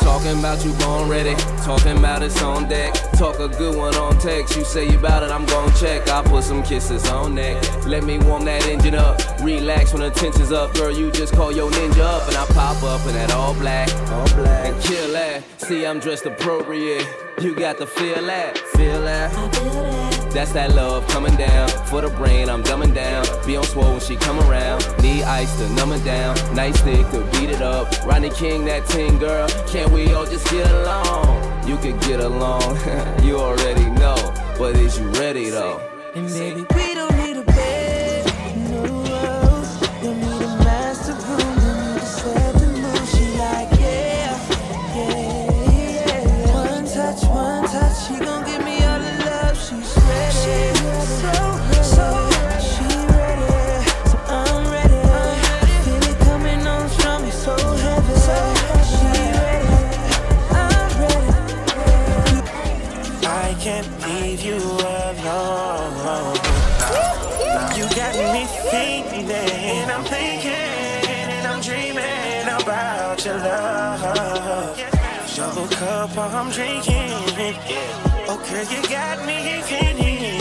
Talking about you born ready, talking about it's on deck. Talk a good one on text. You say you about it, I'm gon' check. I put some kisses on neck. Let me warm that engine up. Relax when the tension's up, girl. You just call your ninja up, and I pop up in that all black, all black, and kill that. See, I'm dressed appropriate. You got to feel that, feel that. I feel that. That's that love coming down. For the brain, I'm dumbing down. Be on swole when she come around. Need ice to numb it down. Nice stick to beat it up. Rodney King, that ting girl. Can't we all just get along? You could get along, you already know. But is you ready though? And baby, I'm drinking. Girl, you got me thinking.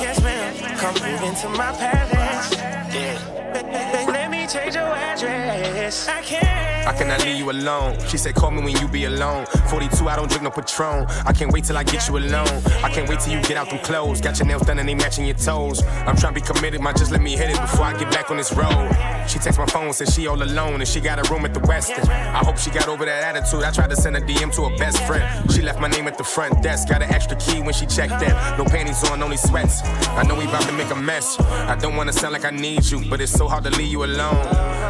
Yes, ma'am. Come move into my palace. Yeah. Change your address. I can't. I cannot leave you alone. She said, call me when you be alone. 42, I don't drink no Patron. I can't wait till I get you alone. I can't wait till you get out them clothes. Got your nails done and they matching your toes. I'm trying to be committed, man. Just let me hit it before I get back on this road. She texts my phone, says she all alone and she got a room at the Westin. I hope she got over that attitude. I tried to send a DM to her best friend. She left my name at the front desk. Got an extra key when she checked in. No panties on, only sweats. I know we about to make a mess. I don't wanna sound like I need you, but it's so hard to leave you alone.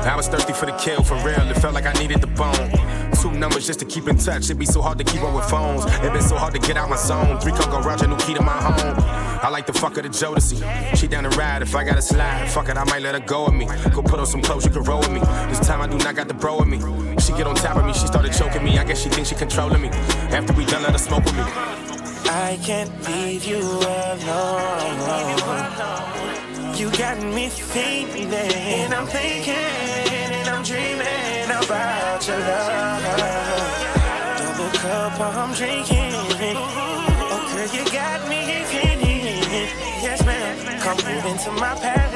I was thirsty for the kill, for real. It felt like I needed the bone. Two numbers just to keep in touch. It'd be so hard to keep up with phones. It been so hard to get out my zone. Three car garage, a new key to my home. I like the fuck of the Jodeci. She down the ride if I gotta slide. Fuck it, I might let her go with me. Go put on some clothes, you can roll with me. This time I do not got the bro with me. She get on top of me, she started choking me. I guess she thinks she controlling me. After we done, let her smoke with me. I can't leave you alone. You got me thinking, and I'm thinking, and I'm dreaming about your love. Double cup, I'm drinking. Oh, girl, you got me thinking. Yes, ma'am. Come move into my palace.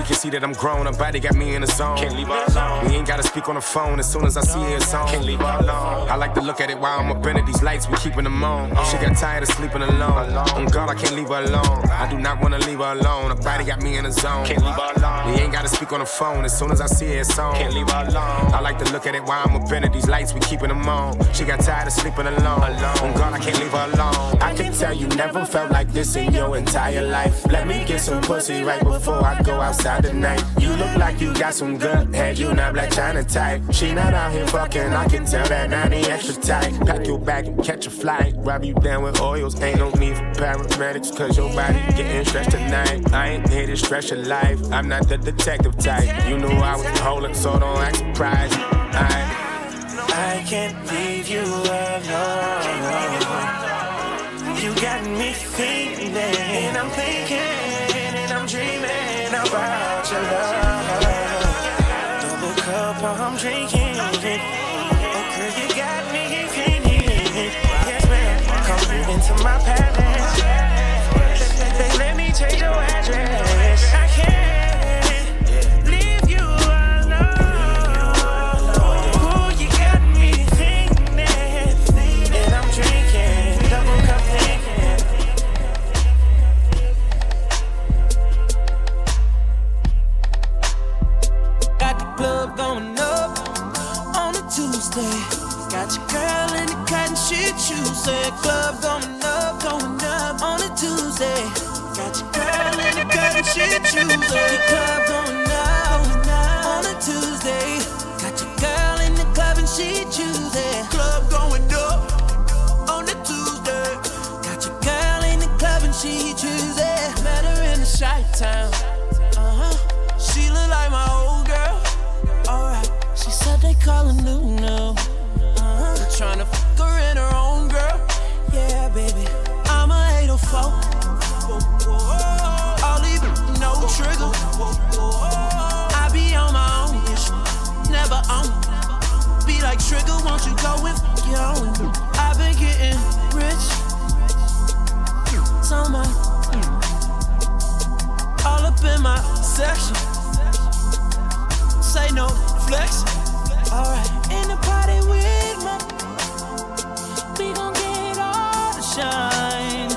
She can see that I'm grown. Her body got me in the zone. Can't leave her alone. We ain't gotta speak on the phone. As soon as I see her, it's on. Can't leave her alone. I like to look at it while I'm up in it. These lights, we keeping them on. She got tired of sleeping alone. On God, I can't leave her alone. I do not wanna leave her alone. Her body got me in the zone. Can't leave her alone. We ain't gotta speak on the phone. As soon as I see her, it's on. Can't leave her alone. I like to look at it while I'm up in it. These lights, we keeping them on. She got tired of sleeping alone. On God, I can't leave her alone. I can tell you never felt like this in your entire life. Let me get some pussy right before I go outside tonight. You look like you got some good head, you not black China type. She not out here fucking, I can tell that 90 extra tight. Pack your bag and catch a flight. Rub you down with oils, ain't no need for paramedics, cause your body getting stressed tonight. I ain't here to stress your life, I'm not the detective type. You knew I was holding, so don't act surprised. I I can't leave you alone. You got me a Got your girl in the cotton shoes. Said club going up, going up on a Tuesday. Got your girl in the cotton shit. The club going up, going up on a Tuesday. Got your girl in the club and she choosing. Club going up on a Tuesday. Got your girl in the club and she choosing. Met her in the shy town. calling new now. Uh-huh. We're trying to fuck her in her own girl. Yeah, baby. I'm a 804. All these no trigger. I be on my own, never on. Be like trigger, won't you go with your own? I've been getting rich. Summer. All up in my section. Say no flex. Alright, in the party with my. We gon' get all the shine.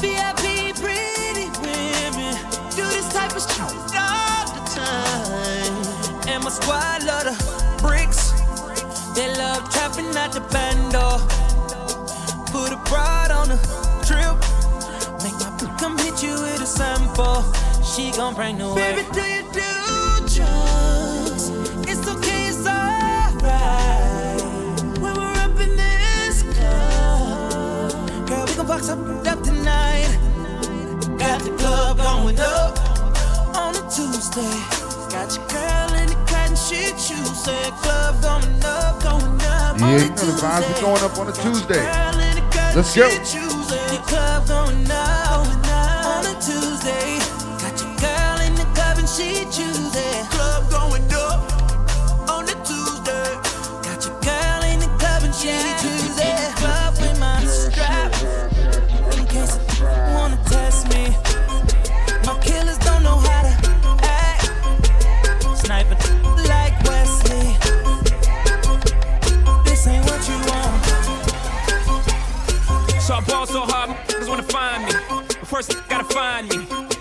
VIP, pretty women. Do this type of shit all the time. And my squad love the bricks. They love trapping at the bando. Put a broad on the trip. Make my come hit you with a sample. She gon' bring the wave. Girl, we gon' box up, up tonight. Got the club going up on a Tuesday. Got your girl in the cotton shit you said club going up, going up. Yeah, you know the vibes are going up on a Tuesday. Let's go. The club going up on a Tuesday. Got your girl in the club and she choosing. Club going up on a Tuesday. Got your girl in the club and she choosing. So hard, niggas wanna find me. But first, gotta find me.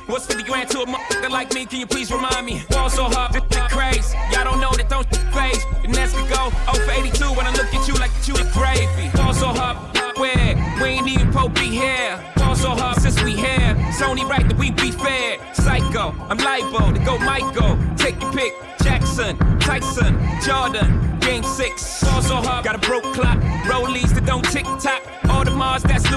What's 50 grand to a motherfucker like me? Can you please remind me? Ball so hard, shit crazy. Y'all don't know that don't phase. And next we go 0 for 82 when I look at you like you the gravy. Ball so hard, where we ain't even Pope be here. Ball so hard since we here. It's only right that we be fair. Psycho, I'm libo to go Michael. Take your pick. Jackson, Tyson, Jordan, Game six. Ball so hard, got a broke clock. Rollies that don't tick tock. All the Mars that's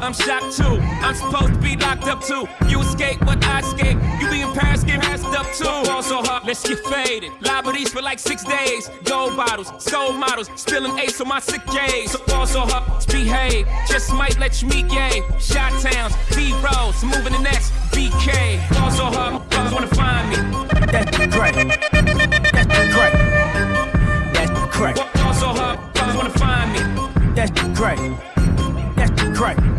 I'm shocked too. I'm supposed to be locked up too. You escape, but I escape. You be in Paris, get passed up too. Ball so hard, let's get faded. Liberties for like six days. Gold bottles, soul models, spilling ace on my sick days. So ball so hard, behave. Just might let you meet gay. Shot towns, B rolls, moving the next BK. Ball so hard, brothers wanna find me. That's the great. That's the great. That's the great. Ball so hard, brothers wanna find me. That's great. That's great.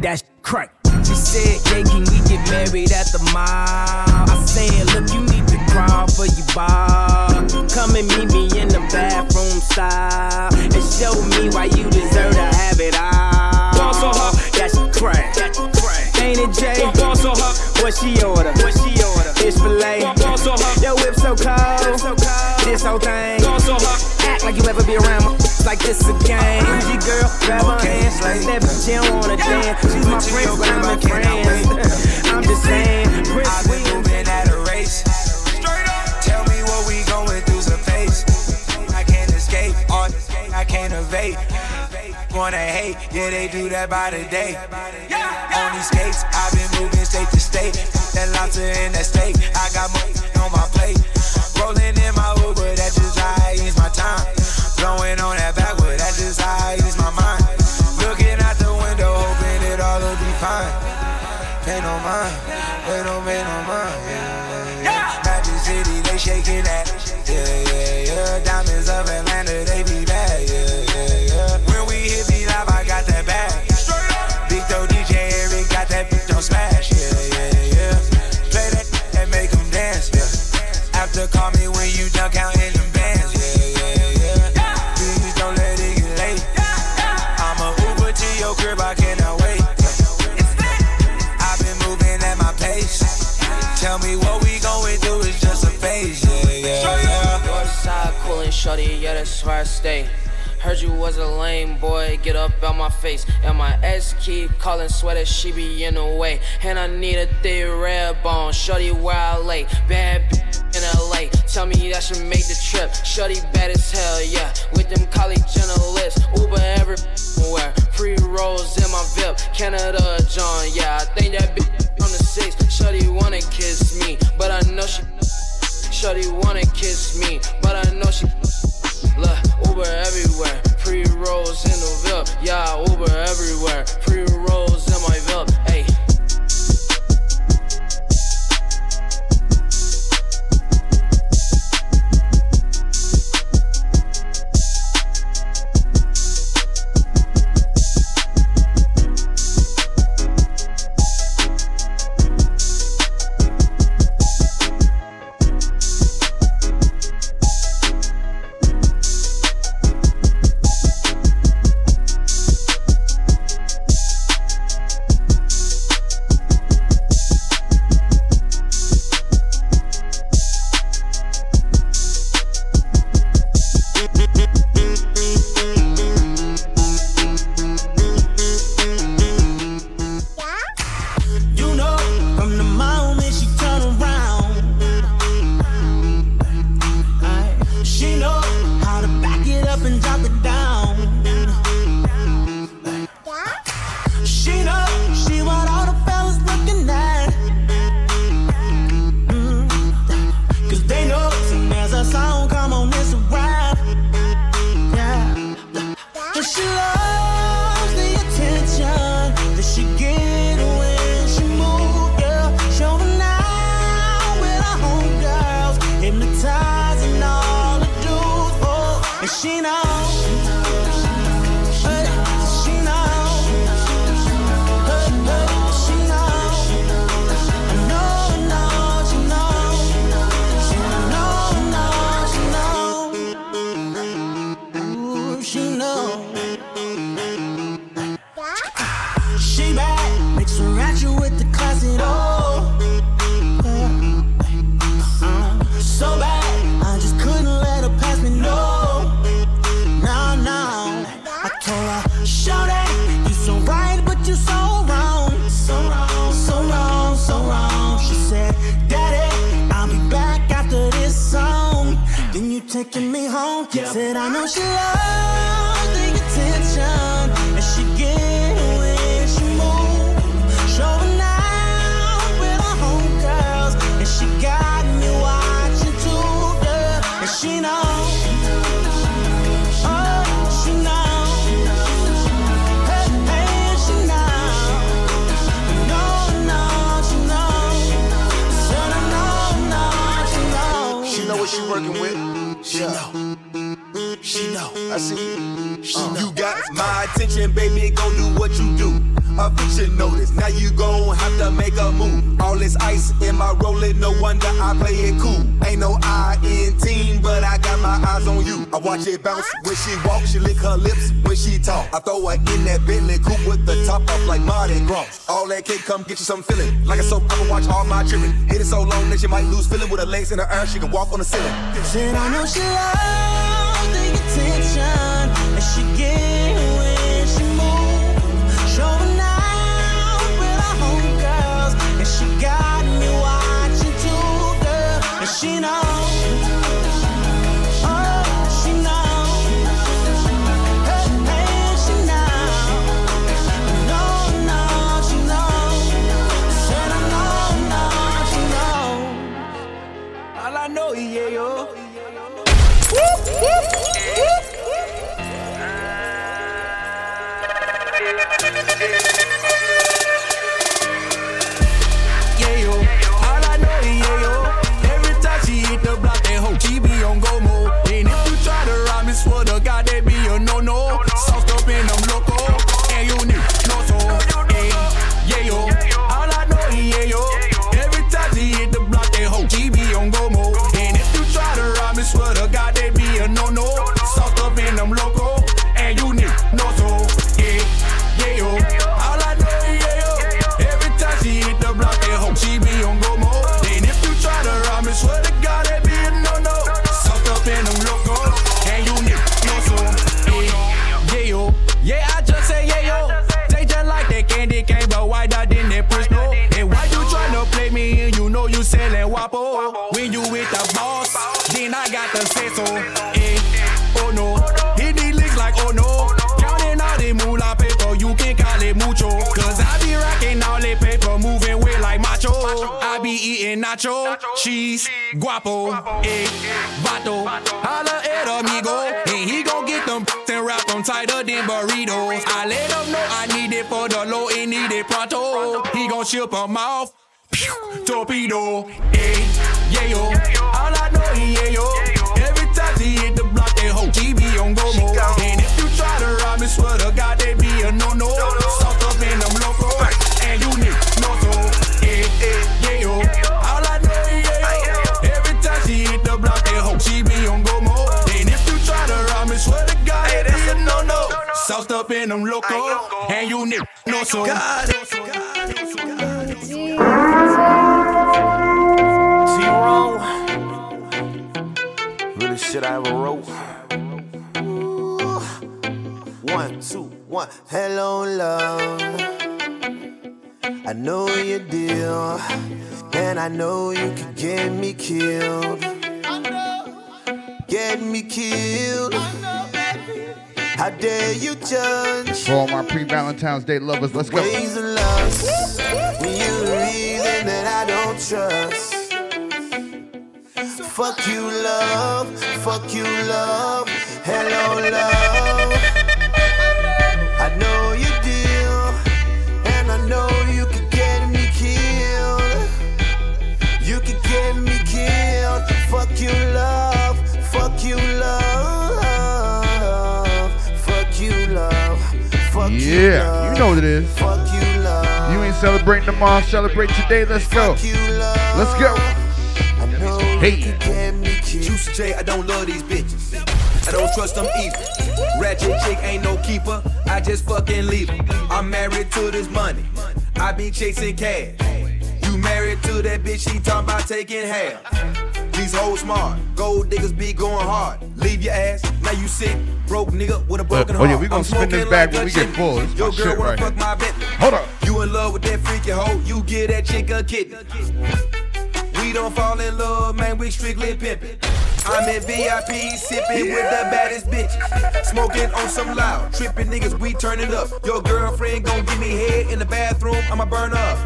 That's crack. She said, yeah, can we get married at the mall? I said, look, you need to crawl for your bar. Come and meet me in the bathroom style and show me why you deserve to have it all. Ball so hard. That's crack. That's crack. Ain't it, Jay? Ball so hard. What she order? What she order? Fish fillet. Ball so hard. Your whip so cold. So cold. This whole thing. Ball so hard. Act like you ever be around my like this a game. G girl, grab her hands. That bitch, she don't wanna dance. She's my friend, but I'm a friend. I'm just saying, Prince I've been moving at a race. Tell me what we going through some pace. I can't escape, or I can't evade. Wanna hate, yeah, they do that by the day. On these skates, I've been moving state to state. That lobster in that steak, I got money on my plate. Rolling in my Uber, that's just how I use my time. Blowing on shorty, yeah, that's where I stay. Heard you was a lame boy, get up out my face. And my ex keep calling sweater, she be in the way. And I need a thick red bone, shorty where I lay. Bad b- in LA, tell me that should make the trip. Shorty bad as hell, yeah. With them college journalists, Uber everywhere. Free rolls in my VIP, Canada John, yeah. I think that bitch on the six. Shorty wanna kiss me, but I know she. Shorty wanna kiss me, but I know she. Look, Uber everywhere, pre rolls in the VIP. Yeah, Uber everywhere, pre rolls in my VIP. Hey. Get you some feeling. Like a soap opera, watch all my tripping. Hit it so long that she might lose feeling with her legs in the air. She can walk on the ceiling. Said I know she loves the attention, cheese, guapo, eh, vato. Holla at amigo, and he gon' get them and wrap them tighter than burritos. I let him know I need it for the low and need it pronto. He gon' ship them off. Torpedo, eh, yeah yo. Soft up in them loco, and you need no so. T-Roll. Really shit I ever wrote. One, two, one. Hello, love. I know your deal, and I know you could get me killed. Get me killed. How dare you judge For all my pre-Valentine's Day lovers, let's go. ways of lust when you're the reason that I don't trust? Fuck you, love. Fuck you, love. Hello, love. I know you deal, and I know you could get me killed. You could get me killed. Fuck you, love. Fuck you, love. Yeah, you know what it is. You. You ain't celebrating tomorrow, celebrate today. Let's go. Let's go. Hey. Juicy J, I don't love these bitches. I don't trust them either. Ratchet chick ain't no keeper. I just fucking leave her. I'm married to this money. I be chasing cash. Married to that bitch, she talking about taking half. These hoes smart. Gold diggers be going hard. Leave your ass. Now you sick. Broke nigga with a broken oh, yeah, we gonna spin this like when we get full. This Your girl shit wanna right fuck here. my Bentley. Hold up. You in love with that freaky hoe. You get that chick a kidney. We don't fall in love, man. We strictly pimpin'. I'm in VIP, sipping with the baddest bitches. Smoking on some loud, tripping niggas, we turn it up. Your girlfriend gon' give me head in the bathroom, I'ma burn up.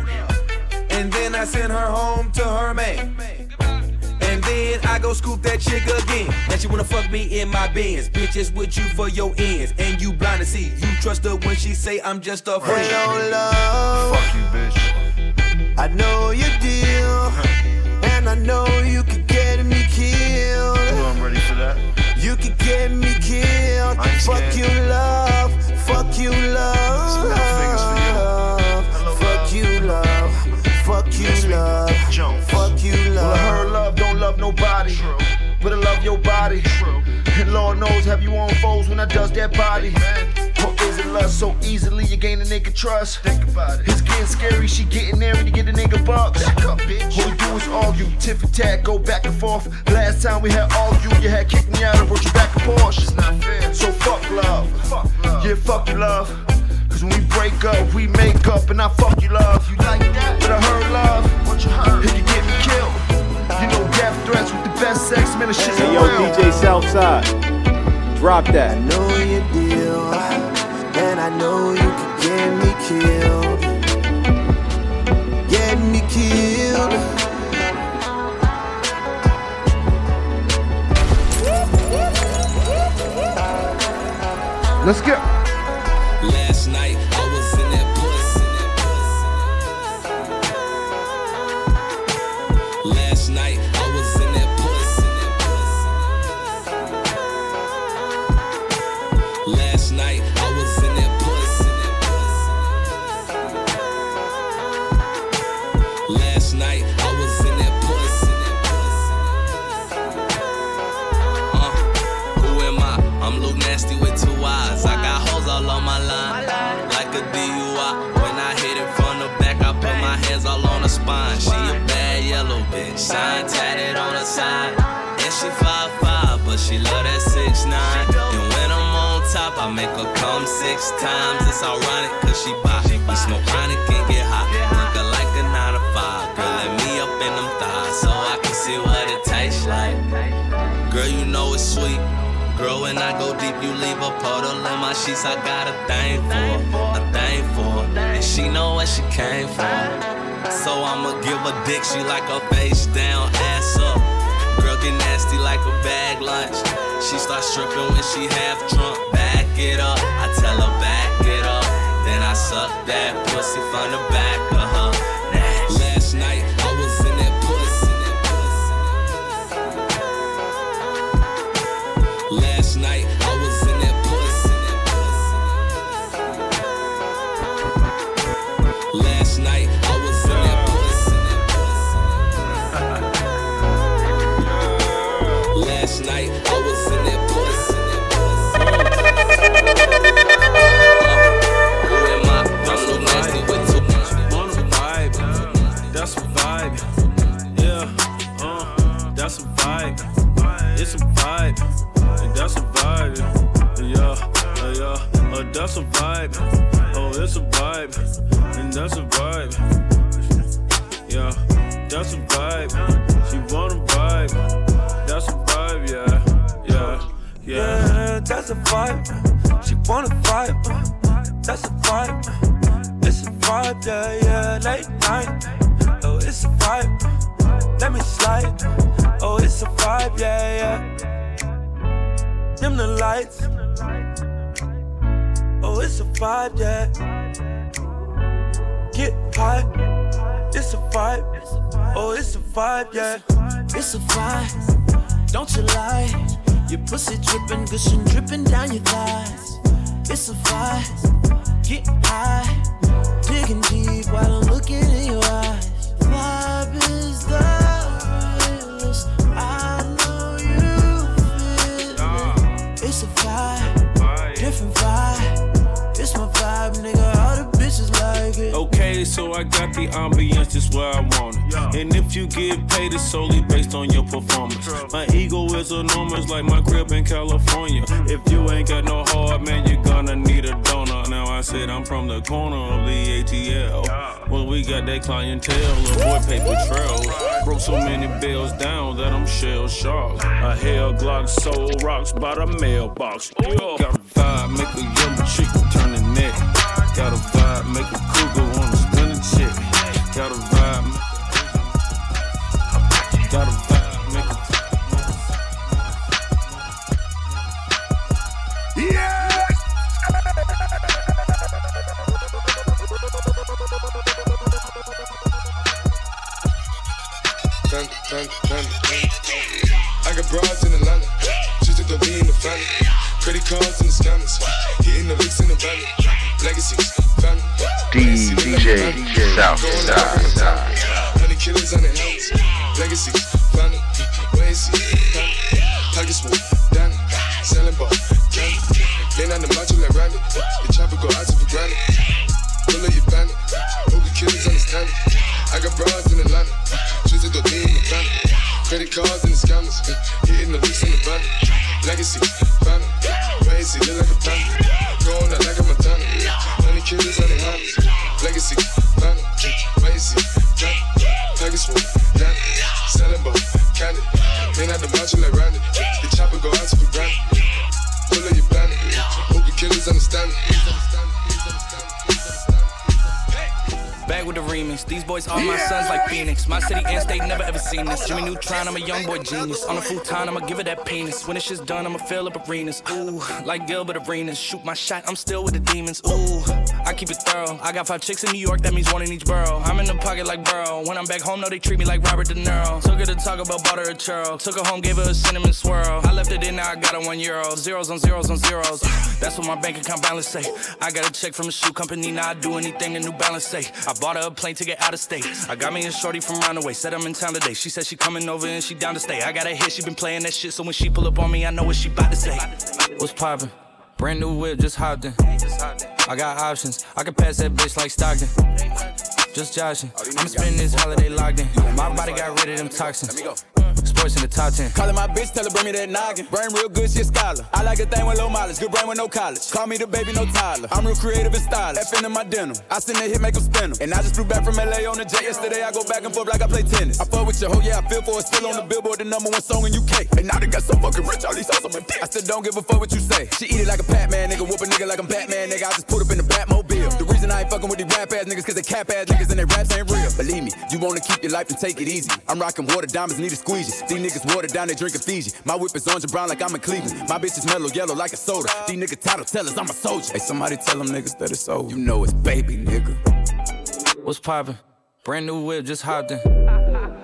And then I send her home to her man. And then I go scoop that chick again. Now she wanna fuck me in my Benz. Bitches with you for your ends. And you blind to see. You trust her when she say I'm just a friend. Hello, love. Fuck you, bitch. I know your deal. And I know you could get me killed. Ooh, I'm ready for that. You could get me killed. Fuck scared. you, love. Fuck you, love. But I love your body. True. And Lord knows, have you on foes when I dust that body? Or is it lust so easily you gain a nigga trust? Think about it. It's getting scary, she getting there to get a nigga bucks. Back up, bitch. All we do is argue, tiff tag, go back and forth. Last time we had argued, you you had kicked me out and brought you back a Porsche. It's not fair. So fuck love. Fuck love. Yeah, fuck you, love. Cause when we break up, we make up and I fuck you, love. You like that? But I heard love. What you heard? It can get me killed. You know death threats with the best sex, man, the shit's Hey, yo. DJ Southside. Drop I that. know your deal. And I know you could get me killed. Get me killed. Let's go. Six times. It's ironic, cause she buy. We smoke chronic and get high. Looking like a 9 to 5. Girl, let me up in them thighs so I can see what it tastes like. Girl, you know it's sweet. Girl, when I go deep, you leave a puddle in my sheets. I got a thing for, a thing for, and she know what she came for. So I'ma give a dick, she like a face down, ass up. Girl get nasty like a bag lunch. She start stripping when she half drunk. Back it up, I tell her back it up. Then I suck that pussy from the back of her. That's a vibe. Oh, it's a vibe, and that's a vibe. Yeah, that's a vibe. She want a vibe. That's a vibe. Yeah, yeah, yeah. Yeah, that's a vibe. She wanna vibe. That's a vibe. It's a vibe, yeah, yeah. Late night. Oh, it's a vibe. Let me slide. Oh, it's a vibe, yeah, yeah. Dim the lights. Oh, it's a vibe, yeah. Get high. It's a vibe. Oh, it's a vibe, yeah. It's a vibe, don't you lie. Your pussy dripping, gushing, dripping down your thighs. It's a vibe, get high, digging deep while I'm looking in your eyes. Vibe is the so I got the ambiance just where I want it. And if you get paid, it's solely based on your performance. My ego is enormous, like my crib in California. If you ain't got no heart, man, you're gonna need a donor. Now I said I'm from the corner of the ATL. Well, we got that clientele, avoid paper trails. Broke so many bills down that I'm shell shocked. A hell Glock soul rocks by the mailbox. Got a vibe, make a young chick turn the neck. Got a vibe, make a cougar wanna spin. Got a vibe, got a vibe, Southside. Penis. When it's shit's done, I'ma fill up arenas. Ooh, like Gilbert Arenas. Shoot my shot, I'm still with the demons. Ooh, I keep it thorough. I got five chicks in New York, that means one in each borough. I'm in the pocket like Burrow. When I'm back home, no, they treat me like Robert De Niro. Took her to talk about bought her a churro. Took her home, gave her a cinnamon swirl. I left it in, now I got a one euro. Zeros on zeros on zeros. That's what my bank account balance say. I got a check from a shoe company, now I do anything the New Balance say. I bought her a plane ticket out of state. I got me a shorty from Roundaway, said I'm in town today. She said she coming over and she down to stay. I got a hit, she been playing that shit, so when she pull up on me, I know what she bout to say. What's poppin'? Brand new whip, just hopped in. I got options, I can pass that bitch like Stockton. Just joshing. I'ma spend this holiday locked in. My body got rid of them toxins. Sports in the top 10. Calling my bitch, tell her bring me that noggin. Brain real good, she a scholar. I like a thing with low mileage, good brain with no college. Call me the baby, no Tyler. I'm real creative and stylish. FN in my denim. I send that hit, make them spin 'em. And I just flew back from LA on the jet yesterday. I go back and forth like I play tennis. I fuck with your hoe, yeah, I feel for it. Still on the billboard, the number one song in UK. And now they got so fucking rich, all these hoes on my dick. I still don't give a fuck what you say. She eat it like a Pac-Man, nigga. Whoop a nigga like I'm Batman, nigga. I just put up in the Batmobile. The reason I ain't fucking with these rap ass niggas, cause they cap ass niggas and they raps ain't real. Believe me, you wanna keep your life and take it easy. I'm rocking water diamonds, need a squeegee. These niggas water down, they drink Fiji. My whip is orange and brown like I'm in Cleveland. My bitch is mellow yellow like a soda. These niggas title tellers, I'm a soldier. Hey, somebody tell them niggas that it's over. You know it's baby, nigga. What's poppin'? Brand new whip, just hopped in.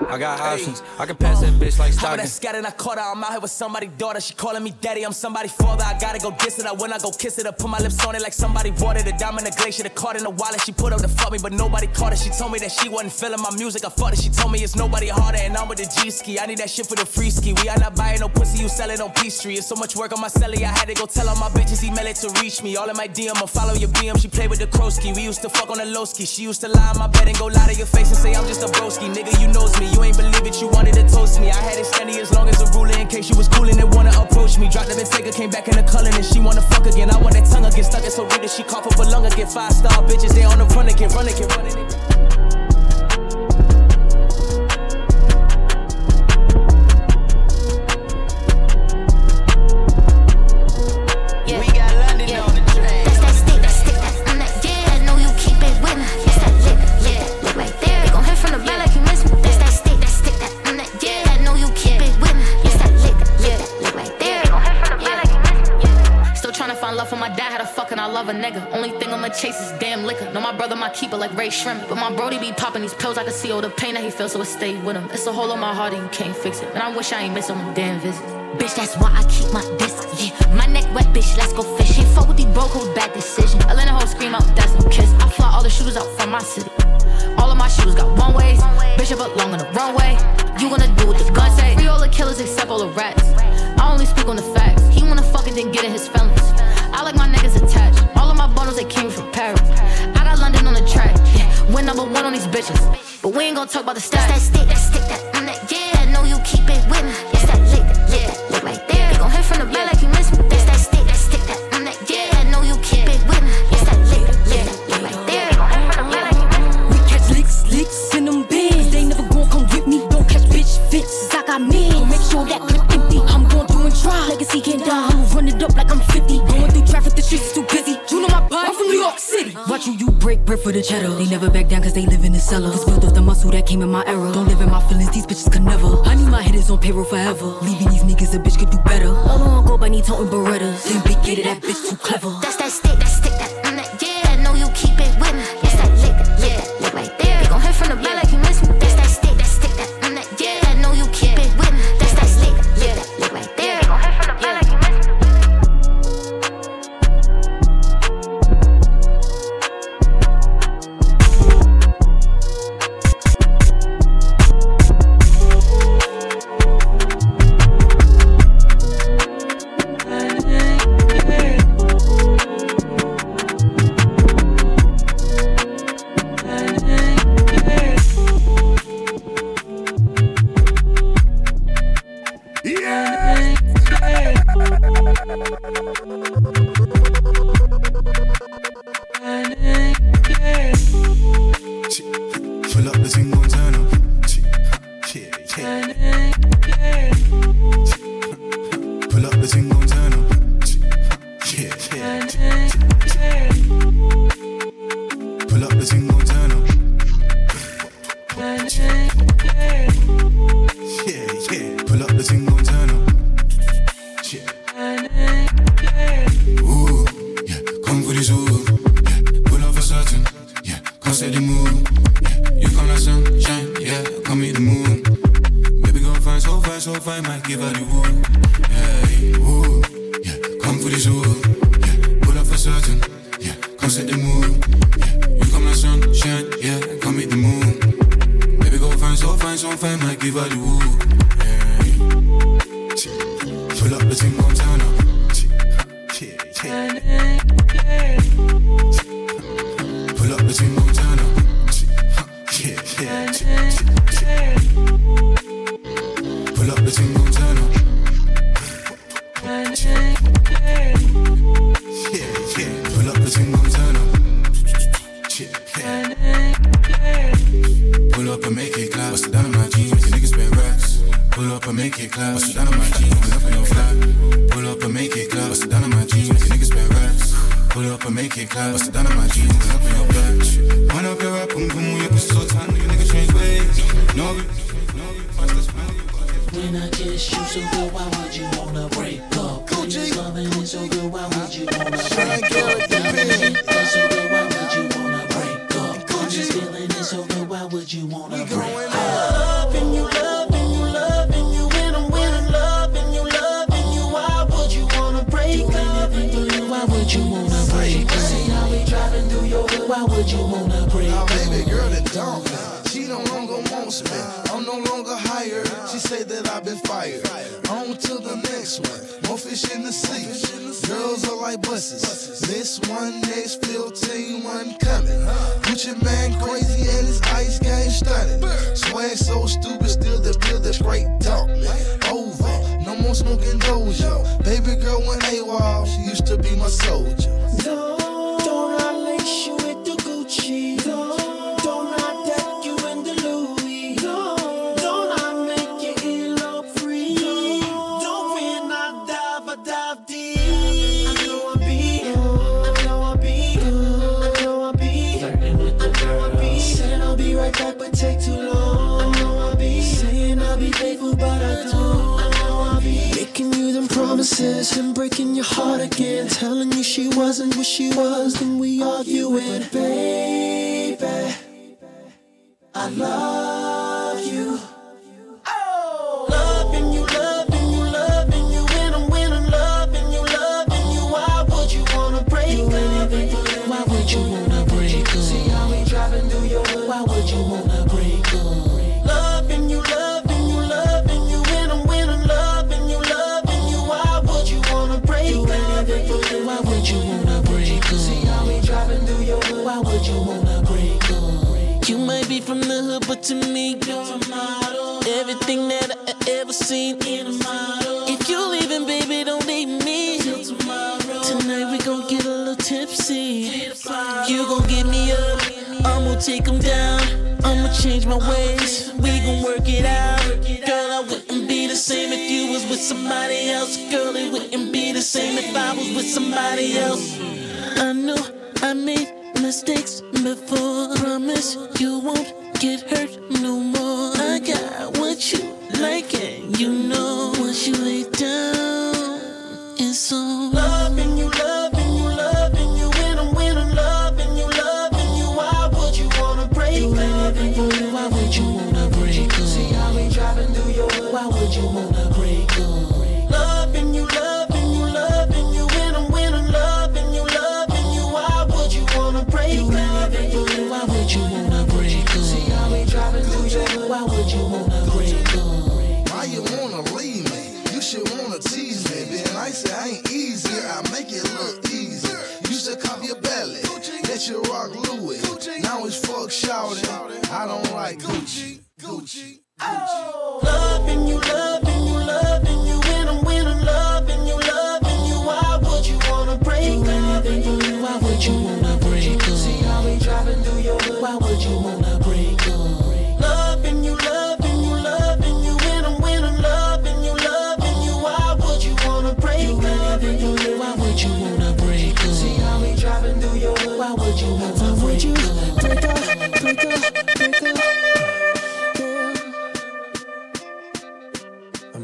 I got options. I can pass that bitch like Stockton. that scattered, I caught her. I'm out here with somebody's daughter. She calling me daddy. I'm somebody's father. I gotta go diss it. I when I go kiss it, I put my lips on it like somebody watered it. Diamond the glacier, the card in the wallet. She put up to fuck me, but nobody caught it. She told me that she wasn't feeling my music. I fucked it. She told me it's nobody harder, and I'm with the G ski. I need that shit for the free ski. We are not buying no pussy. You sell it on P Street. It's so much work on my celly. I had to go tell all my bitches email it to reach me. All in my DM, I follow your BM. She played with the Krosky. We used to fuck on the low ski. She used to lie on my bed and go lie to your face and say I'm just a broski. Nigga, you knows me. You ain't believe it. You wanted to toast me. I had it steady as long as a ruler in case she was coolin' and wanna approach me. Dropped the Bentayga, came back in the color and she wanna fuck again. I want that tongue again, stuck it so deep that she cough up a lung again. Five star bitches, they on the run again, run again, run again. Love a nigga? Only thing I'ma chase is damn liquor. Know my brother, my keeper, like Ray Shrimp. But my brody be popping these pills, I can see all the pain that he feels, so it stay with him. It's a hole in my heart and you can't fix it. And I wish I ain't missing them damn visits. Bitch, that's why I keep my distance. Yeah, my neck wet, bitch. Let's go fishing. Fuck with these broke hoes, bad decision. I let a hoe scream out, that's no kiss. I fly all the shooters out from my city. All of my shooters got one ways. Bitch, I belong on the runway. You gonna do what the gun say? Free all the killers except all the rats. I only speak on the facts. He wanna fuck and then get in his feelings. I like my niggas attached. All of my bundles, they came from Paris. I got London on the track. Yeah, we're number one on these bitches. But we ain't gonna talk about the stats. That's that stick, that stick, that I'm that yeah. I know you keep it with me. That's that lick, yeah. Look right there. They gon' hit from the back like you miss me. That's that stick, that stick, that I'm that yeah. I know you keep it with me. That's that lick, yeah. Look right there. They gon' hit from the back like you miss me. We catch licks, licks in them bins. They never gon' come with me. Don't catch bitch fences. I got men. Make Step try. Legacy can't die. I'm running run it up like I'm 50. Going through traffic, the streets is too busy. You know my butt. I'm from New York City. Watch you, you break bread for the cheddar. They never back down cause they live in the cellar. Cause built off the muscle that came in my era. Don't live in my feelings, these bitches could never. I need my hitters on payroll forever. Leaving these niggas, a bitch could do better. All on go by need toting Berettas. Then big get it, that bitch too clever. That's that stick.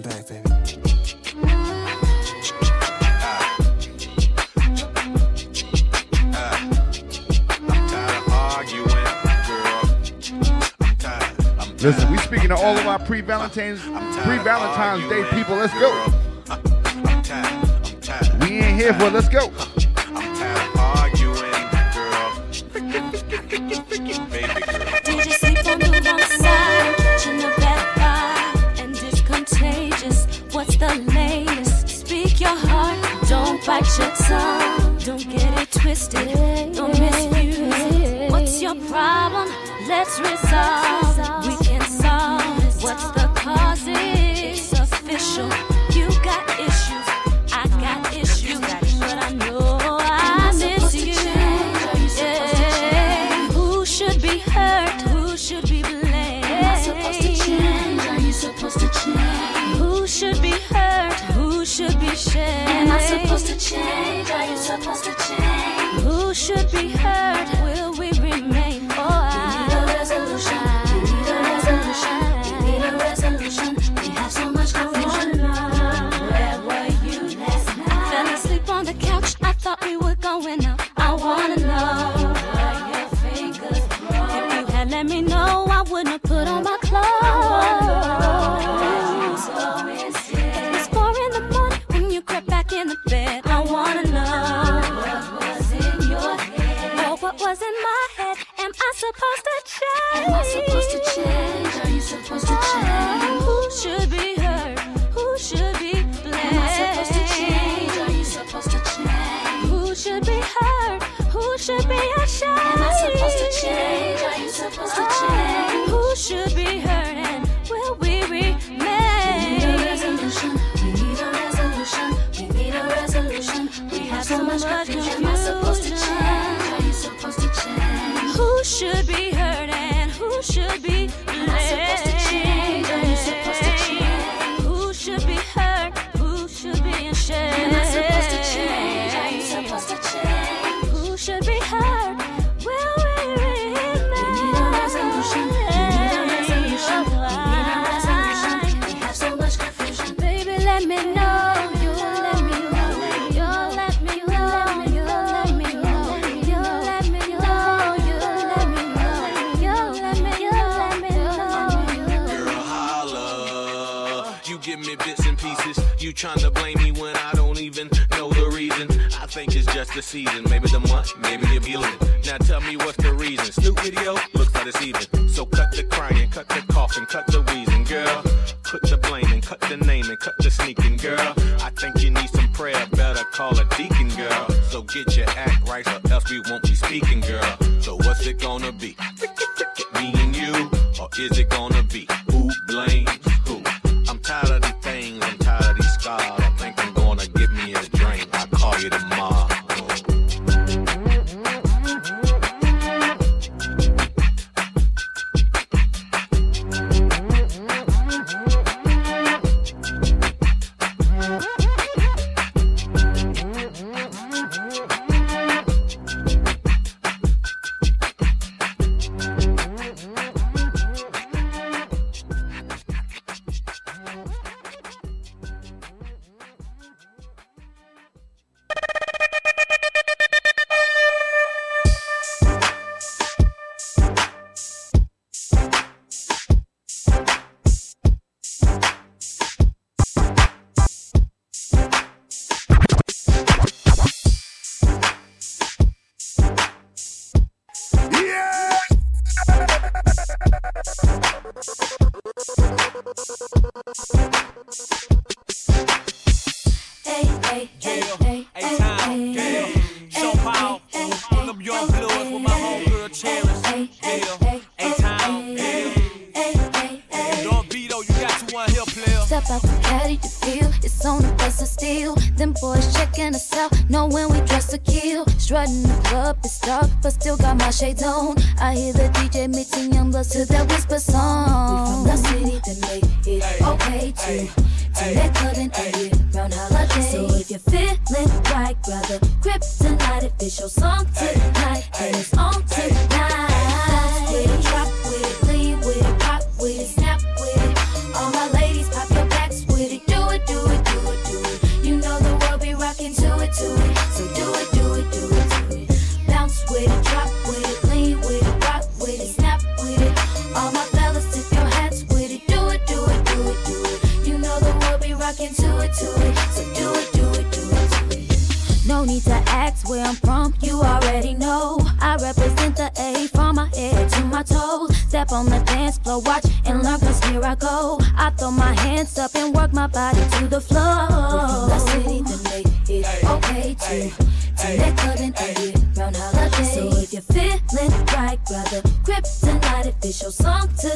Back, baby. Listen, we speaking to all of our pre-Valentine's, pre-Valentine's Day people. Let's go. We ain't here for. Let's go. I'm tired of arguing, girl. Baby girl. Don't misuse it. What's your problem? Let's resolve. Tonight. If it's your song tonight,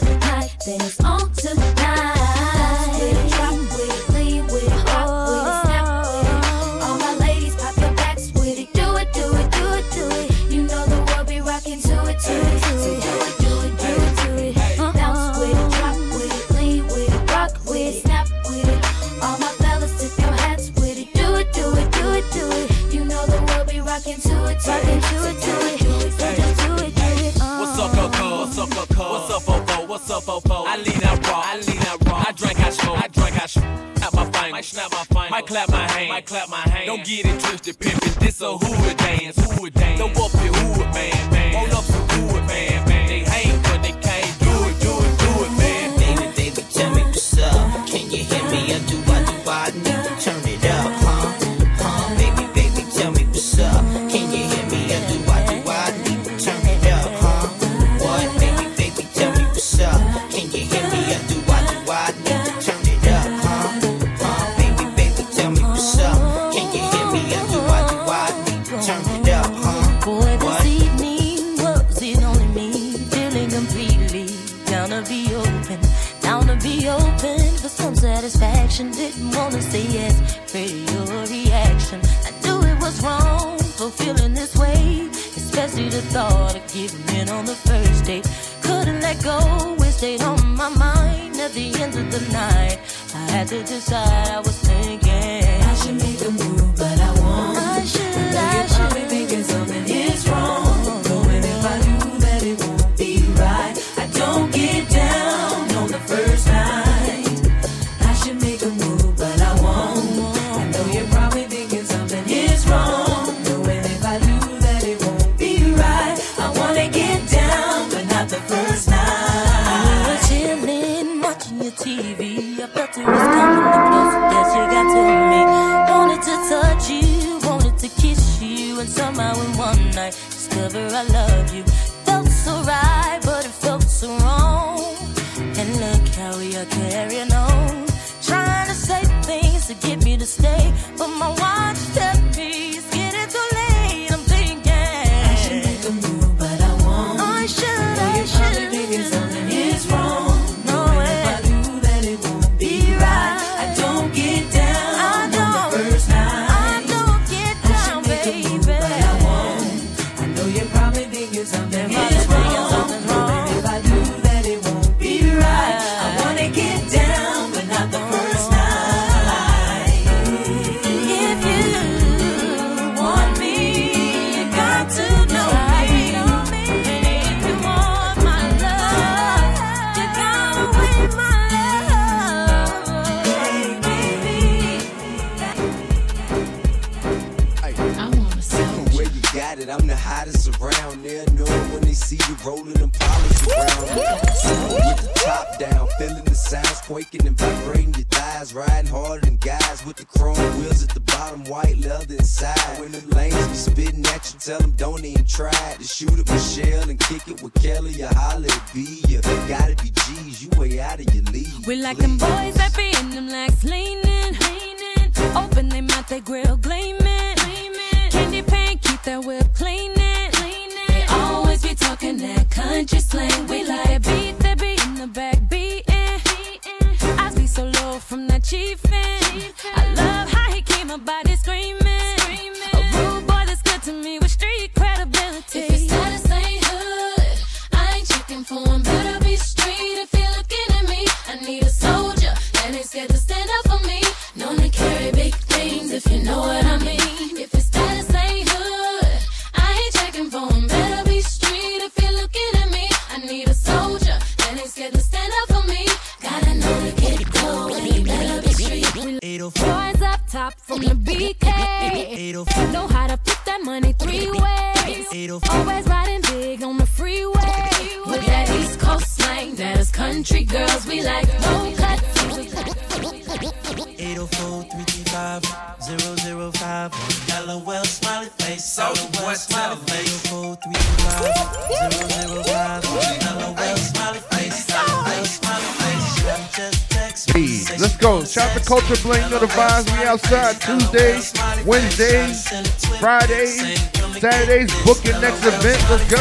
Saturdays. Booking next event. Let's go.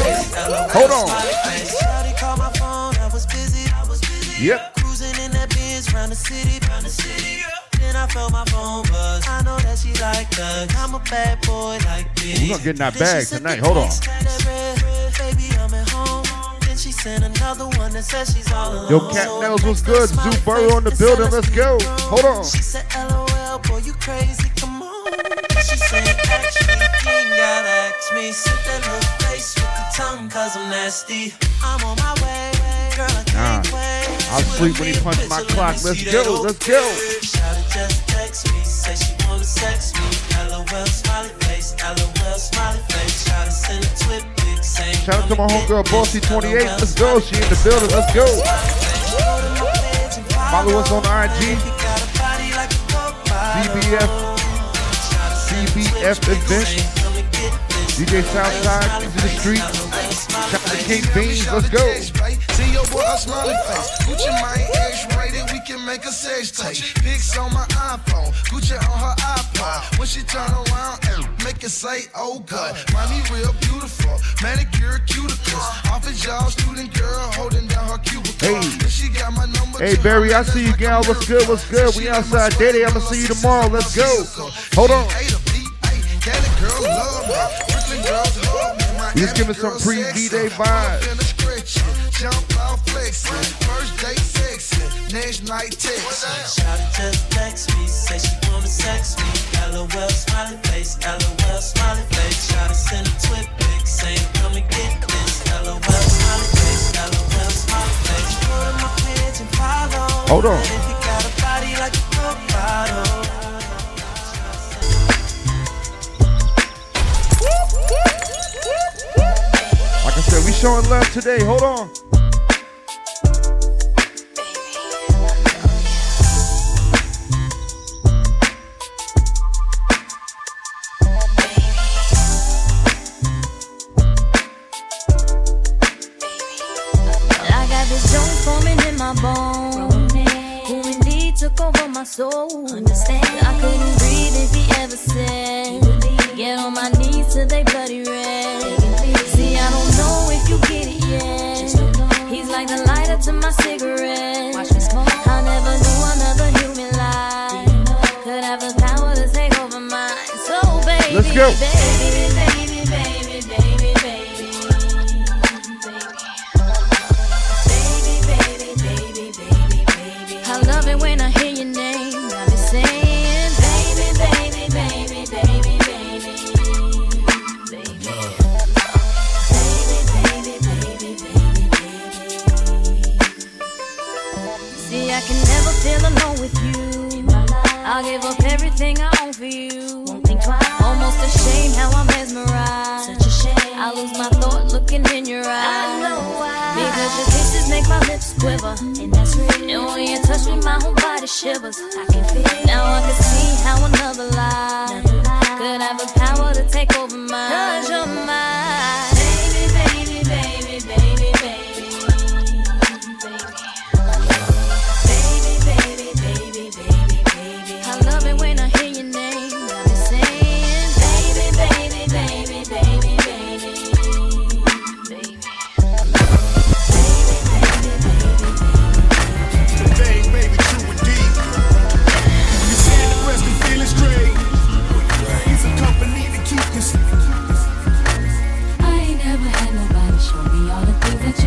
Hold on. Yep. I'm a bad boy. We're gonna get in that bag tonight. Hold on. She sent another one that says she's. Yo, Cat Nails was good. Zoo Burrow in the building. Let's go. Hold on. Sleep when he punches my clock. Let's go. Let's go. Shawty just text me, say she wanna sex me. LOL, smiley face, LOL, smiley face. Shawty send a twit pic, saying, Shout out to my homegirl, Bossy28. Let's go. She in the building. Let's go. Follow us on IG. CBF. CBF events. DJ Southside into the street. Shout out to King Beans. Let's go. See your boy a smiley face. Gucci my X-rated, we can make a sex tape. Pics on my iPhone, Gucci on her iPod. When she turn around and make it say, oh God. Mommy real beautiful, manicure cuticles. Off his jaw, student girl holding down her cubicle. Hey. And she got my number Hey, Barry, I see you, gal. What's good? What's good? We outside. Daddy, I'm going to see you tomorrow. Let's go. Hold on. Cali girls love me, Brooklyn girls love me. My We just giving some pre D-Day vibes. Finna stretch it, jump out flexing. First date sexing, next night texting. Shawty just text me, say she wanna sex me. LOL, smiley face, LOL, smiley face. Shawty send a twit pic, saying, come and get this. LOL, smiley face, LOL, smiley face. Go to my page and follow. Hold on. If you got a body like a Coke bottle. I said, we showing love today. Hold on. I got this joint forming in my bones. Who indeed took over my soul. Understand? I couldn't breathe if he ever said, Get on my knees till they bloody red. See, I don't know if you get it yet. He's like the lighter to my cigarette. I never knew another human life could have the power to take over mine. So, baby, Let's go. baby, baby, baby, lose my thought looking in your eyes. I know why. Because your kisses make my lips quiver. And that's real. And when you touch me, my whole body shivers. I can feel. Now I can see how another lie could have the power to take over mine. Cause you're mine.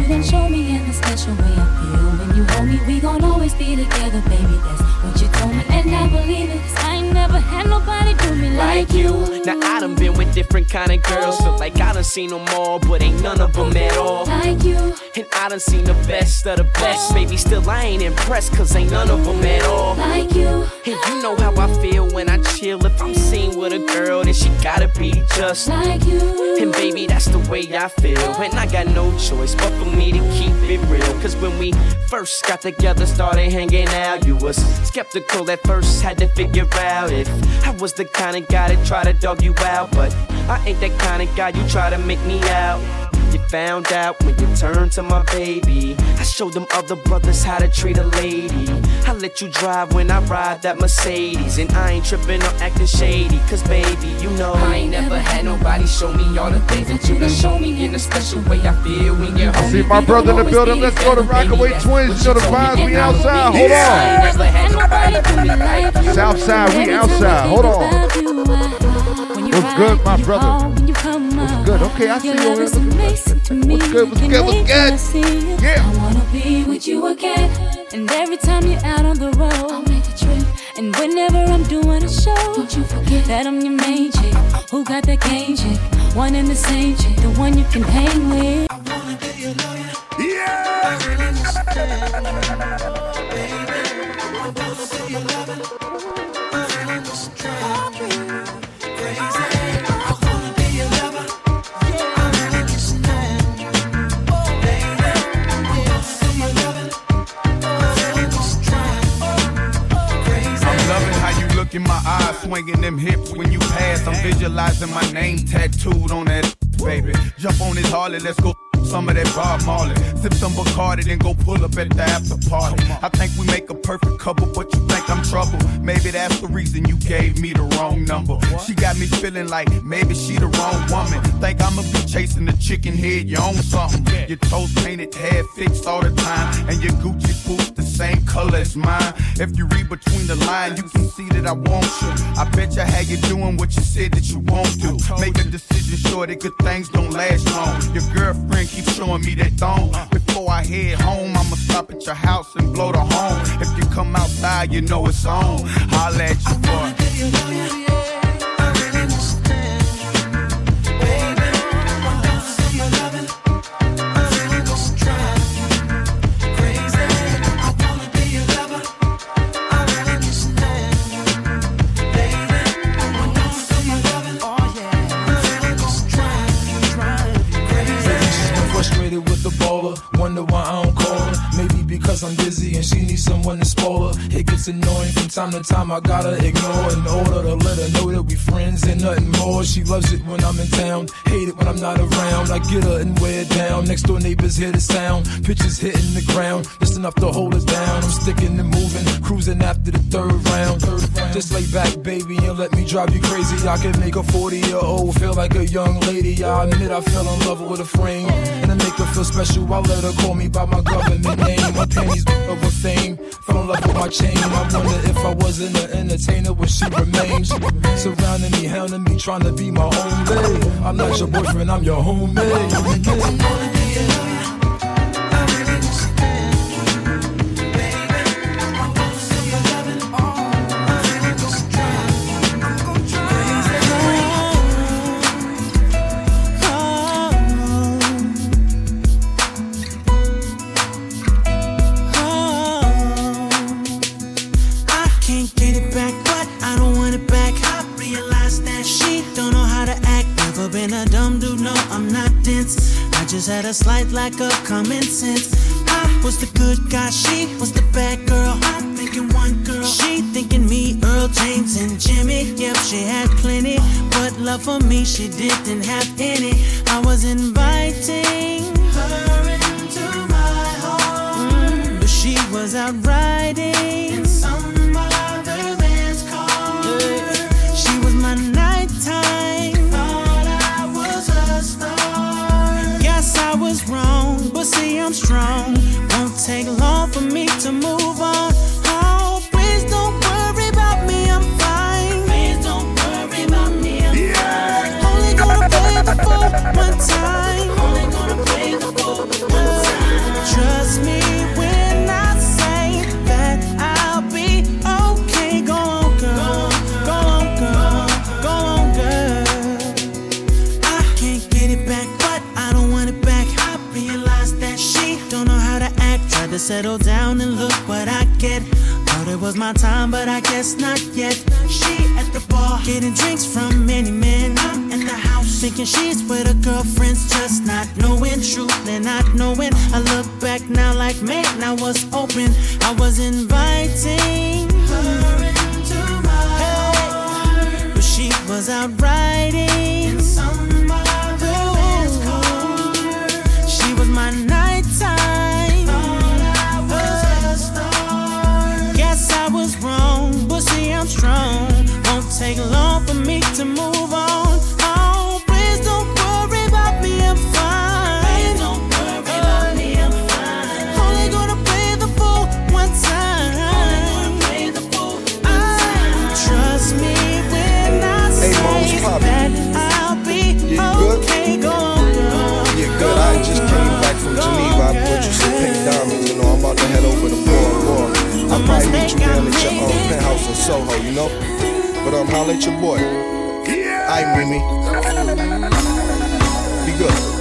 you then show me in the special way I feel. When you hold me, we gon' always be together, baby. That's what you told me, and I believe it. 'Cause I ain't never had nobody do me like you. Now I done been with different kind of girls. Feel like I done seen them all, but ain't none of them at all. Like you. And I done seen the best of the best. Baby, still I ain't impressed, cause ain't none of them at all. Like you. And you know how I feel when I chill. If I'm seen with a girl, then she gotta be just like you. And baby, that's the way I feel. And I got no choice but for me to keep it real. Cause when we first got together, started hanging out, you was skeptical at first, had to figure out if I was the kind of guy that try to dog you out. But I ain't that kind of guy you try to make me out. You found out when you turned to my baby. I showed them other brothers how to treat a lady. I let you drive when I ride that Mercedes. And I ain't tripping or acting shady. Cause baby, you know I ain't never had nobody show me all the things that you done show me in a special way I feel when you're I see my brother in the building. Let's go to Rockaway Twins. You know the vibes. We outside. Hold on. Southside. We outside. Hold on. What's good, my brother? What's good? Okay, I see you over there. What's good? What's good? What's good? Yeah. I wanna be with you again. And every time you're out on the road, I'll make a trip. And whenever I'm doing a show, don't you forget that I'm your main chick. Who got that game chick? One and the same chick, the one you can hang with. I'm look in my eyes, swinging them hips when you pass. I'm visualizing my name tattooed on that, baby. Jump on this Harley, let's go. Some of that Bob Marley. Sip some Bacardi, then go pull up at the after party. I think we make a perfect couple, but you think I'm trouble. Maybe that's the reason you gave me the wrong number. She got me feeling like maybe she the wrong woman. Think I'ma be chasing the chicken head, you own something. Your toes painted, hair fixed all the time, and your Gucci boots the same color as mine. If you read between the lines, you can see that I want you. I bet you how you doing what you said that you won't do. Make a decision sure that good things don't last long. Your girlfriend keeps showing me that thong. Before I head home, I'ma stop at your house and blow the horn. If you come outside, you know it's on. Holla at your boy. I'm busy and she needs someone to spoil her. It gets annoying from time to time. I gotta ignore in order to let her know that we friends and nothing more. She loves it when I'm in town, hate it when I'm not around. I get her and wear it down. Next door neighbors hear the sound. Pitches hitting the ground, just enough to hold us down. I'm sticking and moving, cruising after the third round. Just lay back, baby, and let me drive you crazy. I can make a 40 year old feel like a young lady. I admit I fell in love with a frame. And I make her feel special, I let her call me by my government name. My pennies over fame. Fell in love with my chain. I wonder if I wasn't an entertainer, would she remain? Surrounding me, hounding me, trying to be my own lady. I'm not your boyfriend, I'm your homemade. Just had a slight lack of common sense. I was the good guy, she was the bad girl. I'm thinking one girl, she thinking me, Earl James and Jimmy. Yep, she had plenty, but love for me she didn't have any. I was inviting her into my home, but she was out riding see I'm strong. Won't take long for me to move settle down and look what I get. Thought it was my time, but I guess not yet. She at the bar, getting drinks from many men. I'm in the house, thinking she's with her girlfriends, just not knowing truth and not knowing. I look back now like, man, I was open. I was inviting her into my heart, but she was out riding in take long for me to move on. Oh, please don't worry about me, I'm fine. Please don't worry about me, I'm fine. Only gonna play the fool one time. Ah, Trust me when I say Poppy. that I'll be Yeah, you good? okay. Go on, girl. Yeah, good. I just came back from Geneva. I bought you some pink diamonds. You know, I'm about to head over to Boardwalk. I'll probably meet you down at your um, penthouse in Soho, you know? But um, holla at your boy. Yeah. Aight, Mimi. Be good.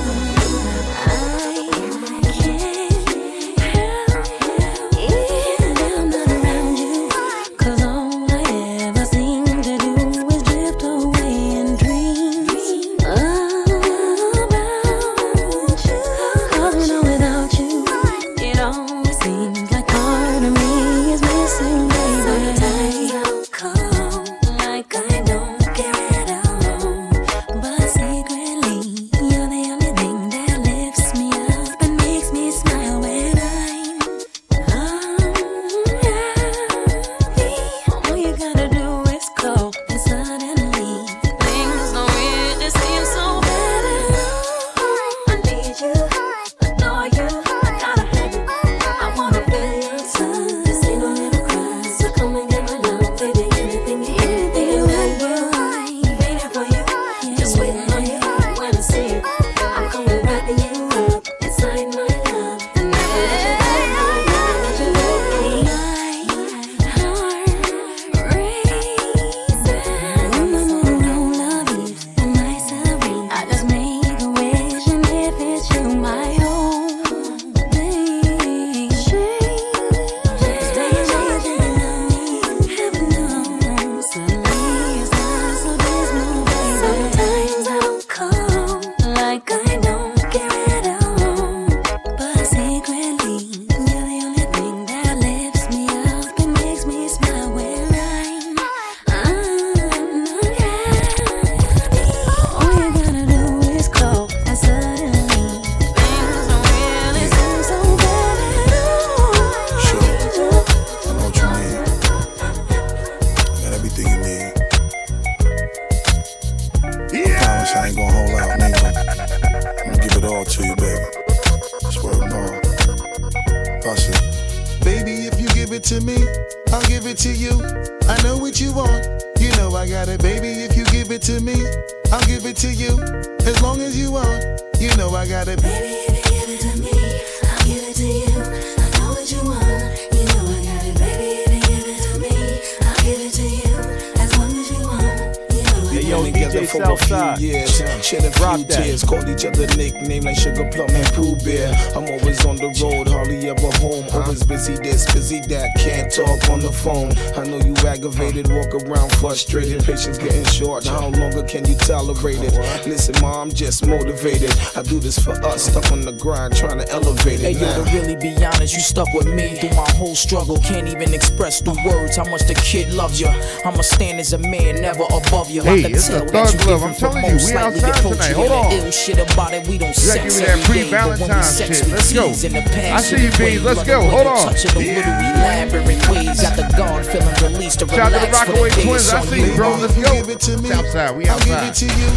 Frustrated, patience getting short. How longer can you tolerate it? Listen, ma, I'm just motivated. I do this for us, stuck on the grind, trying to elevate Hey it yo, to really be honest, you stuck with me through my whole struggle. Can't even express through words how much the kid loves you. I'ma stand as a man, never above you. Hey, I can it's tell the Thug you Club. different I'm telling you, we outside tonight. Hold on. Ill shit about it, we don't You gotta sex give me that every day, but when we pre-Valentine's sex, shit. Let's go. in the I see you, Beans. Let's go. Hold on. Touch of the little elaborate ways. Got the guard feeling released to Shout out to the relax for the Rockaway Twins. It's I on see you. you, bro. Let's go. Give it to me. Southside, we I'll give it to you.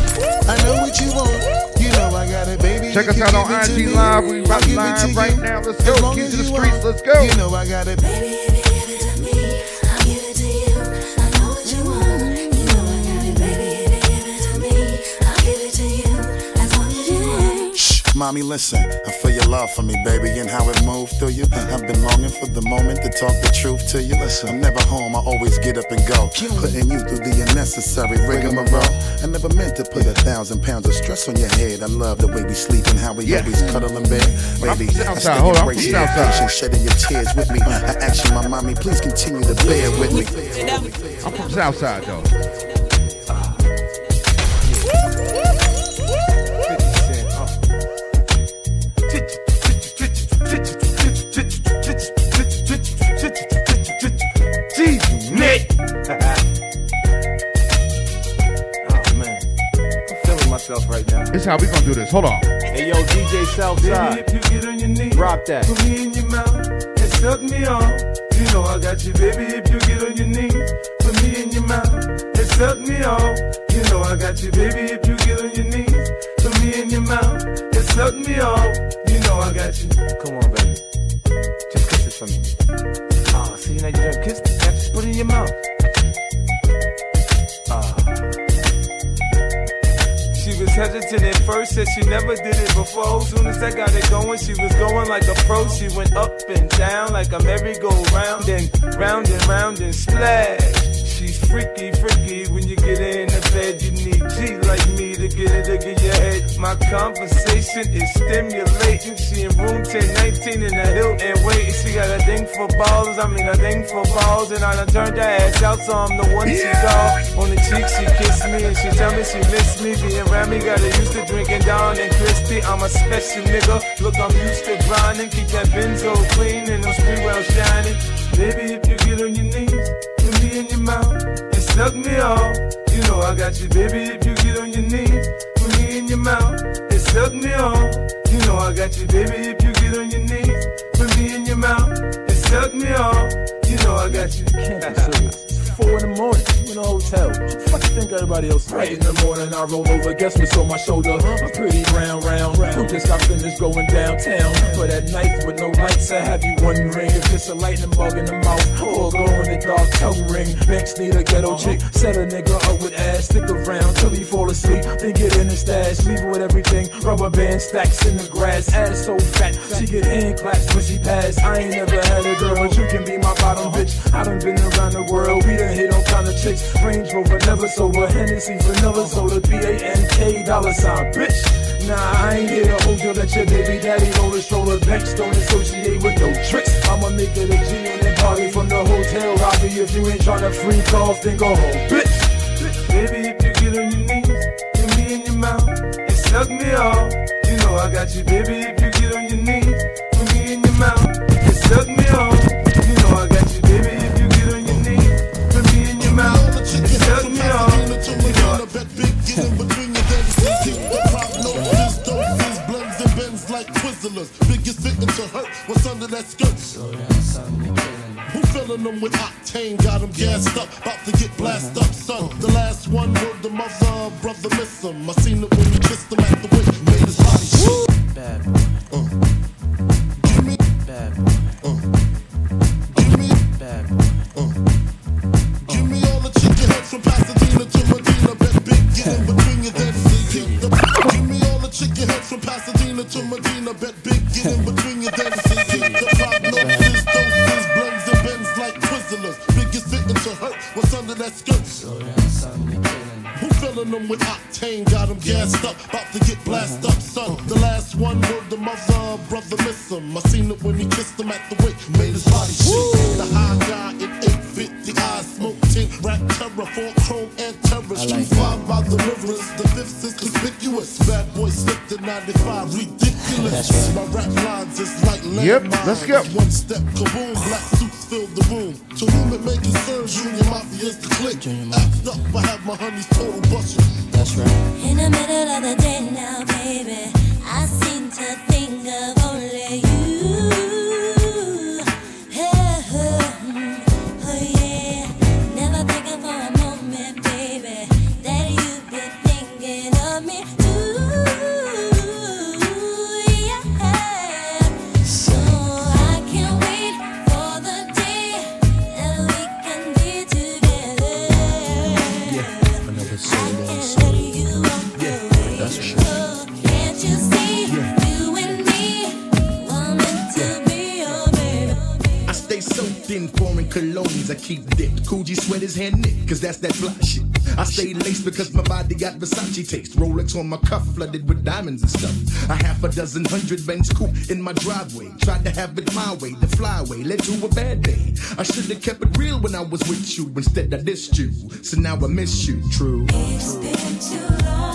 I know what you want. You know I got it, baby. Check If us out on give it to IG Live. We I'll right live to right you. now. Let's As go. long Keys as to the streets. want. Let's go. You know I got it. Baby, if you give it to me, I'll give it to you. I know what you want, you know I got it. Baby, if you give it to me, I'll give it to you. As long as you want. Shh, mommy, listen. I feel your love for me, baby, and how it moved through you. I've been longing for the moment to talk the truth to you. Listen, I'm never home, I always get up and go. Putting you through the unnecessary rigmarole. I never meant to put a thousand pounds of stress on your head. I love the way we sleep and how we Yeah. always cuddle in bed. Baby, I Southside. stay Hold on, I'm your patience, shedding your tears with me. I ask you, my mommy, please continue to bear with me. I'm from Southside though. Is how we gonna do this. Hold on. Hey yo, DJ Southside. Baby, if you get on your knees, Drop that. Put me in your mouth and suck me off. You know I got you, baby. If you get on your knees, put me in your mouth and suck me off. You know I got you, baby. If you get on your knees, put me in your mouth and suck me off. You know I got you. Come on, baby. Just kiss it for me. Ah, see now you done kissed it. Now just put it in your mouth. Hesitant at first, said she never did it before. Soon as I got it going, she was going like a pro. She went up and down like a merry-go-round, then round and round and splash. She's freaky, freaky. When you get in the bed, you need G like me to get it to get your head. My conversation is stimulating. She in room 1019 in the hill Hilton waiting. She got a thing for balls, I mean a thing for balls, and I done turned her ass out, so I'm the one she call. On the cheek, she kissed me and she tell me she miss me. Being around me, got her used to drinking down and Christy. I'm a special nigga. Look, I'm used to grinding. Keep that benzo clean and them street well shining. Baby, if you get on your knees, put me in your mouth suck me off. You know I got you, baby. If you get on your knees, put me in your mouth and suck me off. You know I got you, baby. If you get on your knees, put me in your mouth and suck me off. You know I got you. Can't be serious. It's four in the morning. I'm in a hotel. What you think everybody else? Right in the morning, I roll over. Guess what's on my shoulder? A pretty round, round, round. Just got finished going downtown for that night with no lights? I have you wondering if it's a lightning bug in the mouth or a glow in the dark tongue ring. Banks need a ghetto uh-huh. chick. Set a nigga up with ass. Stick around till he fall asleep. Then get in the stash. Leave with everything. Rubber band stacks in the grass. Ass so fat. She get hand claps when she pass. I ain't never had a girl, but you can be my bottom uh-huh. bitch. I done been around the world. We done hit all kind of chicks. Range Rover, never sober. Hennessy, vanilla soda. B-A-N-K, dollar sign, bitch. Nah, I ain't here to hold you. Let your baby daddy roll the stroller. Banks don't associate with no tricks. I'ma make it a G and then party from the hotel lobby. If you ain't tryna freak off, then go home, bitch. Baby, if you get on your knees, put me in your mouth and suck me off. You know I got you, baby. If you get on your knees, put me in your mouth and suck me off. Biggest victim to hurt what's under that skirt. Who filling them with octane? Got them gassed up, about to get blasted up, son. The last one word the mother, brother miss him. I seen it when we kissed him at the wake, made his body shake. Taste. Rolex on my cuff, flooded with diamonds and stuff. A half a dozen hundred banks coupe in my driveway. Tried to have it my way, the flyway led to a bad day. I should have kept it real when I was with you. Instead, I dissed you. So now I miss you, true. It's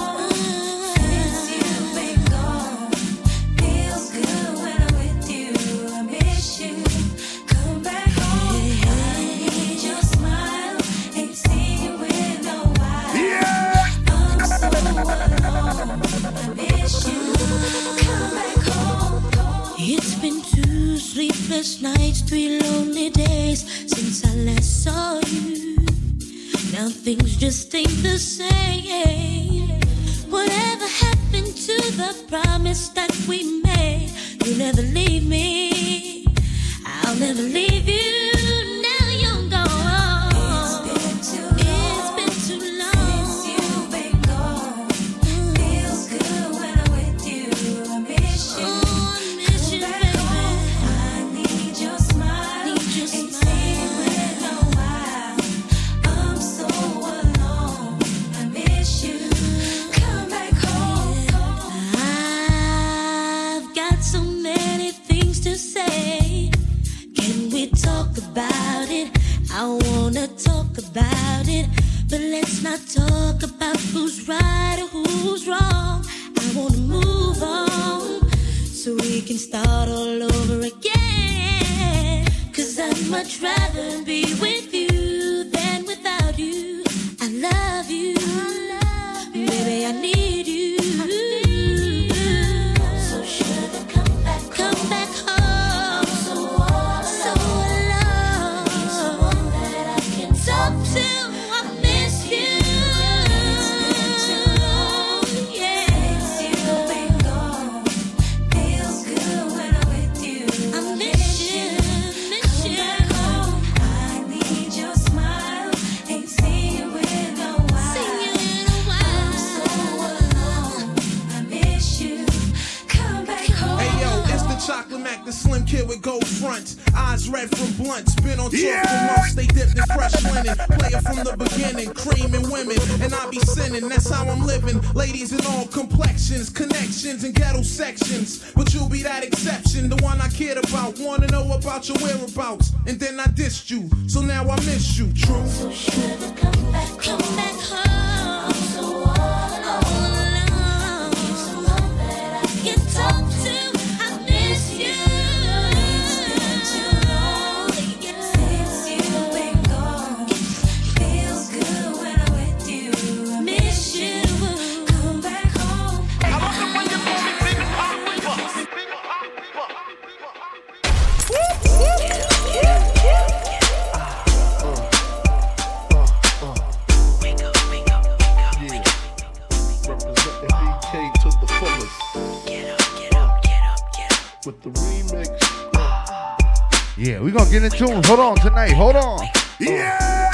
on tonight. Hold on. Yeah.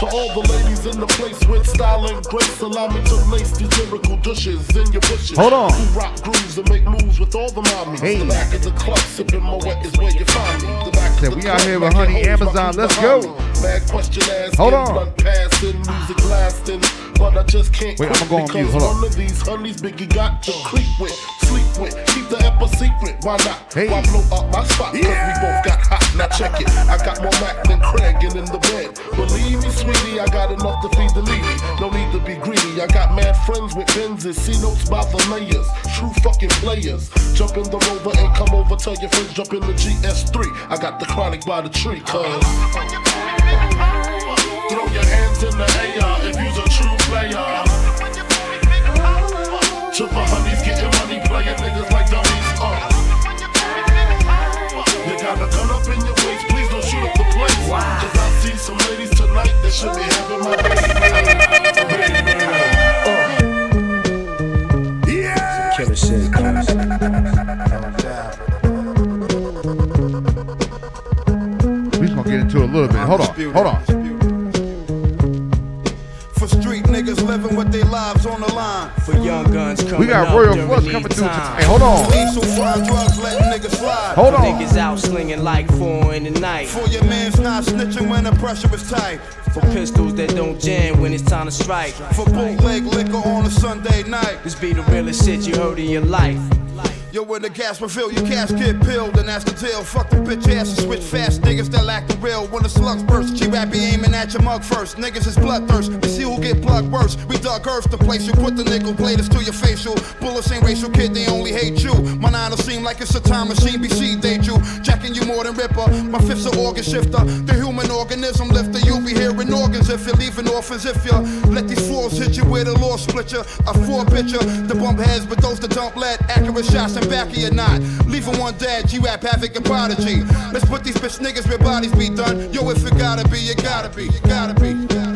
To all the ladies in the place with style and grace, allow me to lace these lyrical douches in your bushes. Hold on. Who rock grooves and make moves with all the mommies. Hey. The back of the club, sipping my wet is where you find me. The back of the we club, out here with Honey Amazon. Let's go. me. Bad question asking, Hold on. blunt passing, music lasting, but I just can't Wait, quit I'ma go on because mute. Hold on. one of these honeys Biggie got to creep with, with, keep the ep a secret. Why not? Hey. Why blow up my spot? Cause we both got hot. Now check it. I got more Mac than Craig and in the bed. Believe me, sweetie, I got enough to feed the needy. No need to be greedy. I got mad friends with Benzes, see notes by the layers. True fucking players. Jump in the rover and come over. Tell your friends jump in the GS3. I got the chronic by the tree, cuz. Throw your hands in the air if you's a true player. To the honeys getting tonight that should be having my baby. Yeah. Killer shit, killer shit. We just gonna get into it a little bit. Hold on. Hold on. On the line. For young guns coming We got Royal Flush these coming through times. tonight. Hold on. Police who find drugs letting niggas slide. Hold on. Niggas out slinging like four in the night. For your man's not snitching when the pressure is tight. For pistols that don't jam when it's time to strike. For bootleg liquor on a Sunday night. This be the realest shit you heard in your life. Yo, when the gas refill, your cash get pilled, and that's the deal. Fuck the bitch ass and switch fast niggas that lack the real. When the slugs burst, G-Rap be aiming at your mug first. Niggas is bloodthirst, we see who get plugged worse. We dug earth to place you, put the nickel platers to your facial. Bullets ain't racial, kid, they only hate you. My nine seem like it's a time machine, BC date you. Jacking you more than Ripper, my fifth's an organ shifter. The human organism lifter, you'll be hearing organs if you're leaving orphans. If you let these fools hit you with a law splitter. A four pitcher, the bump heads, but those that don't let accurate shots in back of your knot. Leaving one dead, G-Rap, Havoc, and Prodigy. Let's put these bitch niggas where bodies be done. Yo, if it gotta be, it gotta be, you gotta be. you gotta be.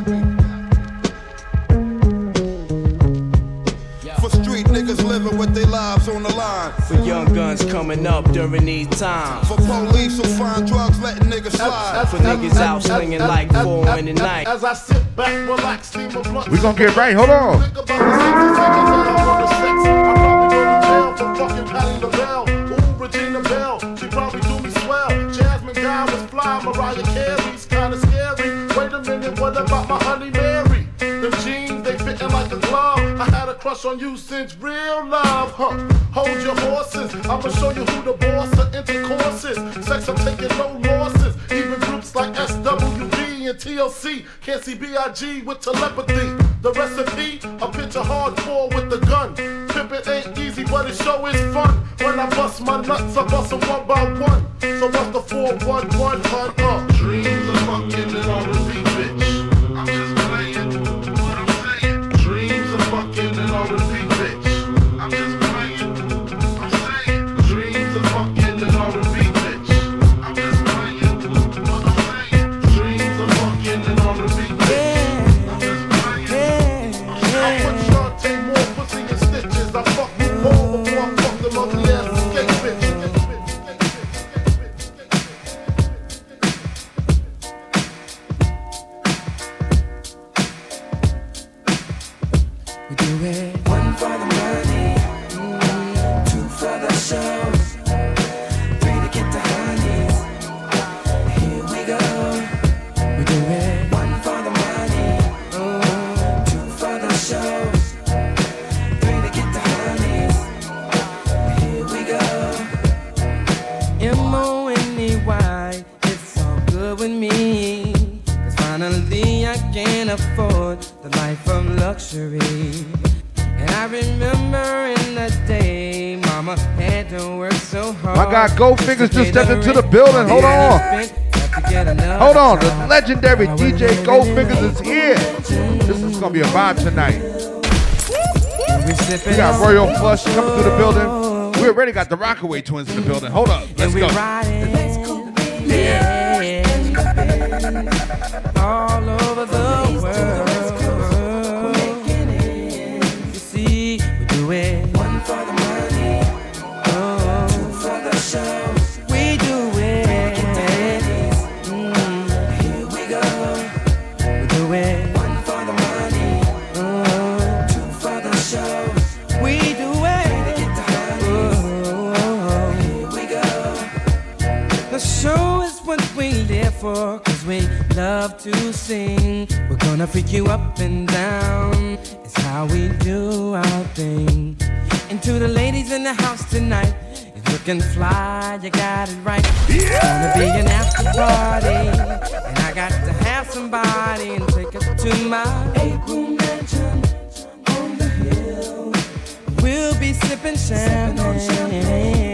For street niggas living with their lives on the line. For young guns coming up during these times. For police who find drugs letting niggas slide. For niggas out slinging like four in the night. As I sit back, relax, steam. We gonna get right. Hold on. Think about the 60 seconds that I wanna sex. I probably go to jail for fucking Patti LaBelle. Ooh, Regina Bell, she probably do me swell. Jasmine Guy was fly, Mariah Carey's kinda scary. Wait a minute, what about my honey Mary? Like a glove. I had a crush on you since real love, huh? Hold your horses, I'ma show you who the boss of intercourse is. Sex, I'm taking no losses. Even groups like SWV and TLC can't see B.I.G. with telepathy. The recipe, a picture hardcore with the gun. Pimpin' ain't easy, but it sure is fun. When I bust my nuts, I bust them one by one. So bust the 411 hun up. Dreams of fucking and on hard. My guy Goldfingers just stepped into the building. Hold on. Hold on. The legendary DJ Goldfingers is here. This is gonna be a vibe tonight. We got Royal Flush coming through the building. We already got the Rockaway twins in the building. Hold up. Let's go. yeah, all over love to sing. We're gonna freak you up and down. It's how we do our thing. And to the ladies in the house tonight, it's looking fly, you got it right. It's gonna be an after party. And I got to have somebody and take her to my eight-room mansion on the hill. We'll be sipping champagne when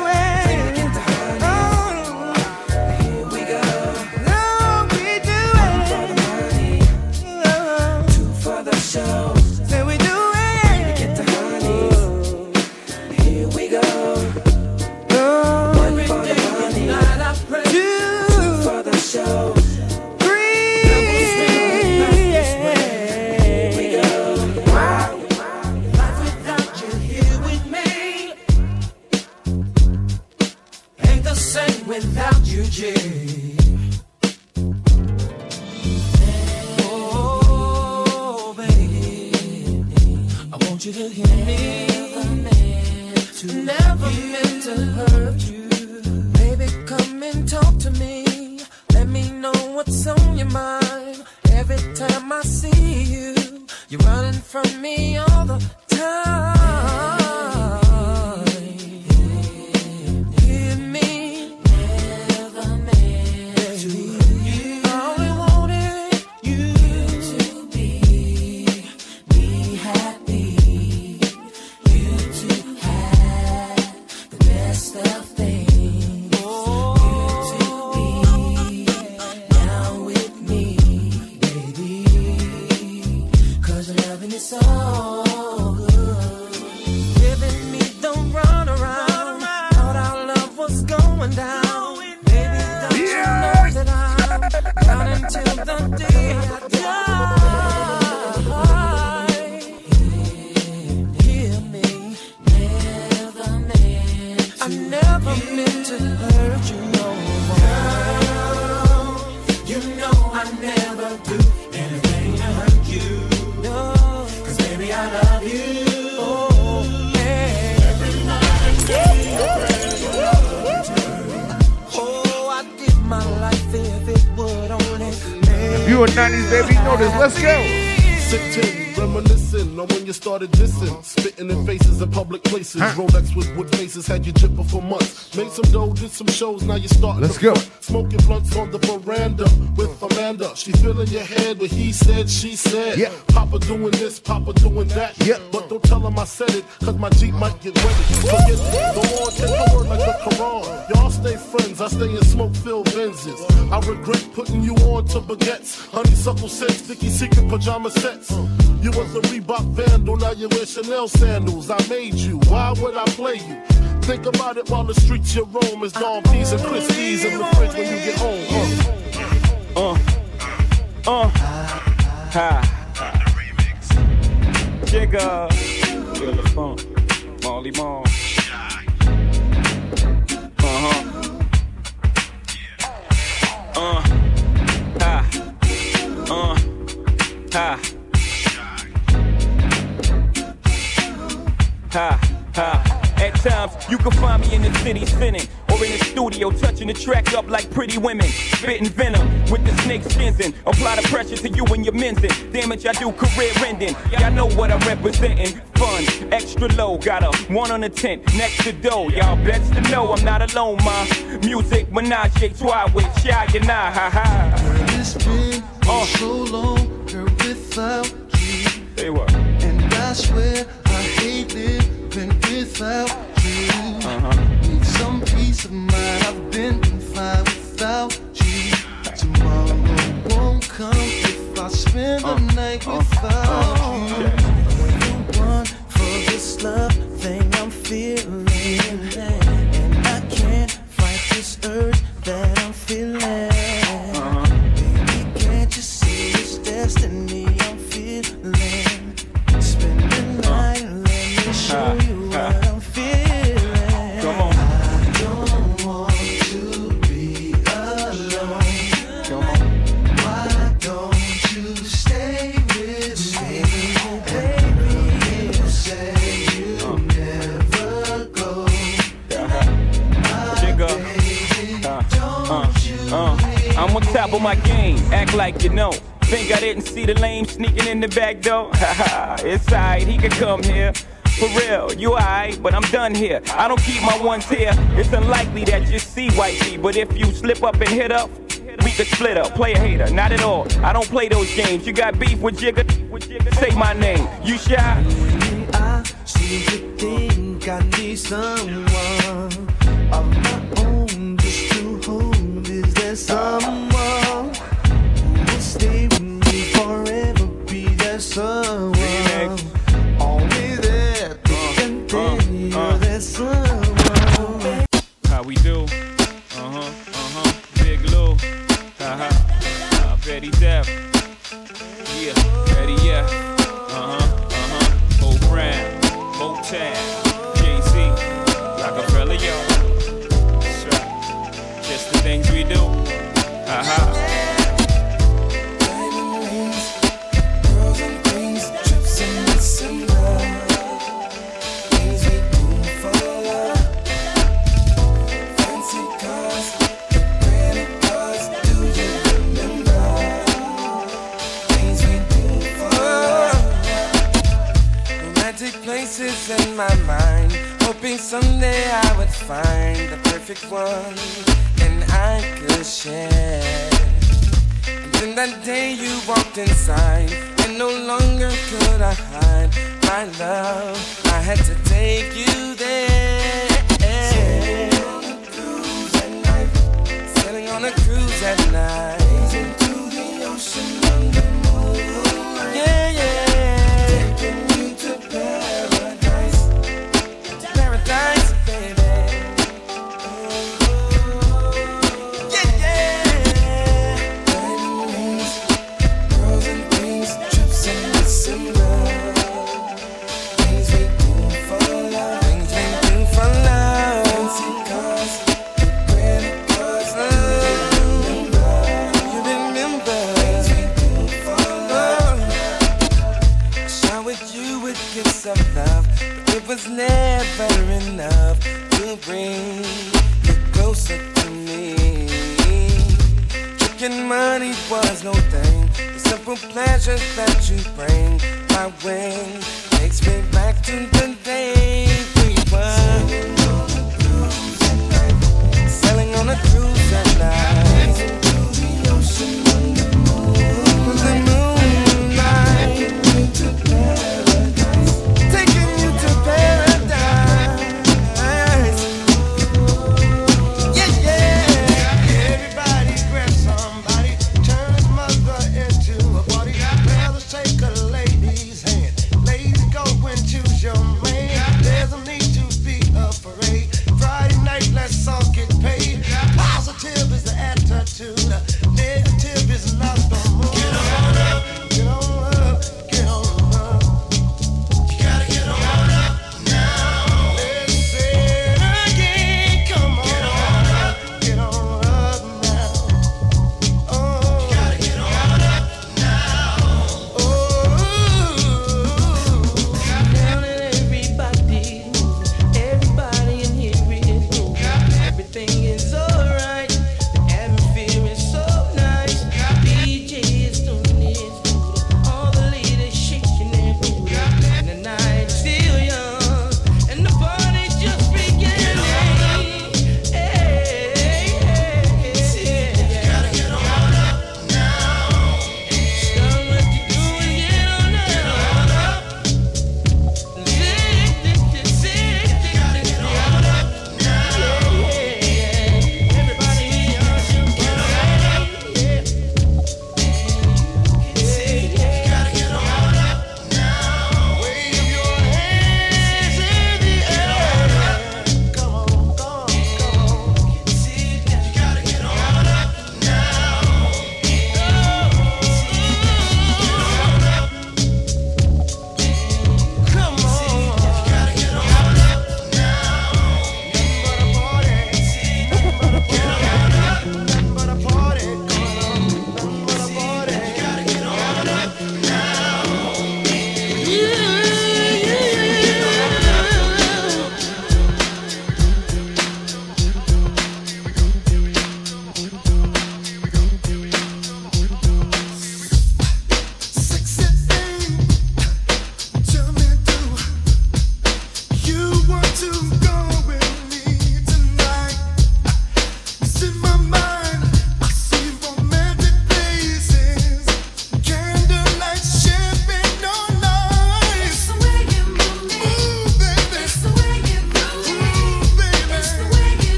some dough, did some shows, now you're starting Let's go. Smoking blunts on the veranda with Amanda. She filling your head with he said, she said. Yeah. Papa doing this, Papa doing that. Yeah. But don't tell him I said it, cause my Jeep might get wetted. It. Go on, take the word like the Quran. Y'all stay friends, I stay in smoke filled Benzes. I regret putting you on to baguettes. Honeysuckle scents, sticky secret pajama sets. You was a Reebok vandal, now you wear Chanel sandals. I made you, why would I play you? Think about it while the streets you roam is Dawn P's and Christie's in the fridge when you get home. Uh, uh, ha. I do, career ending. Y'all know what I'm representing. Fun, extra low, got a one on a tent next to dough. Y'all bets to know I'm not alone, ma. Music, menage trois with Shy and I, ha ha. It's been so long, girl, without you. Say what? And I swear I hate living without you. Uh-huh. Need back? Haha, it's alright, he could come here. For real, you alright, but I'm done here. I don't keep my ones here. It's unlikely that you see wifey, but if you slip up and hit up, we could split up. Play a hater, not at all. I don't play those games. You got beef with Jigga? Say my name. You shy? I seem to think I need someone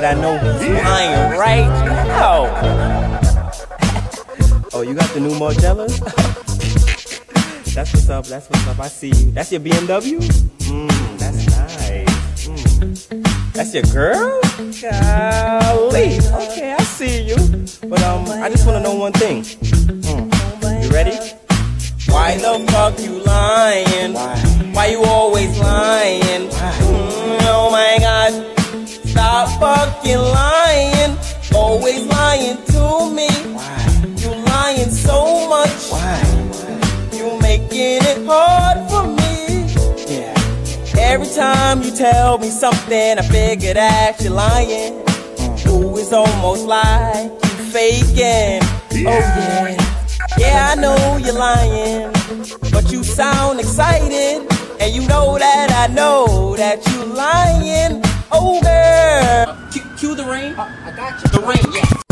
that I know who I am, right? Oh. oh, you got the new Margella? that's what's up, that's what's up. I see you. That's your BMW? Mmm, that's nice. Mm. That's your girl? Golly. Okay, I see you. But um, I just want to know one thing. then I figured out you're lying. Ooh, it's almost like you faking. Oh yeah, yeah I know you're lying, but you sound excited, and you know that I know that you're lying. Oh girl, cue, cue the rain. I, oh, I got you. The rain, yeah.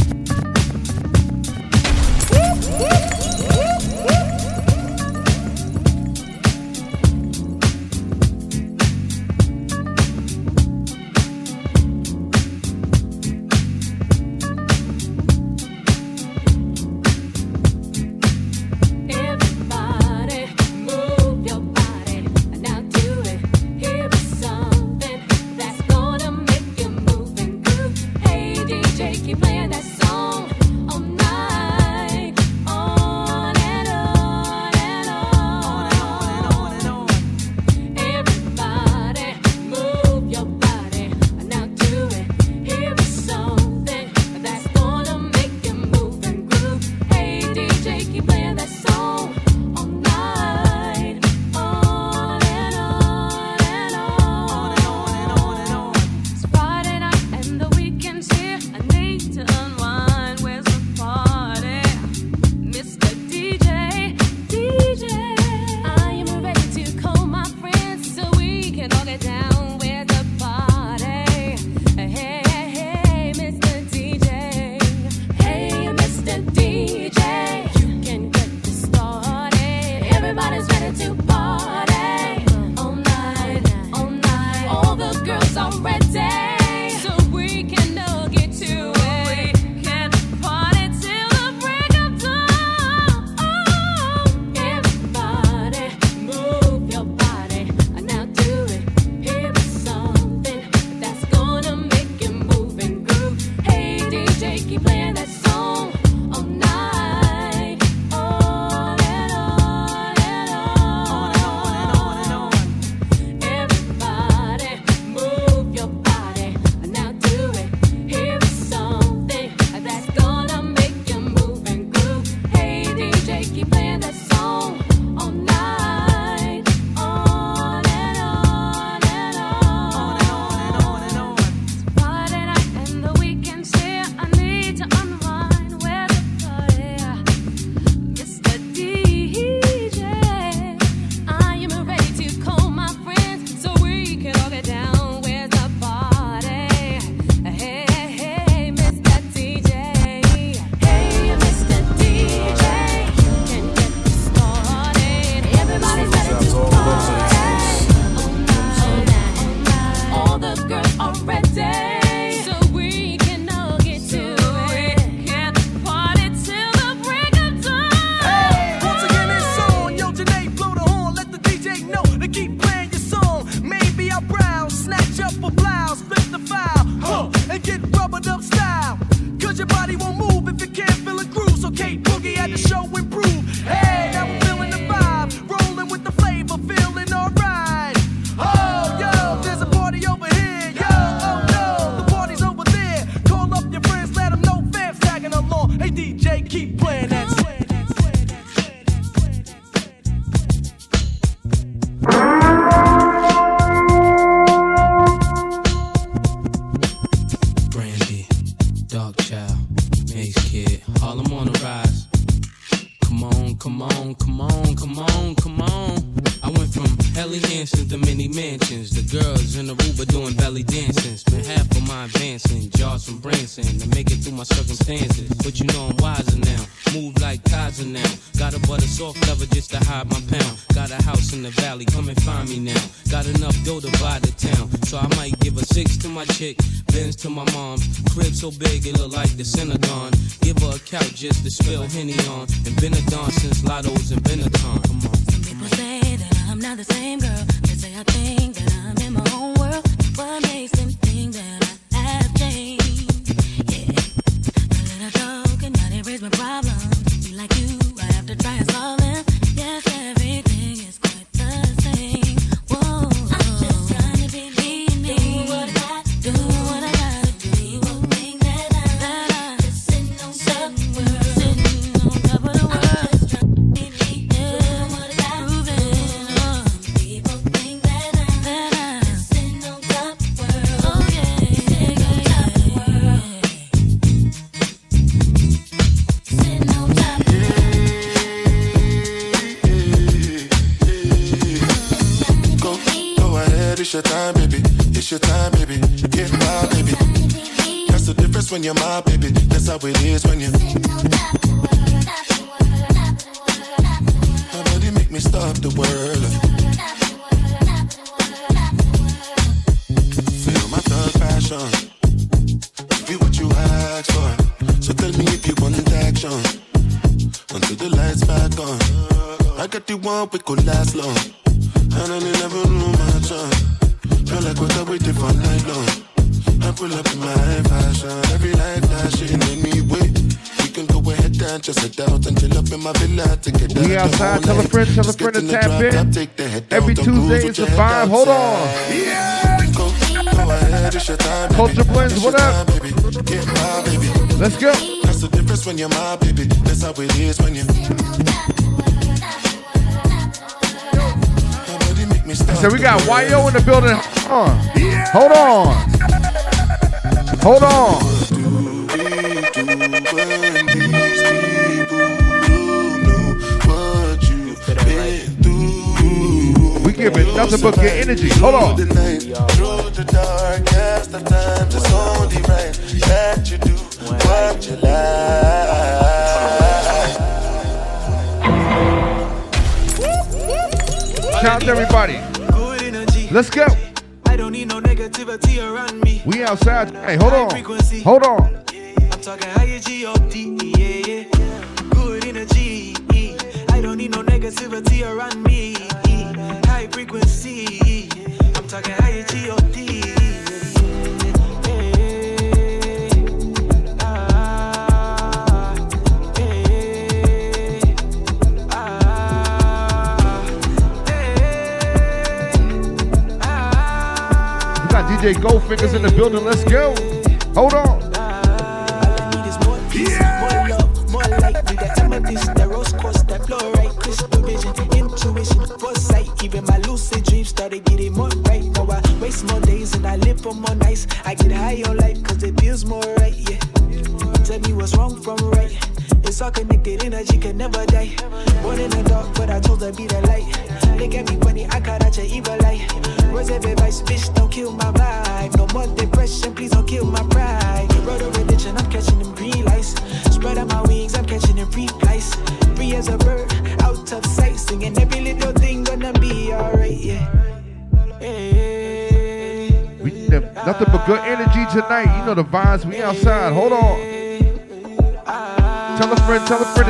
Just to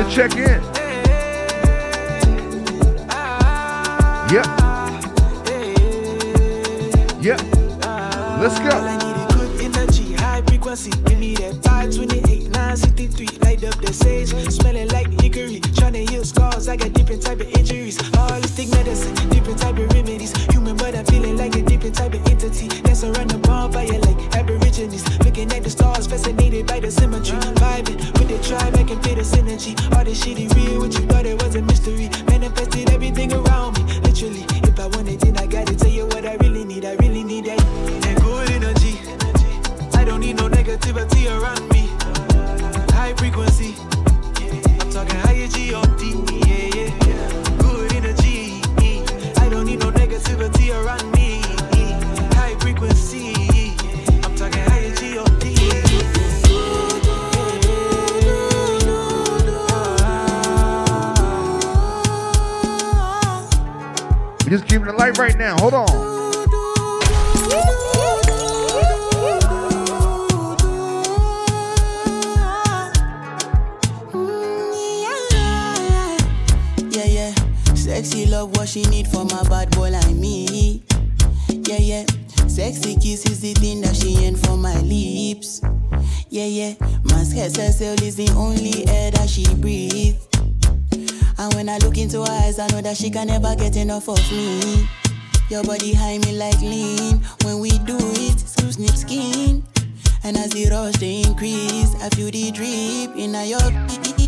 check in. Sexy love, what she need from a bad boy like me. Yeah, yeah. Sexy kiss is the thing that she ain't for my lips. Yeah, yeah. My Mask herself is the only air that she breathes. And when I look into her eyes, I know that she can never get enough of me. Your body high me like lean. When we do it, snip snip skin. And as the rush they increase, I feel the drip in your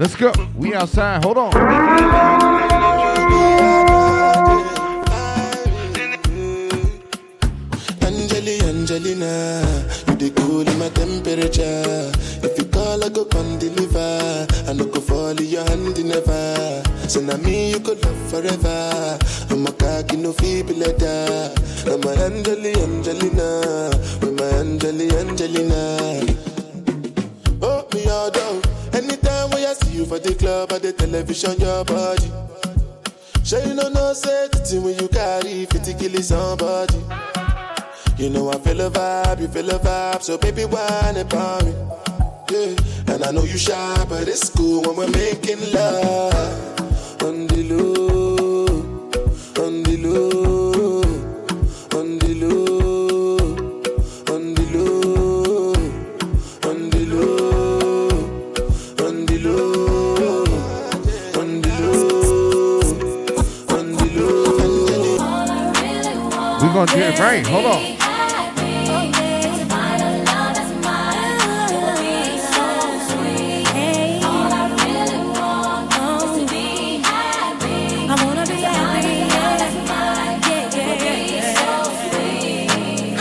Let's go. We outside. Hold on. Angeli, Angelina, you the cool my temperature. If you call, I go come deliver. I no go fall in your hand never. So now me you could love forever. I'm a cocky no feeble letter. I'm a Angelina, for the television, your body. Sure you know no say thing when you carry 50 kill somebody. You know I feel a vibe, you feel a vibe, so baby whine about me. Yeah, and I know you shy, but it's cool when we're making love. On the low, on the low, low. We gonna get it right. Hold on.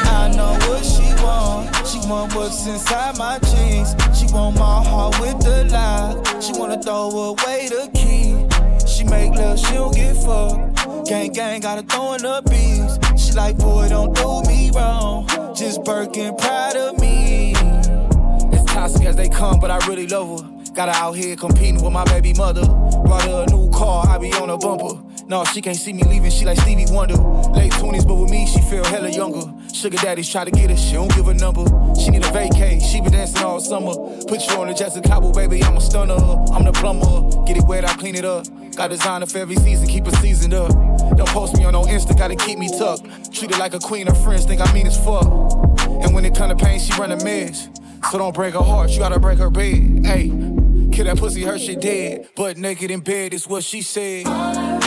I know what she want. She want what's inside my jeans. She want my heart with the lock. She wanna throw away the key. She make love, she don't get fucked. Gang gang gotta throw in the don't do me wrong. Just Birkin proud of me. As toxic as they come, but I really love her. Got her out here competing with my baby mother. Brought her a new car, I be on a bumper. No, she can't see me leaving, she like Stevie Wonder. Late 20s, but with me, she feel hella younger. Sugar daddies try to get her, she don't give a number. She need a vacay, she been dancing all summer. Put you on the Jessica Cabo, baby, I'm a stunner. I'm the plumber, get it wet, I clean it up. Got designer for every season, keep it seasoned up. Don't post me on no Insta, gotta keep me tucked. Treat her like a queen, her friends think I mean as fuck. And when it come to pain, she run a mess. So don't break her heart, you gotta break her bed. Hey, kill that pussy, her shit dead. But naked in bed is what she said.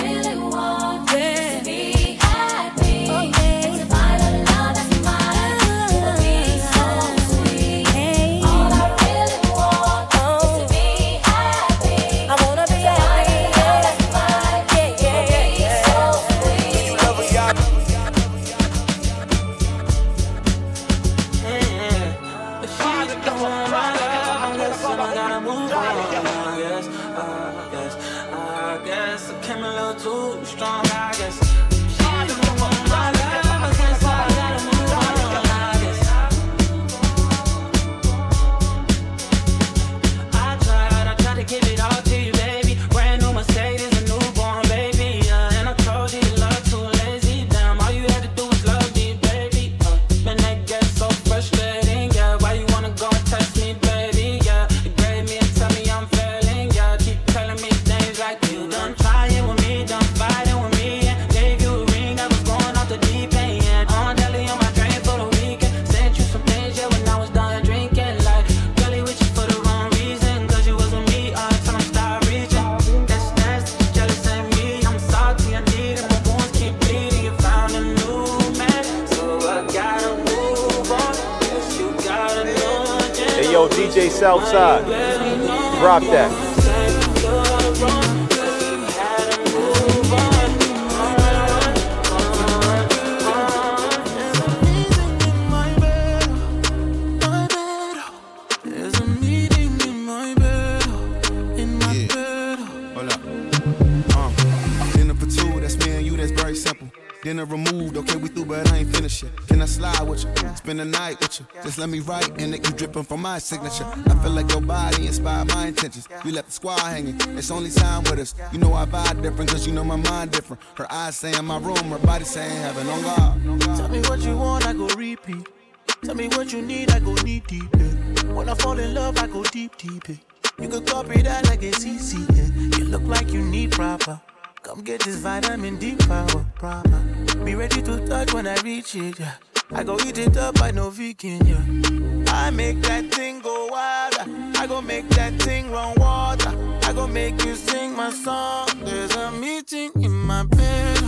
Southside. Drop that. Spend the night with you. Just let me write and it you dripping from my signature. I feel like your body inspired my intentions. You left the squad hanging, it's only time with us. You know I vibe different, cause you know my mind different. Her eyes saying my room, her body saying heaven on God. Tell me what you want, I go repeat. Tell me what you need, I go deep, deep. Yeah. When I fall in love, I go deep, deep. Yeah. You could copy that like it's easy. Yeah. You look like you need proper. Come get this vitamin D power, proper. Be ready to touch when I reach it. Yeah. I go eat it up, I know vegan. Yeah. I make that thing go wild. I go make that thing run water. I go make you sing my song. There's a meeting in my bed,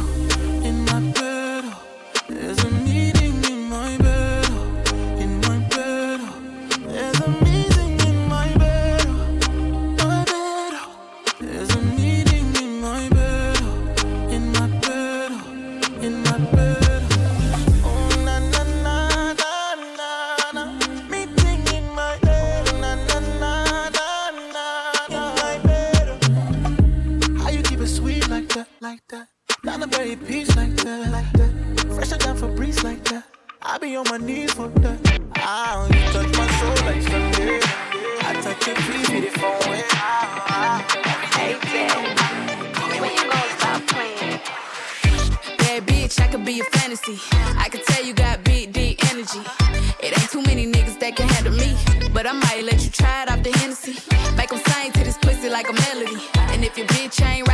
Down peace like that, like that. Fresher than Febreze like that. I be on my knees for that. Ah, you touch my soul like Sunday. I touch your feet with it from where Hey, Bill, when you gonna stop playing? Bitch, I could be a fantasy. I could tell you got big, deep energy. It ain't too many niggas that can handle me. But I might let you try it off the Hennessy. Make 'em sing to this pussy like a melody. And if your bitch ain't right,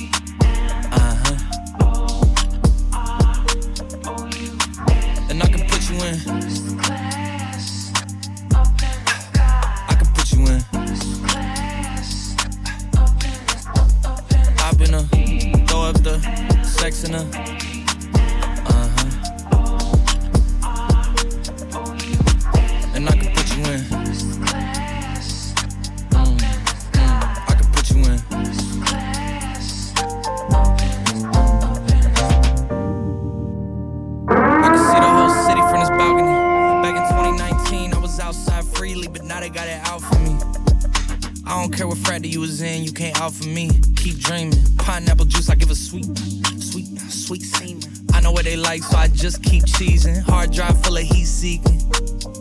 And I can put you in. I can put you in. I've been a throw up the sex in a Don't care what frat you was in, you can't out for me. Keep dreaming. Pineapple juice, I give a sweet, sweet, sweet semen. I know what they like, so I just keep cheesing. Hard drive full of heat seeking.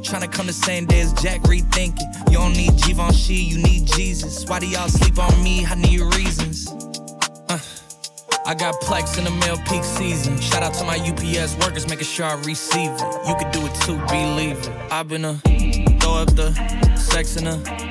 Tryna come the same day as Jack rethinking. You don't need Givenchy, you need Jesus. Why do y'all sleep on me? I need reasons. Uh, I got plex in the mail peak season. Shout out to my UPS workers, making sure I receive it. You could do it too, believe it. I've been a throw up the sex in a.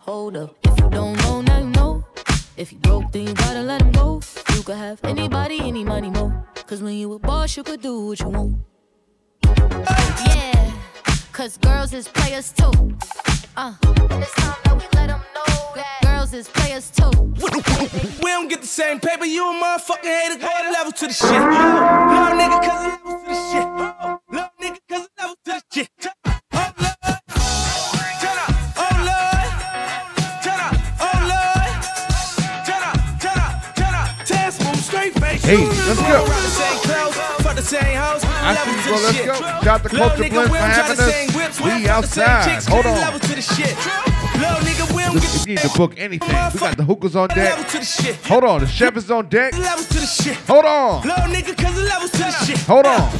Hold up, if you don't know, now you know. If you broke, then you gotta let him go. You could have anybody, any money, mo. Cause when you a boss, you could do what you want. Yeah, cause girls is players too. Uh, and it's time that we let them know that girls is players too. We don't get the same paper, you a motherfucking hater, go level to the shit. To bro. the Let's shit. go. Shout out to Culture we for having us. We the outside. Hold on. the If you need to book anything, we got the hookahs on deck. level to the shit. Hold on, the chef is on deck. Levels to the shit. Hold on. Little nigga, cause the levels to the shit. Hold on. Oh,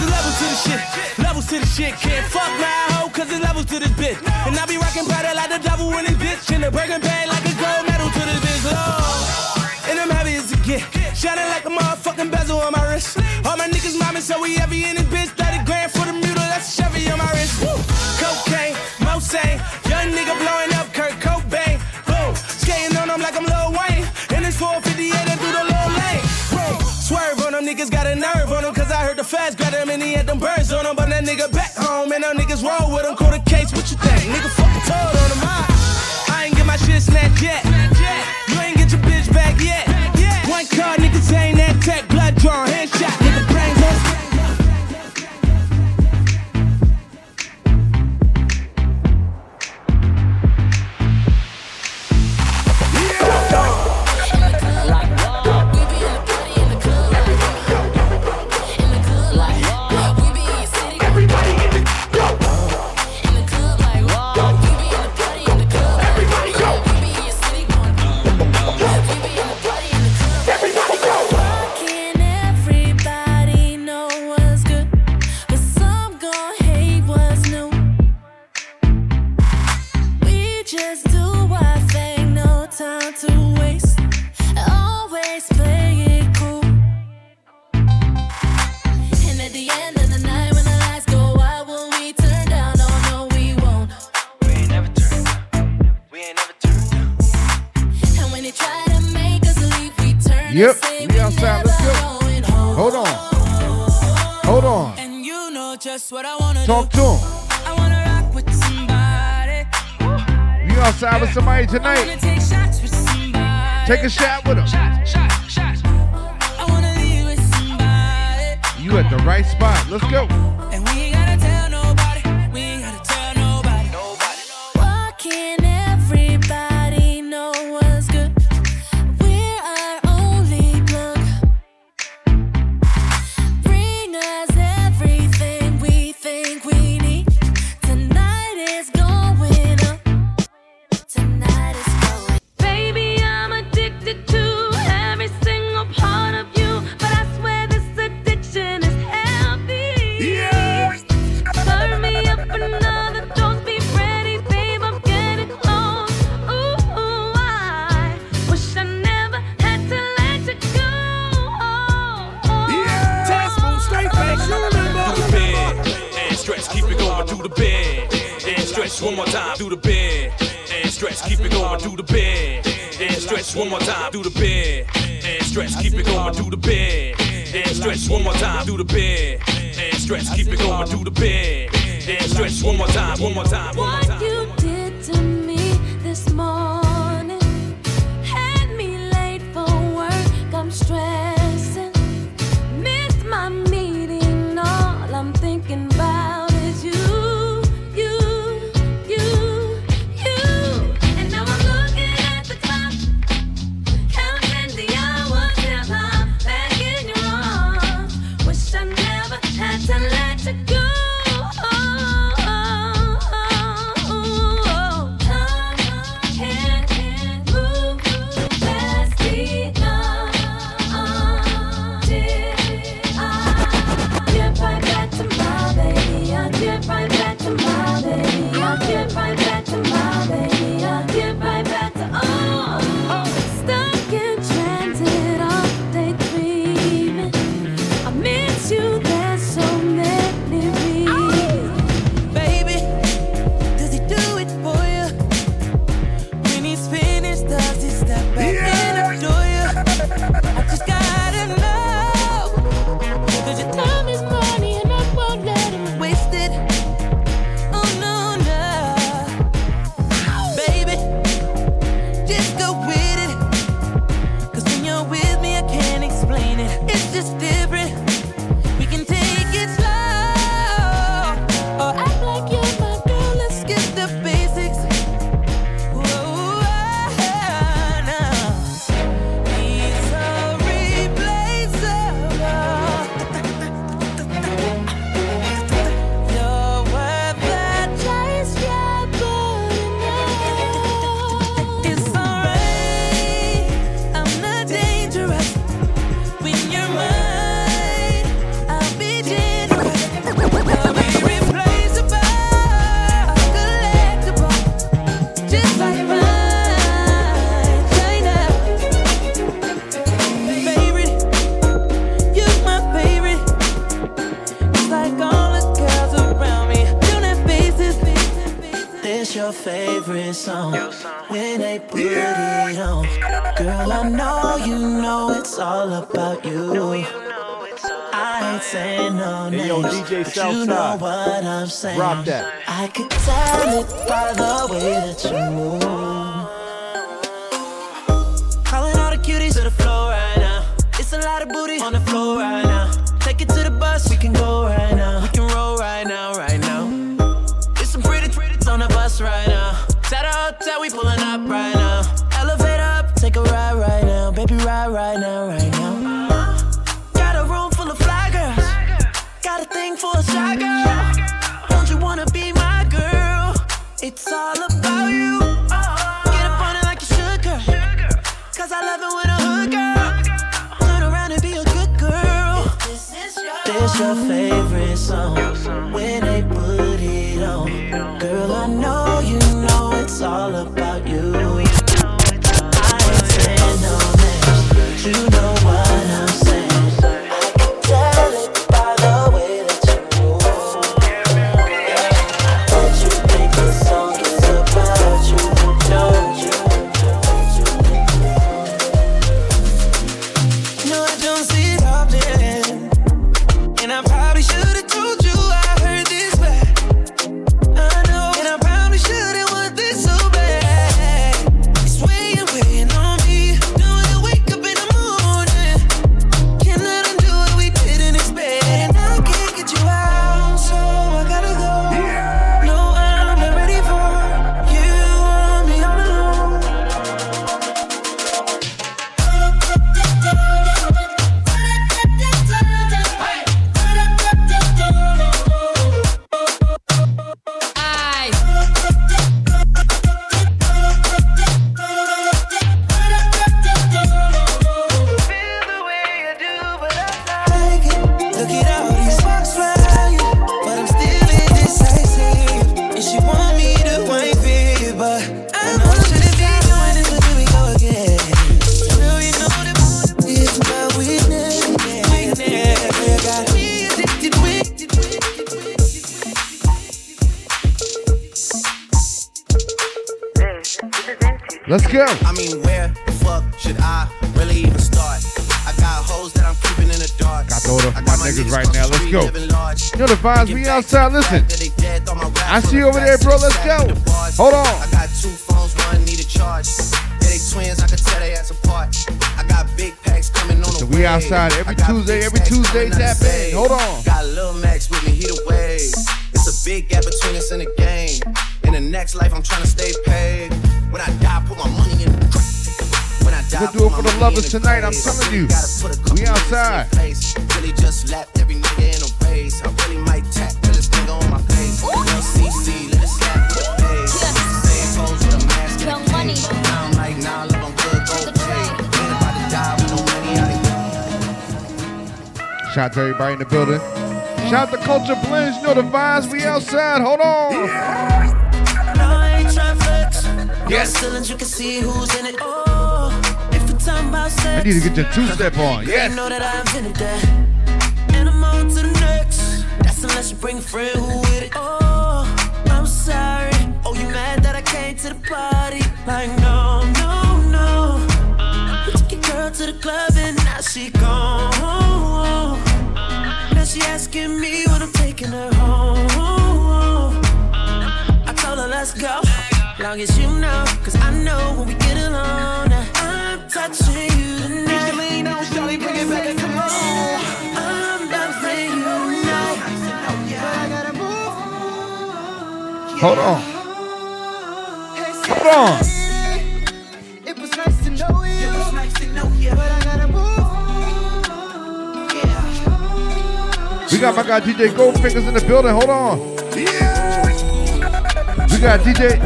the levels to the shit. Levels to the shit. Can't fuck my hoe, cause the levels to this bitch. And I be rocking powder like the devil in this bitch. In the breaking bag like a gold medal to this bitch. Oh. Lord. And I'm heavy as a get. Shining like a motherfucking bezel on my wrist. All my niggas mobbing, so we heavy in this bitch. 30 grand for the mule, that's a Chevy on my wrist. Woo. Cocaine, Mosaic. Young nigga blowing up Kurt Cobain. Boom. Skating on them like I'm Lil Wayne. And it's 458 and through the low lane. Boom. Swerve on them niggas, got a nerve on them. Cause I heard the fast got him and he had them birds on him. But that nigga back home and them niggas roll with him. Call the case, what you think? Nigga fucking told on him. I, I ain't get my shit snatched yet. You ain't get your bitch back yet. One car, niggas ain't that tech. Blood drawn, headshot, tonight? take a shot with him. You at the right spot. Let's go. Jones, DJ Southside. You know what I'm saying. Rock that. I could tell it by the way that you move. Calling all the cuties to the floor right now. It's a lot of booty on the floor right now. your face Tuesday, tap in. Hold on. Got Lil Max with me, he the wave. It's a big gap between us and the game. In the next life, I'm trying to stay paid. When I die, put my money in the crack. When I die, We'll do it for the lovers tonight. I'm telling you. We outside. Shout out to everybody in the building. Shout out to Culture Blends. You know the vibes. We outside. Hold on. No, I ain't tryna flex. Yes. You can see who's in it. Oh, if we're talking about I sex, need to get your two step on. girl, Yes. you know that I invented that. And I'm on to the next. That's unless you bring a friend who Hold on. Hold on. It was nice to know you. It was nice to know you. But I gotta move. We got my guy DJ Goldfingers in the building. Hold on. We got DJ.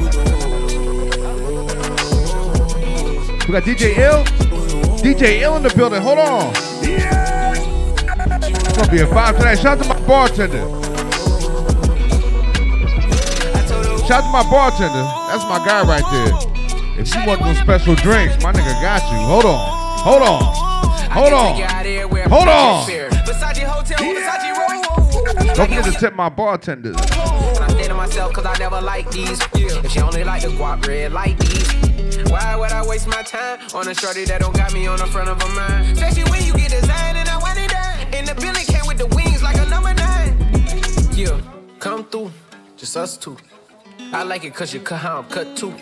We got DJ Ill. DJ Ill in the building. Hold on. It's gonna be a vibe tonight. Shout out to my bartender. Shout out to my bartender. That's my guy right there. If you want those special drinks, my nigga got you. Hold on. Hold on. Hold on. Hold on. Don't forget to tip my bartenders. To myself, cause I never like these. If she only like the guap red like these. Why would I waste my time on a shorty that don't got me on the front of a mind? Especially when you get designed and I want it done. And the Billy came with the wings like a number nine. Yeah, come through, just us two. I like it cause you cut how I'm cut too.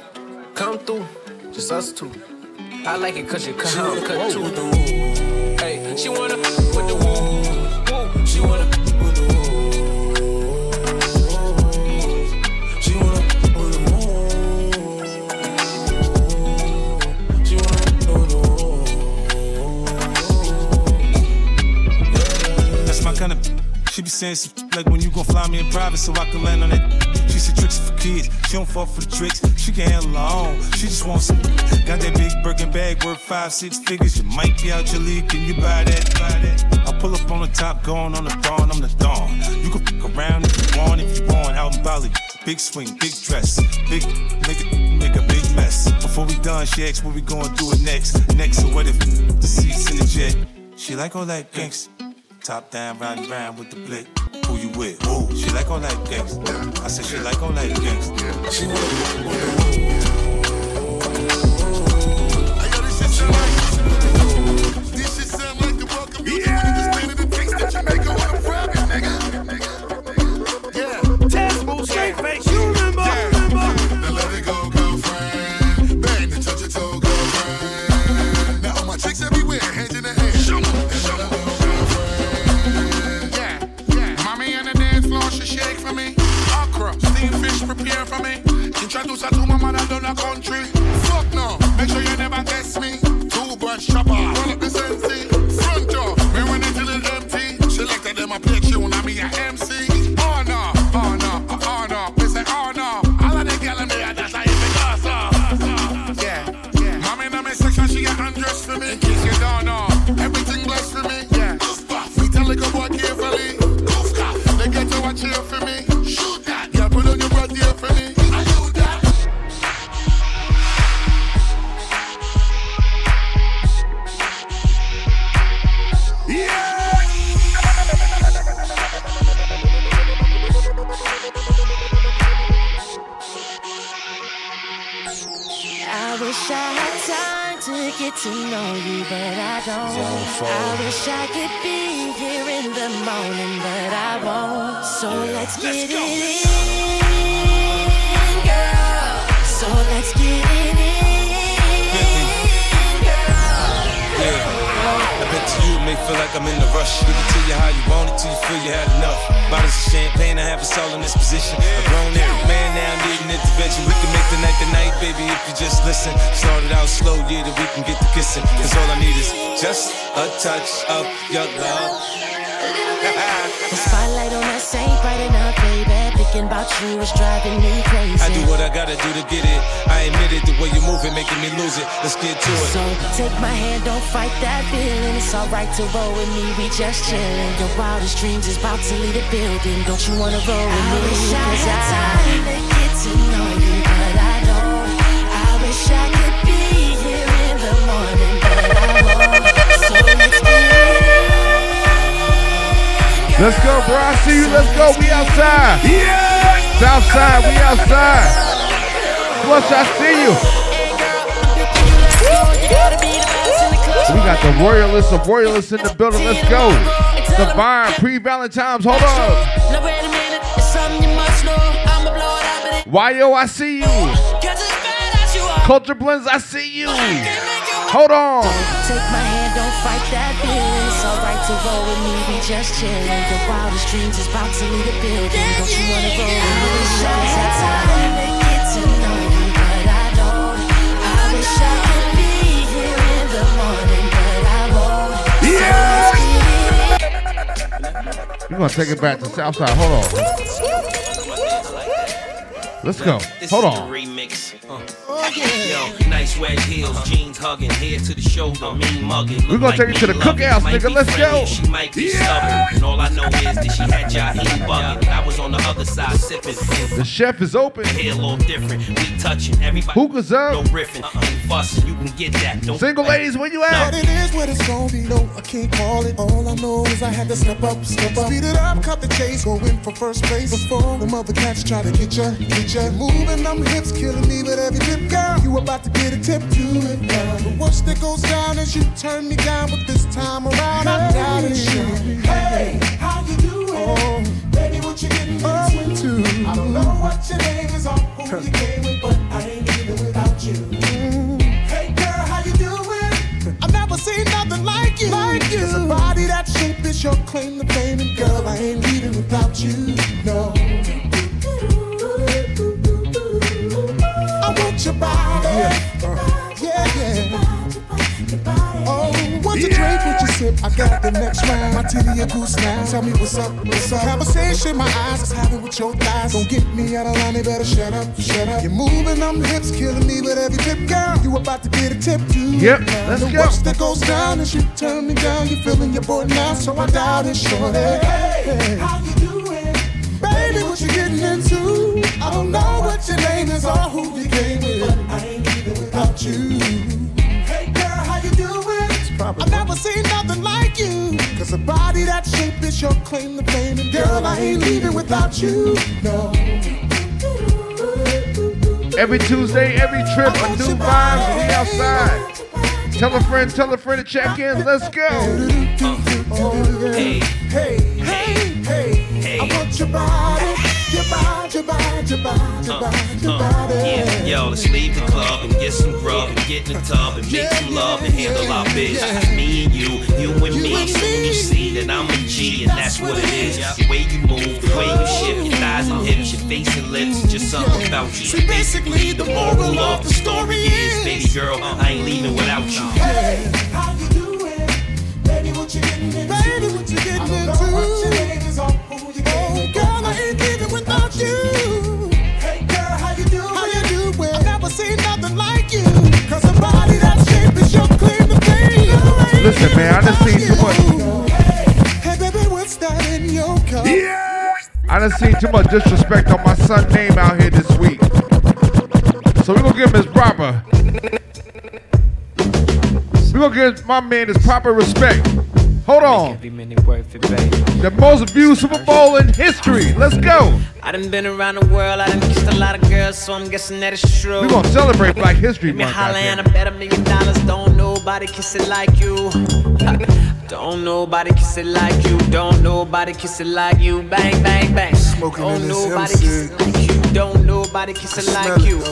Come through, just us two. I like it cause you cut how I'm cut too. Hey, she wanna Some like when you gon' fly me in private so I can land on it. She said tricks for kids. She don't fall for the tricks. She can handle her own. She just wants some. Got that big Birkin bag worth five, six figures. You might be out your league. Can you buy that? Buy that? I pull up on the top, going on the dawn. I'm the dawn. You can fuck around if you want. If you want, out in Bali. Big swing, big dress, big nigga, make a big mess. Before we done, she asked what we gonna do it next. Next, so what if the seats in the jet? She like all that gangsta. Top down, riding round with the blick. Who you with? Who? She like all that gangsta. I said she like all that gangsta. She This I see you. We got the royalists of royalists in the building. Let's go. Divine pre-Valentine's. Hold on. Yo, I see you. Culture blends. I see you. Hold on. Take my hand, don't fight that feeling. It's alright to roll with me, we just chillin'. Your wildest dreams is about to leave the building. Don't you wanna roll with me? We're gonna take it back to Southside. Hold on. Let's go. Hold on. Remix. Yo, nice red heels, jeans hugging, hair to the shoulder, mean mugging. We're gonna take it to the cookhouse, nigga. Let's go. She might be stubborn, and all I know is that she had Jaheim bugging. I was on the other side sipping. The chef is open. Hair a little different, we touching. Everybody Hookah's up. no riffing, ain't fussing. You can get that. Don't Single ladies, where you But at? it is what it's gonna be. No, I can't call it. All I know is I had to step up, step up. Speed it up, cut the chase, go in for first place. Before the mother cats try to get ya, get ya. Moving them hips, killing me with every tip, girl. You about to get a tip to it, girl. The worst that goes down is you turn me down, but this time around I got it. Hey, how you doing? Oh, baby, what you getting into? I don't know what your name is or who you came you. You. It's a body that shape is your claim to fame, I got the next round. My titty a goose now. Tell me what's up, what's up. Conversation my eyes is having with your thighs. Don't get me out of line, they better shut up, shut up. You're moving them hips, killing me with every tip, girl. You about to get a tip too. Yep, Now, let's the go. worst that goes down is you turn me down. You're feeling your boy now, so I doubt it, shorty. Hey, how you doing? Baby, what you getting into? I don't know what your name is or who you came with. But I ain't leaving without you. Shape your claim to fame. And girl, I ain't leaving without you. No. Every Tuesday, every trip, a new vibes. We outside. Tell a friend, tell a friend to check in. Let's go. Oh, hey, hey, hey, hey. I want your body, your body, your body, your body, your body. Yeah, yo, let's leave the club and get some grub and get in the tub and make some love and handle our business. Me and you, you and me. Soon you see that I'm a G and that's what it is. The way you move, the way you shift your oh. thighs and hips, your face and lips, just something about you. Basically, the moral of the story is, baby girl, I ain't leaving without you. Hey, how you doing? Baby, what you getting into? Baby, what you getting into? Listen, man, I done seen too much. Hey, baby, what's that in your cup? Yeah. I done seen too much disrespect on my son's name out here this week. So we're gonna give him his proper. We're gonna give my man his proper respect. Hold on. Every minute worth If it. The most viewed Super Bowl in history. Let's go. I done been around the world, I done kissed a lot of girls, so I'm guessing that it's true. We're gonna celebrate Black History Give me Month. holla and I bet a million dollars. Don't nobody kiss it like you. Don't nobody kiss it like you. Don't nobody kiss it like you. Bang, bang, bang. Smoking Don't in nobody kiss it like you. Don't nobody kiss it like you.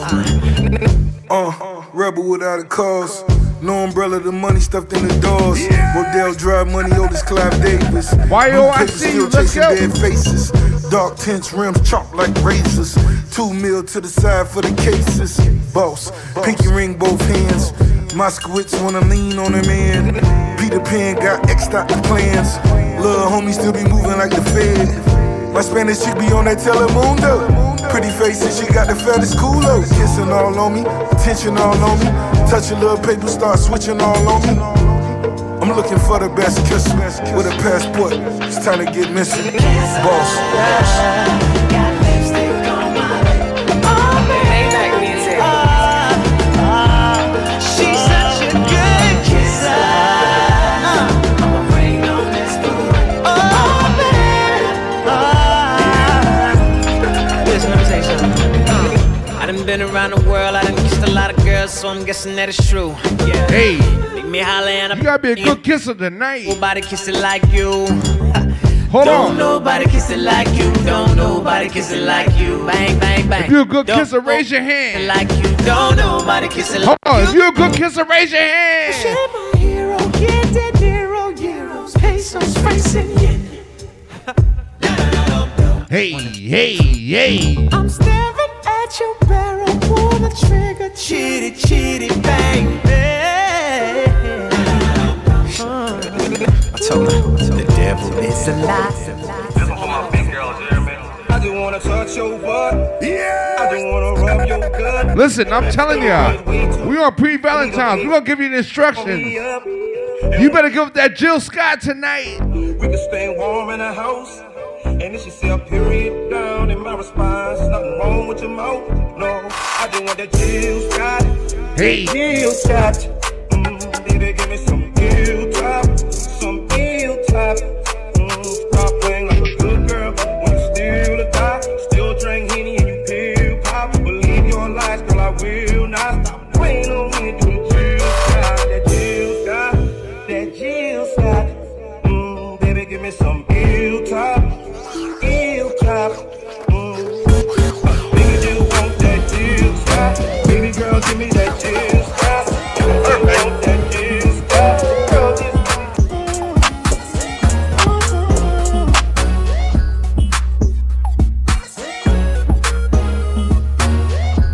Uh, rebel without a cause. No umbrella, the money stuffed in the doors. Rodeo Drive money, Otis Clive Davis. Why, Blue yo, I see still you. Let's chasing go. dead faces. Dark tints, rims chopped like razors. Two mil to the side for the cases. Boss, pinky ring both hands. Moskowitz wanna lean on a man. Peter Pan got X'd plans. Little homie still be moving like the Fed. My Spanish chick be on that Telemundo. Pretty face and she got the fattest culo. Kissing all on me, attention all on me. Touch a little paper, start switching all on me. I'm looking for the best kisser with a passport. It's time to get missing. Boss. Been around the world, I done kissed a lot of girls, so I'm guessing that it's true. Yeah. Hey. Make me holla and You gotta be a good kisser tonight. Nobody kiss it like you. Hold Don't on. nobody kiss it like you. Don't nobody kiss it like you. Bang, bang, bang. If you're a good Don't kisser, raise your hand. Like you. Don't nobody kiss it Hold like on. If you're a good kisser, raise your hand. Hero, get that hero, euros, pesos, francs, and yen. Hey, hey, hey. I'm staring at your barrel, pull the trigger, chitty, chitty, bang, bang. I told her, the devil is a lie. I just wanna touch your butt. Yeah. I just wanna rub your gut. Listen, I'm telling y'all, we on pre-Valentine's. We're gonna give you the instructions. You better give up that Jill Scott tonight. We can stay warm in the house. And if she a period down in my response, nothing wrong with your mouth. No, I just want that Jill Scott. Hey. Jill Scott. Mm, baby, give me some ill top. Some ill top. Mm, stop playing like a good girl when you still a die. Still drink Henny and you pill pop. Believe your lies, girl, I will not stop playing on me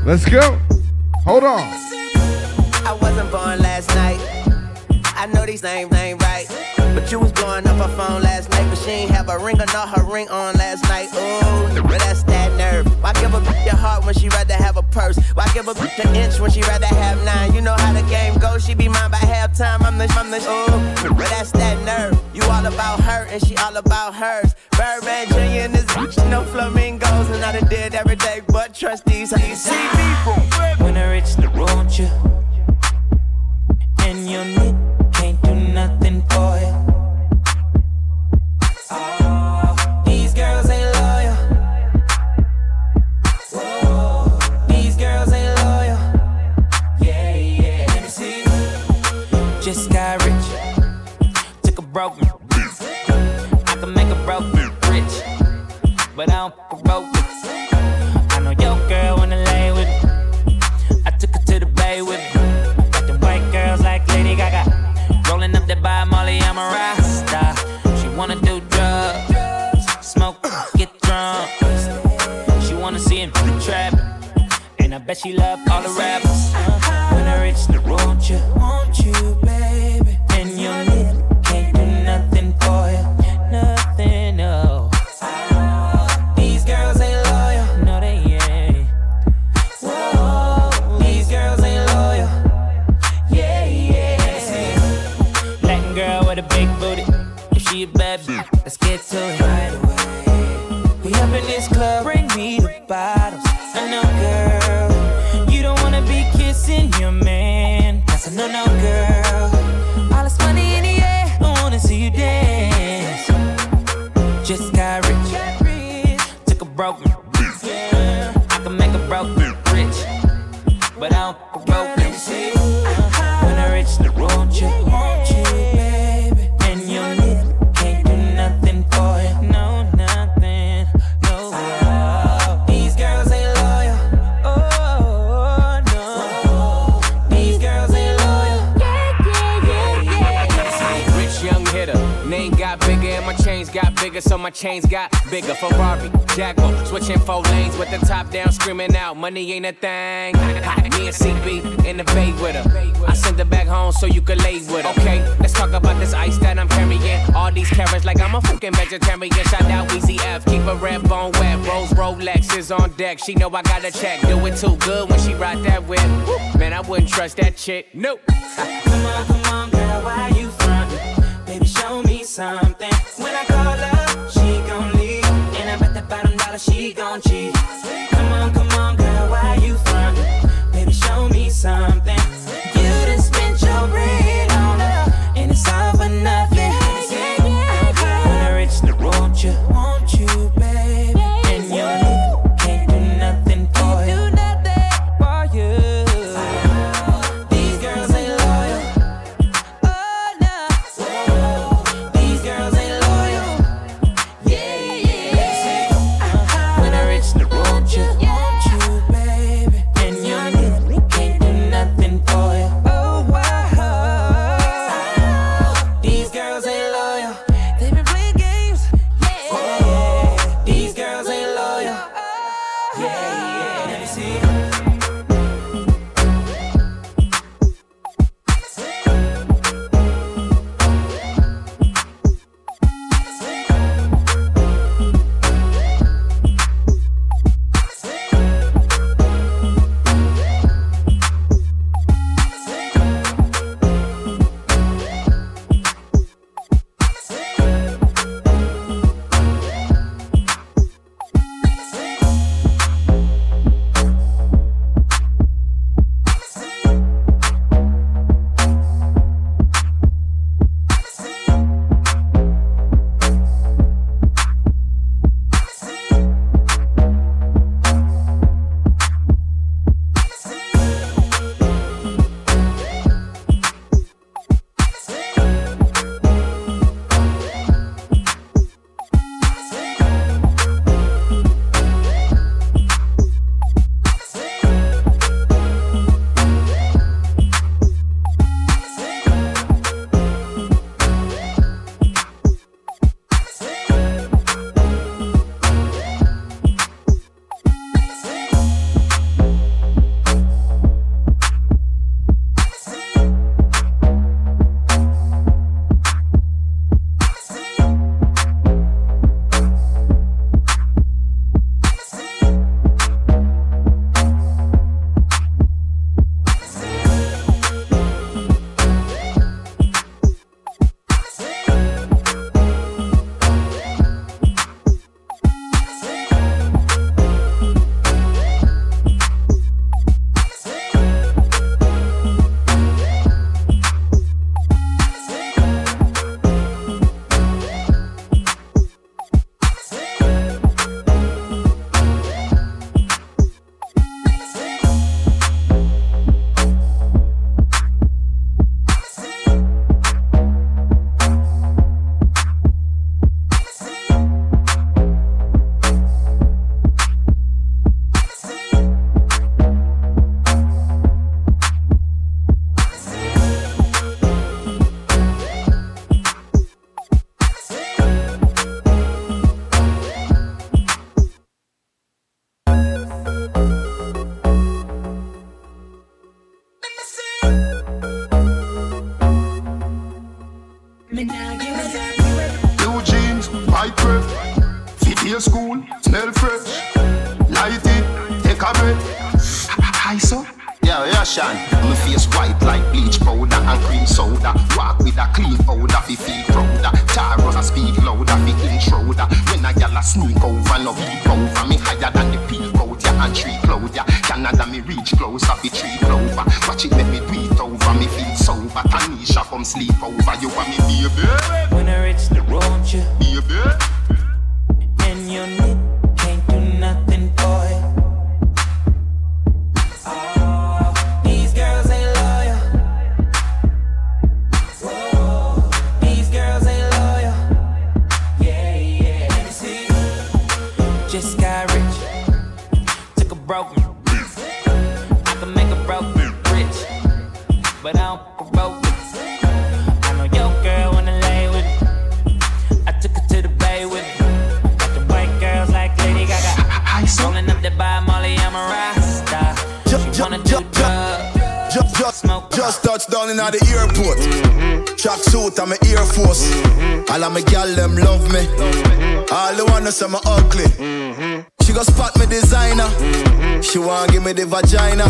Let's go. Hold on. I wasn't born last night. I know these names ain't right. But you was blowing up her phone last night, but she ain't have a ring or not her ring on last night. Ooh, but that's that nerve. Why give a bitch your heart when she rather have a purse? Why give a bitch an inch when she rather have nine? You know how the game goes. She be mine by halftime. I'm the, I'm the, ooh, but that's that nerve. You all about her and she all about hers. Birdman Jr. and this bitch, no flamingos, and I done did every day, but trust these. How you see me? When I reach the road, you and your knit can't do nothing for you. Oh, but I don't fuck a broke. I know your girl wanna lay with me. I took her to the bay with me. Got them white girls like Lady Gaga. Rolling up that by Molly, I'm a rasta. She wanna do drugs, smoke, get drunk. She wanna see him in the trap. And I bet she love all the rappers. When I reach the road, you want you, baby. Bigger. Ferrari, Jaguar, switching four lanes with the top down, screaming out, money ain't a thing. Me and CB in the bay with her. I send her back home so you can lay with her. Okay, let's talk about this ice that I'm carrying. All these carrots like I'm a fucking vegetarian. Shout out Weezy F, keep a red bone wet. Rose Rolex is on deck. She know I got a check. Do it too good when she ride that whip. Man, I wouldn't trust that chick. Nope. Come on, come on, girl, why you frontin'? Baby, show me something. When I that she gon' cheat. Come on, come on, girl, why you frontin'? Baby, show me something. You done spent your bread on her, and it's all for nothing. When I reach the road, you want you, tree clover. Watch it, let me do it over. Me feel sober. Tanisha come sleep over. You want me baby? When I reach the road, you be a baby. Down in the airport. Track suit, I'm a Air Force. All of my gal them love me. All the wanna say me ugly. She go spot me designer. She wanna give me the vagina.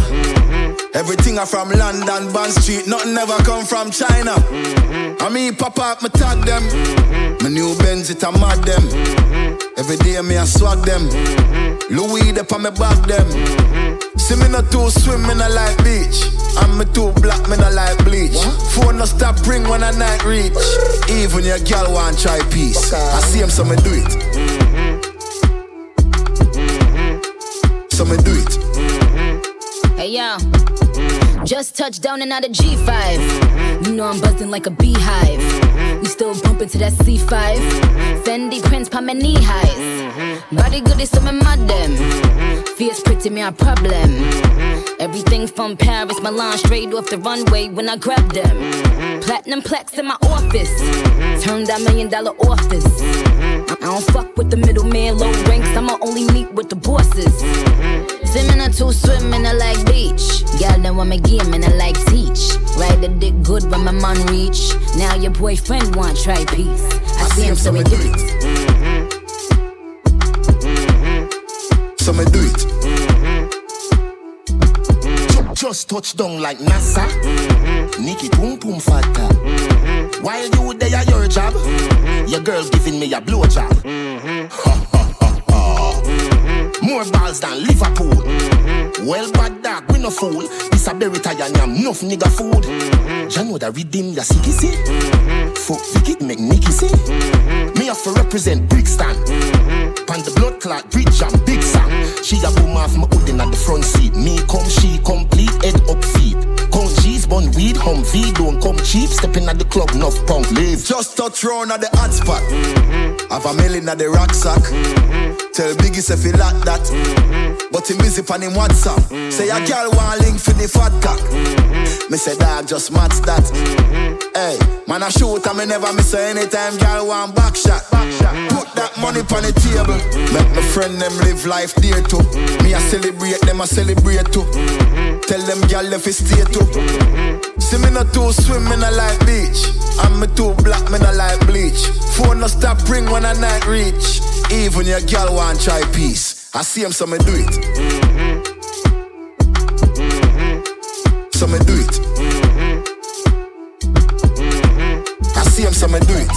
Everything I from London, Bond Street, nothing ever come from China. I mean, pop up, me tag them. My new Benz, it a mad them. Every day me I swag them. Louis, they on me back them. See me not too swim, me not like beach. I'm me too black, me not like bleach. Phone no stop ring when I night reach. Even your girl want try peace. I see him, so me do it. So me do it. Hey yo, just touched down and out of G5. You know I'm buzzing like a beehive. We still bumping to that C5. Fendi prints pa my knee highs. Mm-hmm. Body good is some mad them. Mm-hmm. Fierce pretty me a problem. Mm-hmm. Everything from Paris, Milan, straight off the runway when I grab them. Platinum plaques in my office. Turn that million dollar office. I don't fuck with the middleman, low ranks. I'ma only meet with the bosses. Swimming or two swimming, I like beach. Then want me game and I like teach. Ride the dick good when my man reach. Now your boyfriend want try peace. I, see him, so we do it. So me do it. Ju- Just touch down like NASA. Mm-hmm. Nikki Pum Pum Fata. Mm-hmm. While you there, your job. Your girl giving me a blowjob. Ha ha ha ha. More balls than Liverpool. Mm-hmm. Well, bad dog, we no fool. This a berry tie and yam, enough nigga food. Mm-hmm. Jah know that redeem ya see see. Mm-hmm. Fuck Vicky make Nicky see. Me have to represent Brixton. Pan the blood clot bridge and big song. She a boom off my hoodin at the front seat. Me come, she complete head up feet. Count G's, bun weed, Humvee, don't come cheap. Stepping at the club, enough punk leave. Just touch round at the hot spot. Have a million at the rucksack. Tell Biggie say fi like that. Mm-hmm. But him busy on him WhatsApp. Mm-hmm. Say a girl want link for the fat cock. Mm-hmm. Me say dog just match that. Hey, man I shoot and me never miss her anytime girl want back shot. Put that money on the table. Make my friend them live life dear too. Me I celebrate them I celebrate too. Tell them girl if it's stay too. See me not too swim, me not like beach. I'm me too black, me not like bleach. Phone no stop ring when I night reach. Even your girl want try peace. I see him, so me do it. So me do it. I see him, so me do it.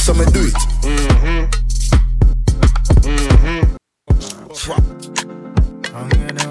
So me do it. Said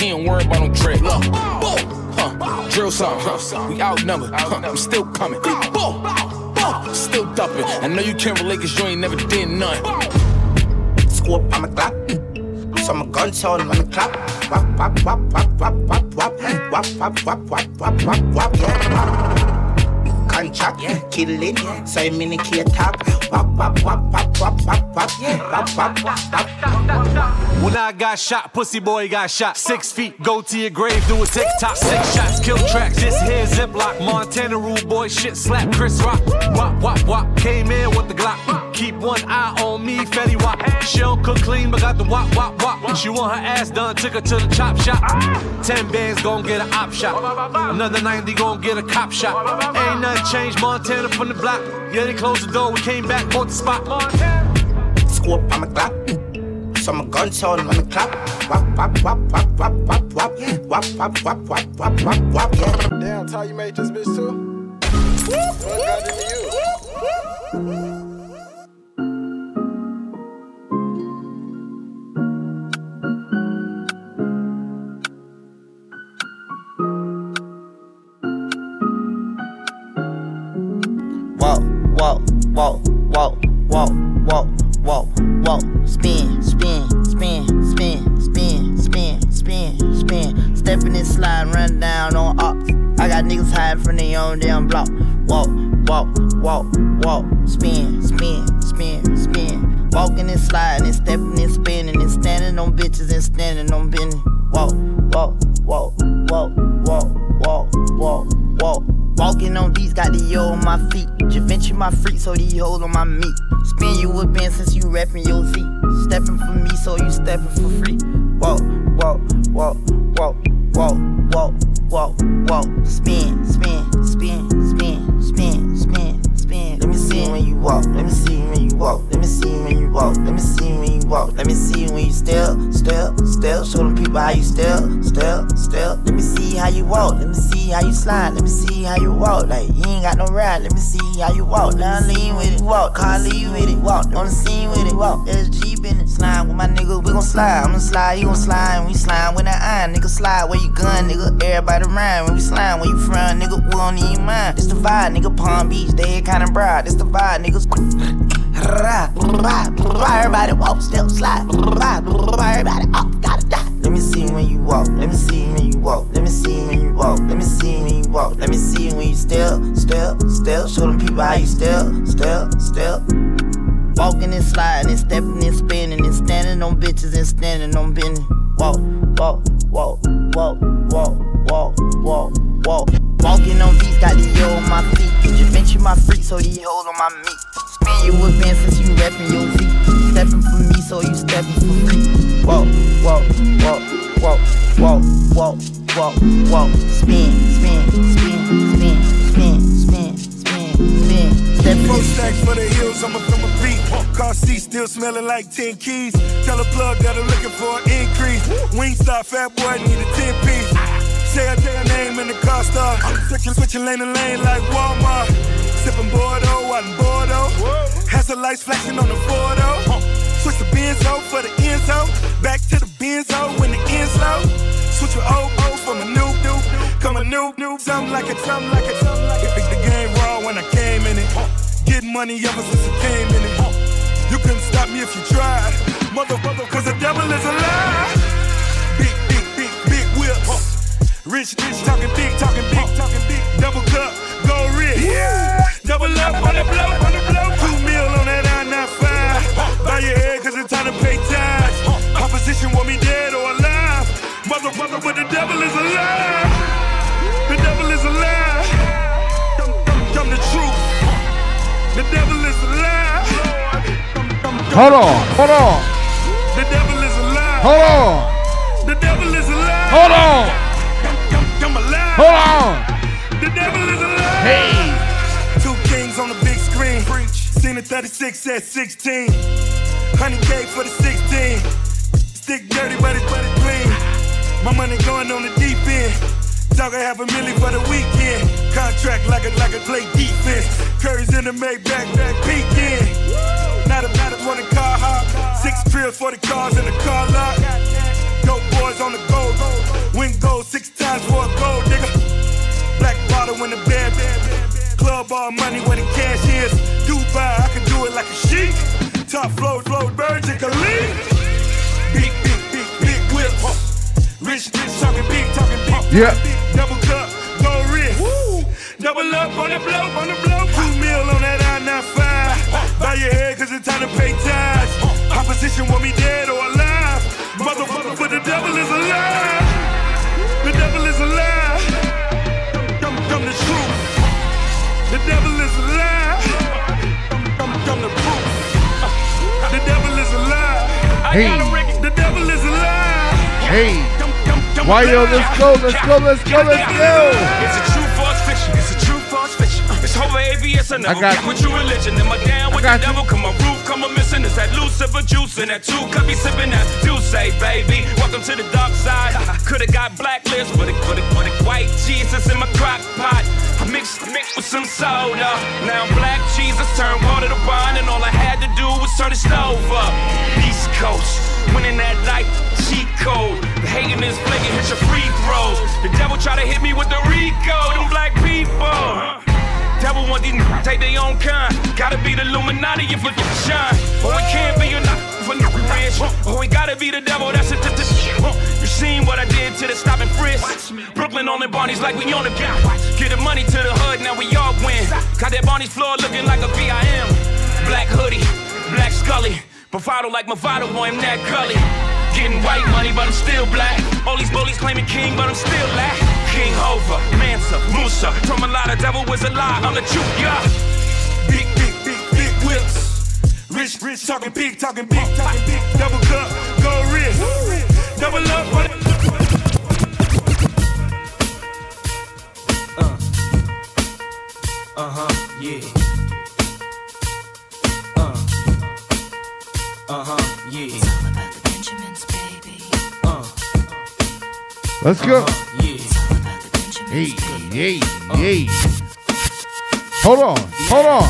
He ain't worried about no dread. Look, huh? Drill song. We outnumbered, huh? I'm still coming. Still dumping. I know you can't relate cause you ain't never did none. Score on my a. So my gun a gun, so I'm a clap. Wap, wap, wap, wap, wap, wap, wap, wap, wap, wap, wap, wap, wap, wap, wap. Contract, yeah. kill it, yeah. so I'm in a key attack. Wap, wap, wap, wap, wap, wap, wap, wap, wap, wap, wap, got shot, pussy boy got shot. Six feet, go to your grave, do a TikTok. Six shots, kill tracks. This here Ziploc, Montana rule boy shit slap. Chris Rock, wop wop wop. Came in with the Glock. Keep one eye on me, Fetty Wap. She don't cook clean, but got the wop wop wop. She want her ass done, took her to the chop shop. Ten bands gon' get a op shot. Another 90 gon' get a cop shot. Ain't nothing changed, Montana from the block. Yeah, they closed the door, we came back, bought the spot. Montana. Score, I'm a Glock. I'm a gun totem, I'm a clap. Wap, wap, wap, wap, wap, wap, wap. Wap, wap, wap, wap, wap, wap, wap. Yeah. Damn, Ty, you made this bitch too? What got into you? vibe, nigga. Palm Beach, dead kind of broad. This the vibe, niggas. Everybody walk, still slide. 10 keys. Tell a plug that I'm looking for an increase. Wingstop, fat boy, need a 10 piece. Say I take a name in the car star. Switching, switching lane to lane like Walmart. Sipping Bordeaux, out in Bordeaux. Has the lights flashing on the Fordo. Switch the Benzo for the Enzo. Back to the Benzo when the end's low. Switch your old O from a new new. Come a new new. Something like it, something like it, something like it. Pick the game raw when I came in it. Getting money ever since I came in it. You couldn't stop me if you tried. Mother, cause the devil is alive. Big, big, big, big whips. Rich, rich, talking big, talking big, talking big. Double cup, go rich. Yeah. Double up on the blow, on the blow. Two mil on that I-95. Bow your head, cause it's time to pay tax. Opposition want me dead or alive. Mother, mother, but the devil is alive. Hold on, hold on, The devil is alive. hold on, The devil is alive. hold on, Come, come alive. hold on. The devil is alive. Hey. Two kings on the big screen. Seen a 36 at 16. 100K for the 16. Stick dirty, but it's, but it's clean. My money going on the deep end. Talk I have a million for the weekend. Contract like a like a play defense. Curry's in the Maybach back peeking. Not a not a running car hop. Six trills for the cars in the car lot. Dope boys on the gold. Win gold six times for a gold digger. Black bottle in the bed. Club all money where the cash is. Dubai, I can do it like a sheik. Top flow, flow, Burj Khalifa. Big, big, big, big whips. Rich, rich, talking big, talking big. Yeah. Double cup, go rich. Double up on the blow, on the blow. Two mil on that I-95. Bow your head, cause it's time to pay tax. Opposition want me dead or alive. Motherfucker, but the devil is alive. The devil is alive. Come, come the truth. The devil is alive. Come, come the proof. The devil is alive. Hey. The devil is alive. Hey, why yo? Let's go, let's go, let's go, let's go. It's a fiction. ABS. I never I got with your religion. Am I down with the devil? Come my roof, come a missing. Is that Lucifer juice and that two could be sipping that juice, baby. Welcome to the dark side. Coulda got blacklist, but it, but it, but it, white Jesus in my crock pot. I mixed, mixed with some soda. Now I'm black Jesus turned water to wine, and all I had to do was turn the stove up. East Coast, winning that life, cheat code. The hating is flaking, hit your free throws. The devil try to hit me with the RICO, them black people. Devil want these niggas take their own kind. Gotta be the Illuminati if it shine. Or it can't be a knock for no rich. Or it gotta be the devil, that's it. You seen what I did to the stop and frisk. Brooklyn on the Barney's like we on the block. Get the money to the hood, now we all win. Got that Barney's floor looking like a VIM. Black hoodie, black Scully. Bravado like Movado, boy, I'm that gully. Getting white money, but I'm still black. All these bullies claiming king, but I'm still black. King Hova, Mansa, Musa. From a lot of devil was a lie, I'm the truth, yeah. Big, big, big, big whips. Rich, rich, talking big, talking big, talking big. Double cup, go rich. Double up on it. Uh huh, yeah. Uh. Uh huh, yeah. Uh. Let's go. Yeah. Hey, hey, uh. hey. Hold on, hold on.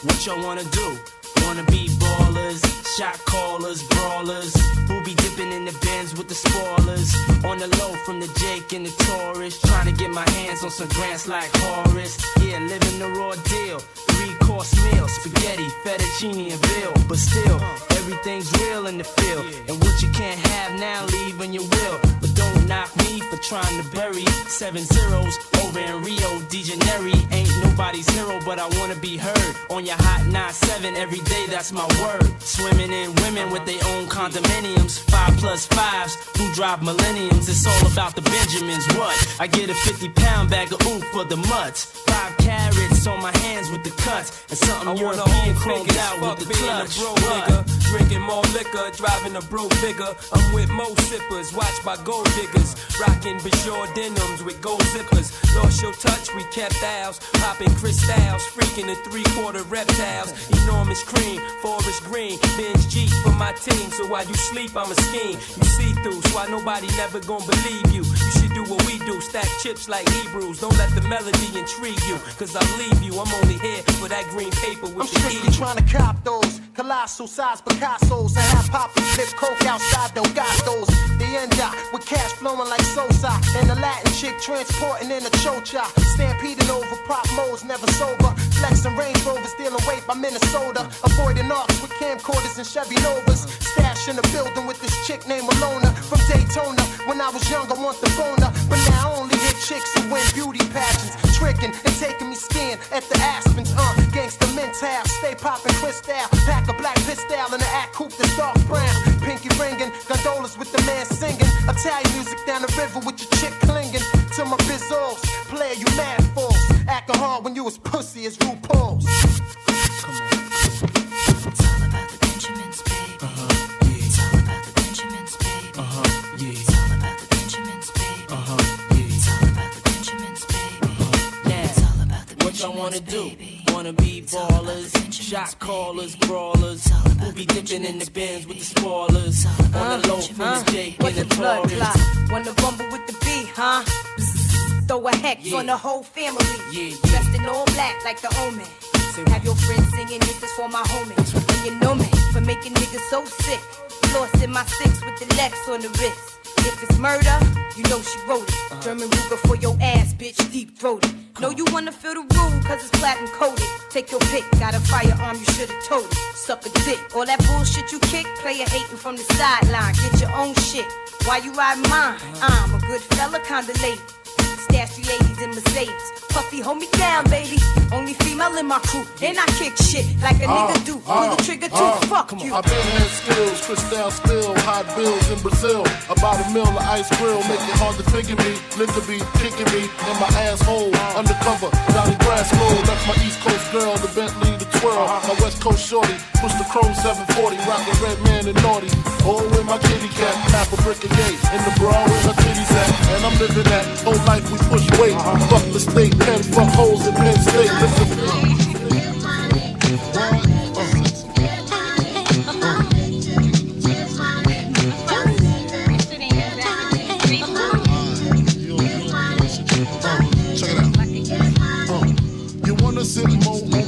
What y'all wanna do? Wanna be ballers, shot callers, brawlers, who be dipping in the with the spoilers. On the low from the Jake and the Taurus, trying to get my hands on some grants like Horace. Yeah, living the raw deal. Three course meal, spaghetti, fettuccine, and bill. But still, everything's real in the field. And what you can't have now, leave when you will. But don't knock me for trying to bury seven zeros over in Rio de Janeiro. Ain't nobody's hero, but I wanna be heard on your hot 9-7 every day. That's my word. Swimming in women with their own condominiums, five plus who drive millenniums. It's all about the Benjamins. What? I get a 50 pound bag of oof for the mutts. Five carrots on my hands with the cuts, and something I European chromed figure, out fuck with the clutch. a broke nigga, drinking more liquor, driving a broke bigger. I'm with more sippers, watched by gold diggers, rocking Bajor denims with gold zippers. Lost your touch, we kept ours. Popping crystals, freaking the three quarter reptiles. Enormous cream, forest green. Benz Jeep for my team, so while you sleep, I'm a scheme. You see through, so why nobody never gonna believe you. You should do what we do, stack chips like Hebrews. Don't let the melody intrigue you, cause I'll leave you. I'm only here for that green paper with I'm the strictly trying to cop those colossal size Picasso's and have Poppy flip coke outside those gastos. The end up with cash flowing like Sosa and the Latin chick transporting in a chocha. Stampeding over prop modes, never sober. Flexing Range Rovers, dealing weight by Minnesota. Avoiding arcs with camcorders and Chevy Novas. Stash in the building with this chick named From Daytona. When I was young, I want the boner, but now I only hit chicks who win beauty pageants. Tricking and taking me skiing at the Aspens. Uh, gangsta mental, stay popping crystal. Pack a black pistol and an act coupe that's dark brown. Pinky ringing, gondolas with the man singing. Italian music down the river with your chick clinging to my bizzles. Player, you mad fools. Acting hard when you as pussy as RuPaul's. Shot callers, brawlers, We'll be dipping in the bins with the spoilers. On the low from the Jake and the blood Taurus. clot? Wanna rumble with the B, huh? Throw a hex Yeah. on the whole family. Yeah, Dressed in all black like the omen. Have your friends singing this is for my homies. And you know me for making niggas so sick. Lost in my six with the Lex on the wrist. If it's murder, you know she wrote it. Uh-huh. German Ruger for your ass, bitch, deep throated. Know you wanna feel the rule, cause it's platinum coated. Take your pick, got a firearm, you should've told it. Suck a dick. All that bullshit you kick, player hating from the sideline. Get your own shit. Why you ride mine? Uh-huh. I'm a good fella, kinda late. Stash 380s in Mercedes. Puffy, hold me down, baby. Only female in my crew. And I kick shit like a nigga do. Pull the trigger too, uh, uh, fuck you. I've been had skills, crystal spill, hot bills in Brazil. About a mill of ice grill, make it hard to figure me. Liquor be kicking me in my asshole. Undercover, down the grass road. Left my East Coast girl, the Bentley, the twirl. Uh-huh. My West Coast shorty, push the chrome 740, rock the red man and naughty. Oh, with my kitty cat, half a brick a day. In the bra where her titties at. And I'm living that whole life we push weight. Fuck the state, pen, fuck holes in Penn State. Listen.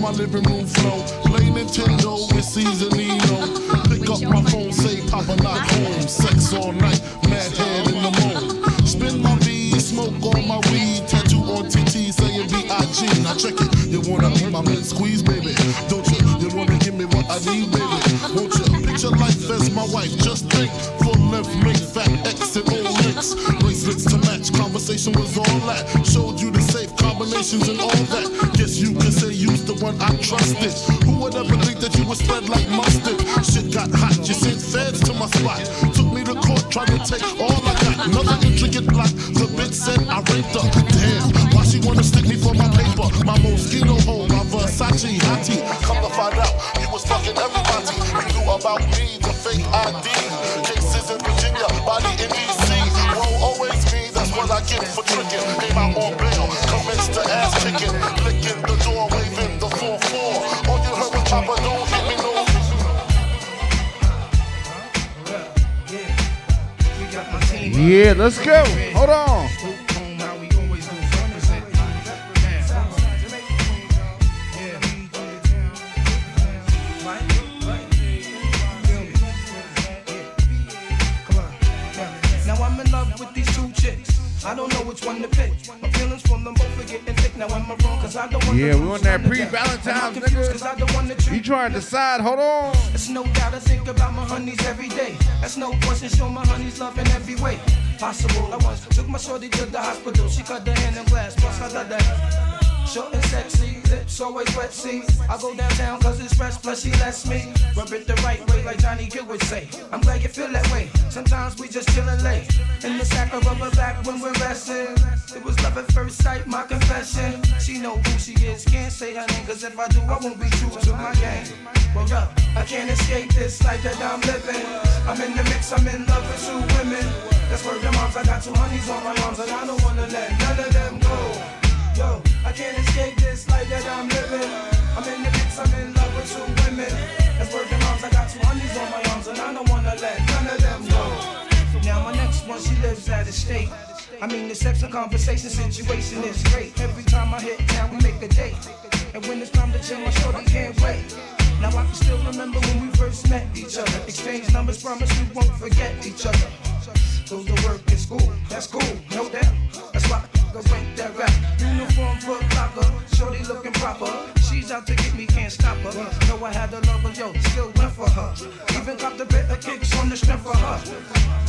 My living room floor? Play Nintendo with Seasonino. Pick up my phone, say Papa not home. Sex all night, smoke on my weed. Tattoo on TT saying B.I.G. Now check it. You wanna be my mint squeeze, baby? Don't you? You wanna give me what I need, baby? Won't you? Picture life as my wife. Just think. Full length, make fat and old links. Bracelets to match. Conversation was all that. Showed you the safe combinations and all that. Guess you can say you's the one I trusted. Who would ever think that you would spread like mustard? Shit got hot. You sent feds to my spot. Took me to court, tried to take all I got. Another intricate plot. Bitch said I raped her. Damn. Why she wanna stick me for my paper? My Moschino hole, my Versace hottie. Come to find out, you was fucking everybody. You knew about me, the fake ID. Cases in Virginia, body in DC. Won't always me, that's what I get for tricking. Came out on bail, commenced to ass kicking. Licking the door, waving the 4-4. All you heard was Papa, don't hit me no Yeah, let's go. Hold on. I don't know which one to pick. My feelings for them both are getting thick. Now am I wrong? Cause I don't want Yeah, we on that pre-Valentine's, Cause I don't want to nigga. You trying to decide? Hold on. It's no doubt I think about my honeys every day. That's no question, show my honeys love in every way. Possible. I once took my shorty to the hospital. She cut the hand in glass, plus I got that. Short and sexy, lips always wet, see. I go downtown cause it's fresh, plus she lets me. Rub it the right way, like Johnny Gill would say. I'm glad you feel that way. Sometimes we just chillin' late. In the sack of rubber back when we're resting. It was love at first sight, my confession. She know who she is, can't say her name, cause if I do, I won't be true to my game. Well, up, I can't escape this life that I'm living. I'm in the mix, I'm in love with two women. That's where the moms, I got two honeys on my arms, and I don't wanna let none of them go. Yo, I can't escape this life that I'm living. I'm in the mix, I'm in love with two women. That's the moms, I got two honeys on my arms, and I don't wanna let none of them go. Now my next one, she lives out of state. I mean, the sex and conversation situation is great. Every time I hit town, we make a date. And when it's time to chill, my shorty can't wait. Now I can still remember when we first met each other. Exchange numbers, promise we won't forget each other. Goes to work in school, that's cool, no doubt. That's why I rank that rap. Uniform foot locker, shorty looking proper. She's out to get me, can't stop her. Know I had love her, yo, still went for her. Even got the bit of kicks on the strength for her.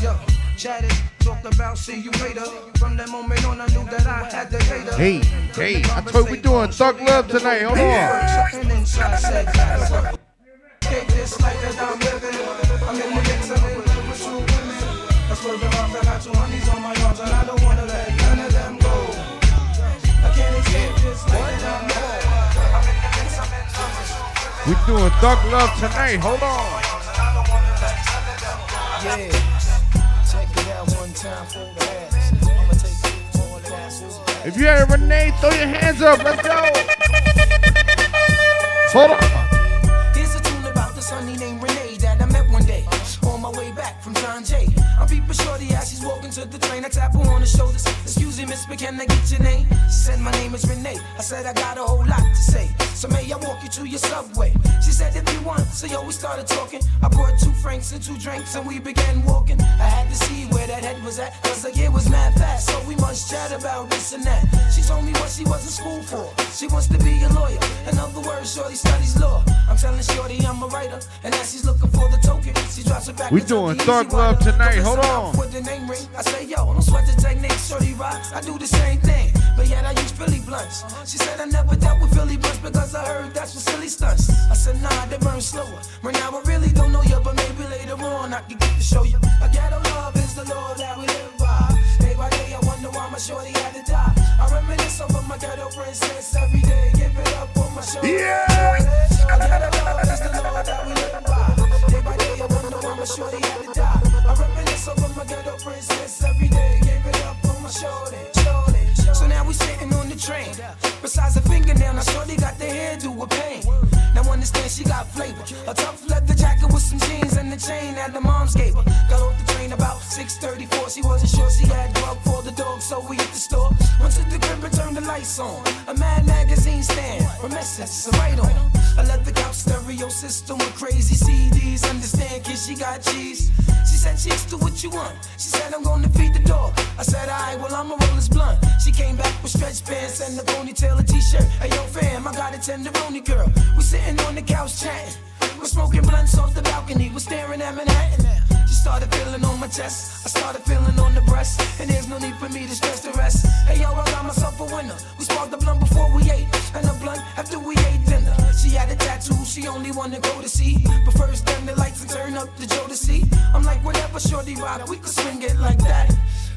Yo, chatted, talked about see you later. From that moment on, I knew that I had to date her. Hey, hey, I told you we doing Thug Love tonight. Hold on. Something inside said, Take this life that I'm living. I'm in the mix, I'm in love with two women. That's where the moms, I got two honeys on my arms, and I don't wanna We doing Thug Love tonight. Hold on. Yeah. Check it out one time for the ass. I'ma take all the assholes. If you hear Renee, throw your hands up. Let's go. Hold on. Here's a tune about this honey named Renee that I met one day on my way back from John Jay. I'm peeping shorty as she's walking to the train. I tap her on the shoulders. Excuse me, miss, but can I get your name? She said, My name is Renee. I said, I got a whole lot to say. So may I walk you to your subway? She said, If you want. So yo, we started talking. I brought two francs and two drinks and we began walking. I had to see where that head was at. Cause the year was mad fast. So we must chat about this and that. She told me what she was in school for. She wants to be a lawyer. In other words, Shorty studies law. I'm telling Shorty I'm a writer. And as she's looking for the token, she drops it back. We doing Thug Love tonight. Hold on. Out For the name ring, I say, yo, don't sweat the technique, Shorty rocks. I do the same thing, but yet I use Philly blunts. She said I never dealt with Philly blunts because I heard that's for silly stunts. I said, nah, they burn slower. Right now I really don't know you, but maybe later on I can get to show you. A ghetto love is the law that we live by. Day by day, I wonder why my shorty had to die. I reminisce over my ghetto princess every day. Give it up on my shoulder. Yeah! A ghetto love is the law that we live by. Day by day, I wonder why my shorty had to die. I reminisce over my ghetto princess every day. Give it up on my shoulder. shoulder. So now we sitting on the train. Besides a fingernail, now shorty got the hairdo with pain. Now understand she got flavor. A tough leather jacket with some jeans and the chain that the moms gave her. Got off the train about 6:34. She wasn't sure she had grub for the dog, so we hit the store. Went to the crib and turned the lights on. A Mad magazine stand, reminiscence, a right on. A leather couch stereo system with crazy CDs. Understand, kid, she got cheese. She said, Cheeks, do what you want. She said, I'm gonna feed the dog. I said, Alright, well, I'ma roll this blunt. She came back with stretch pants and a ponytail, a t shirt. Hey, yo, fam, I got a tenderoni girl. We sitting on the couch chatting. We're smoking blunts off the balcony. We're staring at Manhattan. She started feeling on my chest. I started feeling on the breast. And there's no need for me to stress the rest. Hey, yo, I got myself a winner. We sparked the blunt before we ate. And the blunt after we ate dinner. She had a tattoo she only wanna go to see. But first, dim the lights and turn up the Joe to see. I'm like, whatever, shorty rock, we could swing it like that.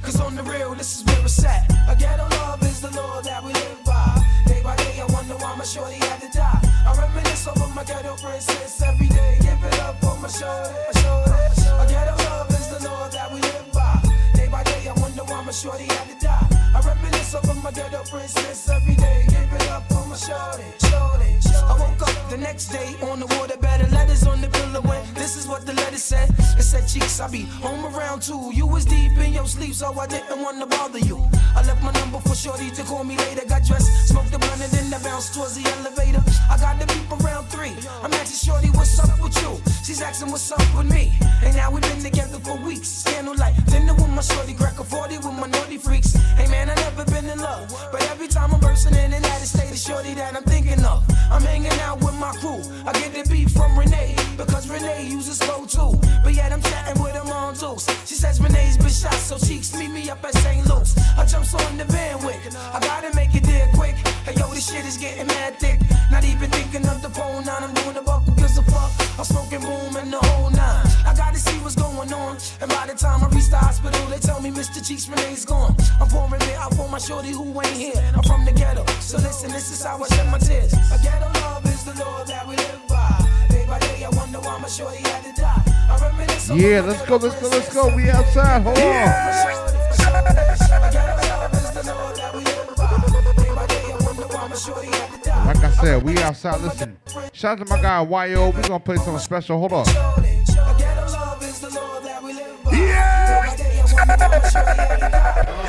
Cause on the real, this is where it's at. A ghetto love is the law that we live by. Day by day, I wonder why my shorty had to die. I reminisce over my ghetto princess every day. Give it up on my shoulder. my shoulder. A ghetto love is the law that we live by. Day by day, I wonder why my shorty had to die. I reminisce over my ghetto princess every day. Give it up my shoulder. shoulder. I woke up the next day on the water better letters on the pillow when this is what the letter said. It said, Cheeks, I be home around two. You was deep in your sleep, so I didn't want to bother you. I left my number for Shorty to call me later. Got dressed, smoked the blunt, and then I bounced towards the elevator. I got the beep around three. I'm asking Shorty, what's up with you? She's asking what's up with me. And now we've been together for weeks. Candlelight, dinner with my Shorty, a 40 with my naughty freaks. Hey man, I never been in love. But every time I'm bursting in and out of state of Shorty that I'm thinking of. I'm hanging out with my crew. I get the beat from Renee. Because Renee uses slow too. But yet I'm chatting with her on deuce. She says Renee's been shot, so cheeks meet me up at St. Louis. I jumps on the bandwagon. I gotta make it there quick. Hey, yo, this shit is getting mad thick. Not even thinking of the phone nine. I'm doing the buck who gives a fuck. I'm smoking boom and the whole nine. I gotta see what's going on. And by the time I reach the hospital, they tell me Mr. Cheeks Renee's gone. I'm pouring it out for my shorty who ain't here. I'm from the ghetto. So listen, this is how I shed my tears. A ghetto love is the law that we live by. Day by day, I wonder why my shorty had to die. I reminisce on Yeah, let's go, let's go, let's go. We outside. Hold on. Like I said, we outside. Listen, shout out to my guy YO. We gonna play something special. Hold on. Y'all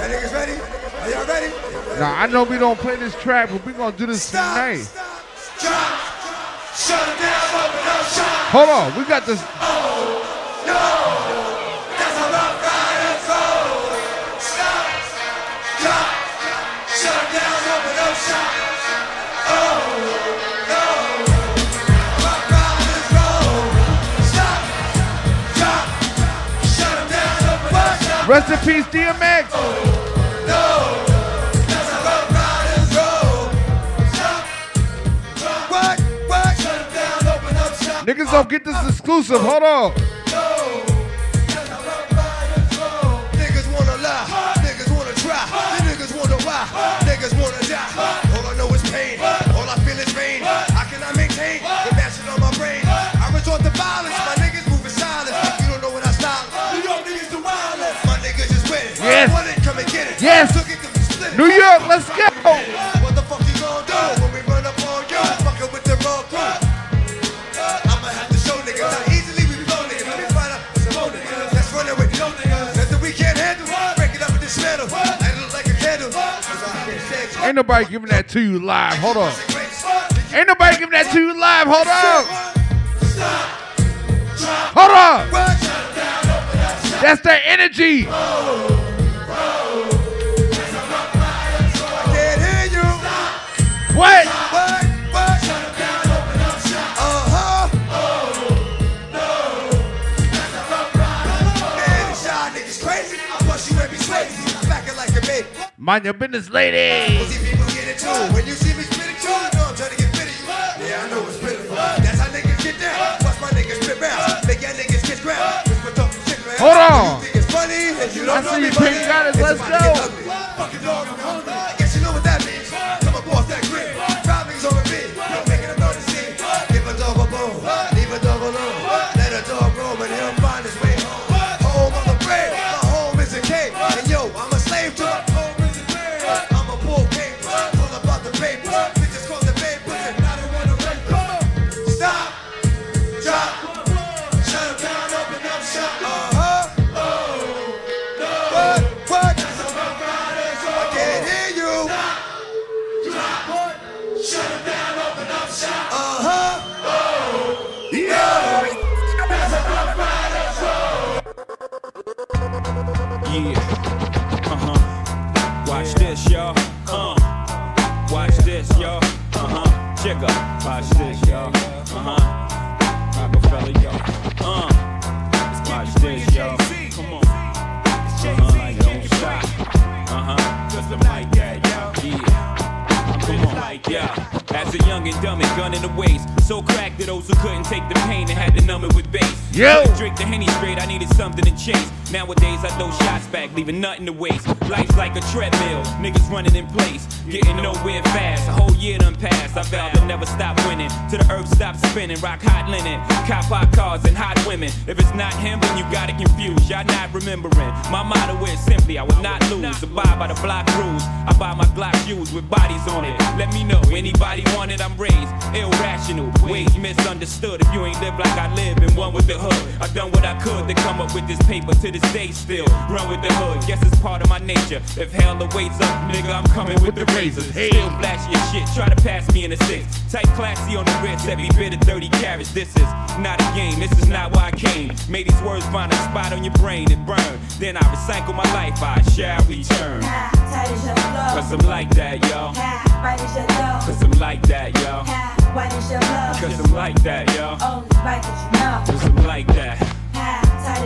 niggas ready? Are y'all ready? Now I know we don't play this track, but we gonna do this tonight. Drop. Shut it down, open up shop. Hold on, we got this. Oh no. That's how rough riders roll. Stop. Drop. Shut it down, open up shop. Oh, no. Rough riders roll. Stop. Drop. Shut down, open up. Rest in peace, DMX. No. Don't get this exclusive. Hold on. Niggas wanna lie, niggas wanna try, niggas wanna why, niggas wanna die. All I know is pain, all I feel is pain. How can maintain the mashing on my brain? I resort to violence, my niggas moving silent. You don't know when I style. New York niggas do violence. My niggas just winning. Yes. Want it, come and get it. Yes. Took it, come and split it. New York, let's go. Ain't nobody giving that to you live. Hold on. Ain't nobody giving that to you live. Hold on. Hold on. That's their energy. What? Mind your business, lady. See people get it too. When you see me spit it, you know I'm trying to get fit of you. Yeah, I know it's pitiful. That's how niggas get down. Watch my niggas round. Make y'all niggas kiss ground. Whisper talking shit, man. Hold on. You think it's funny? You don't I know see me, you, buddy. Pink Goddess. Let's get go. Fucking dog, I'm hungry. The block rules. I buy my Glock shoes with bodies on it. Let me know, anybody want it, I'm raised irrational. Ways misunderstood. If you ain't live like I live and one with the hood, I done what I could to come up with this paper to this day still. Run with the hood, guess it's part of my nature. If hell awaits up, nigga, I'm coming with the razors. Still flashy as shit, try to pass me in a six. Type classy on the wrist, every bit of 30 carats. This is not a game, this is not why I came. May these words find a spot on your brain and burn. Then I recycle my life, I shall return. Tight. Cause I'm like that, yo. Cause I'm like that, yo. Cause I'm like that, yo. Cause I'm like that. Tight.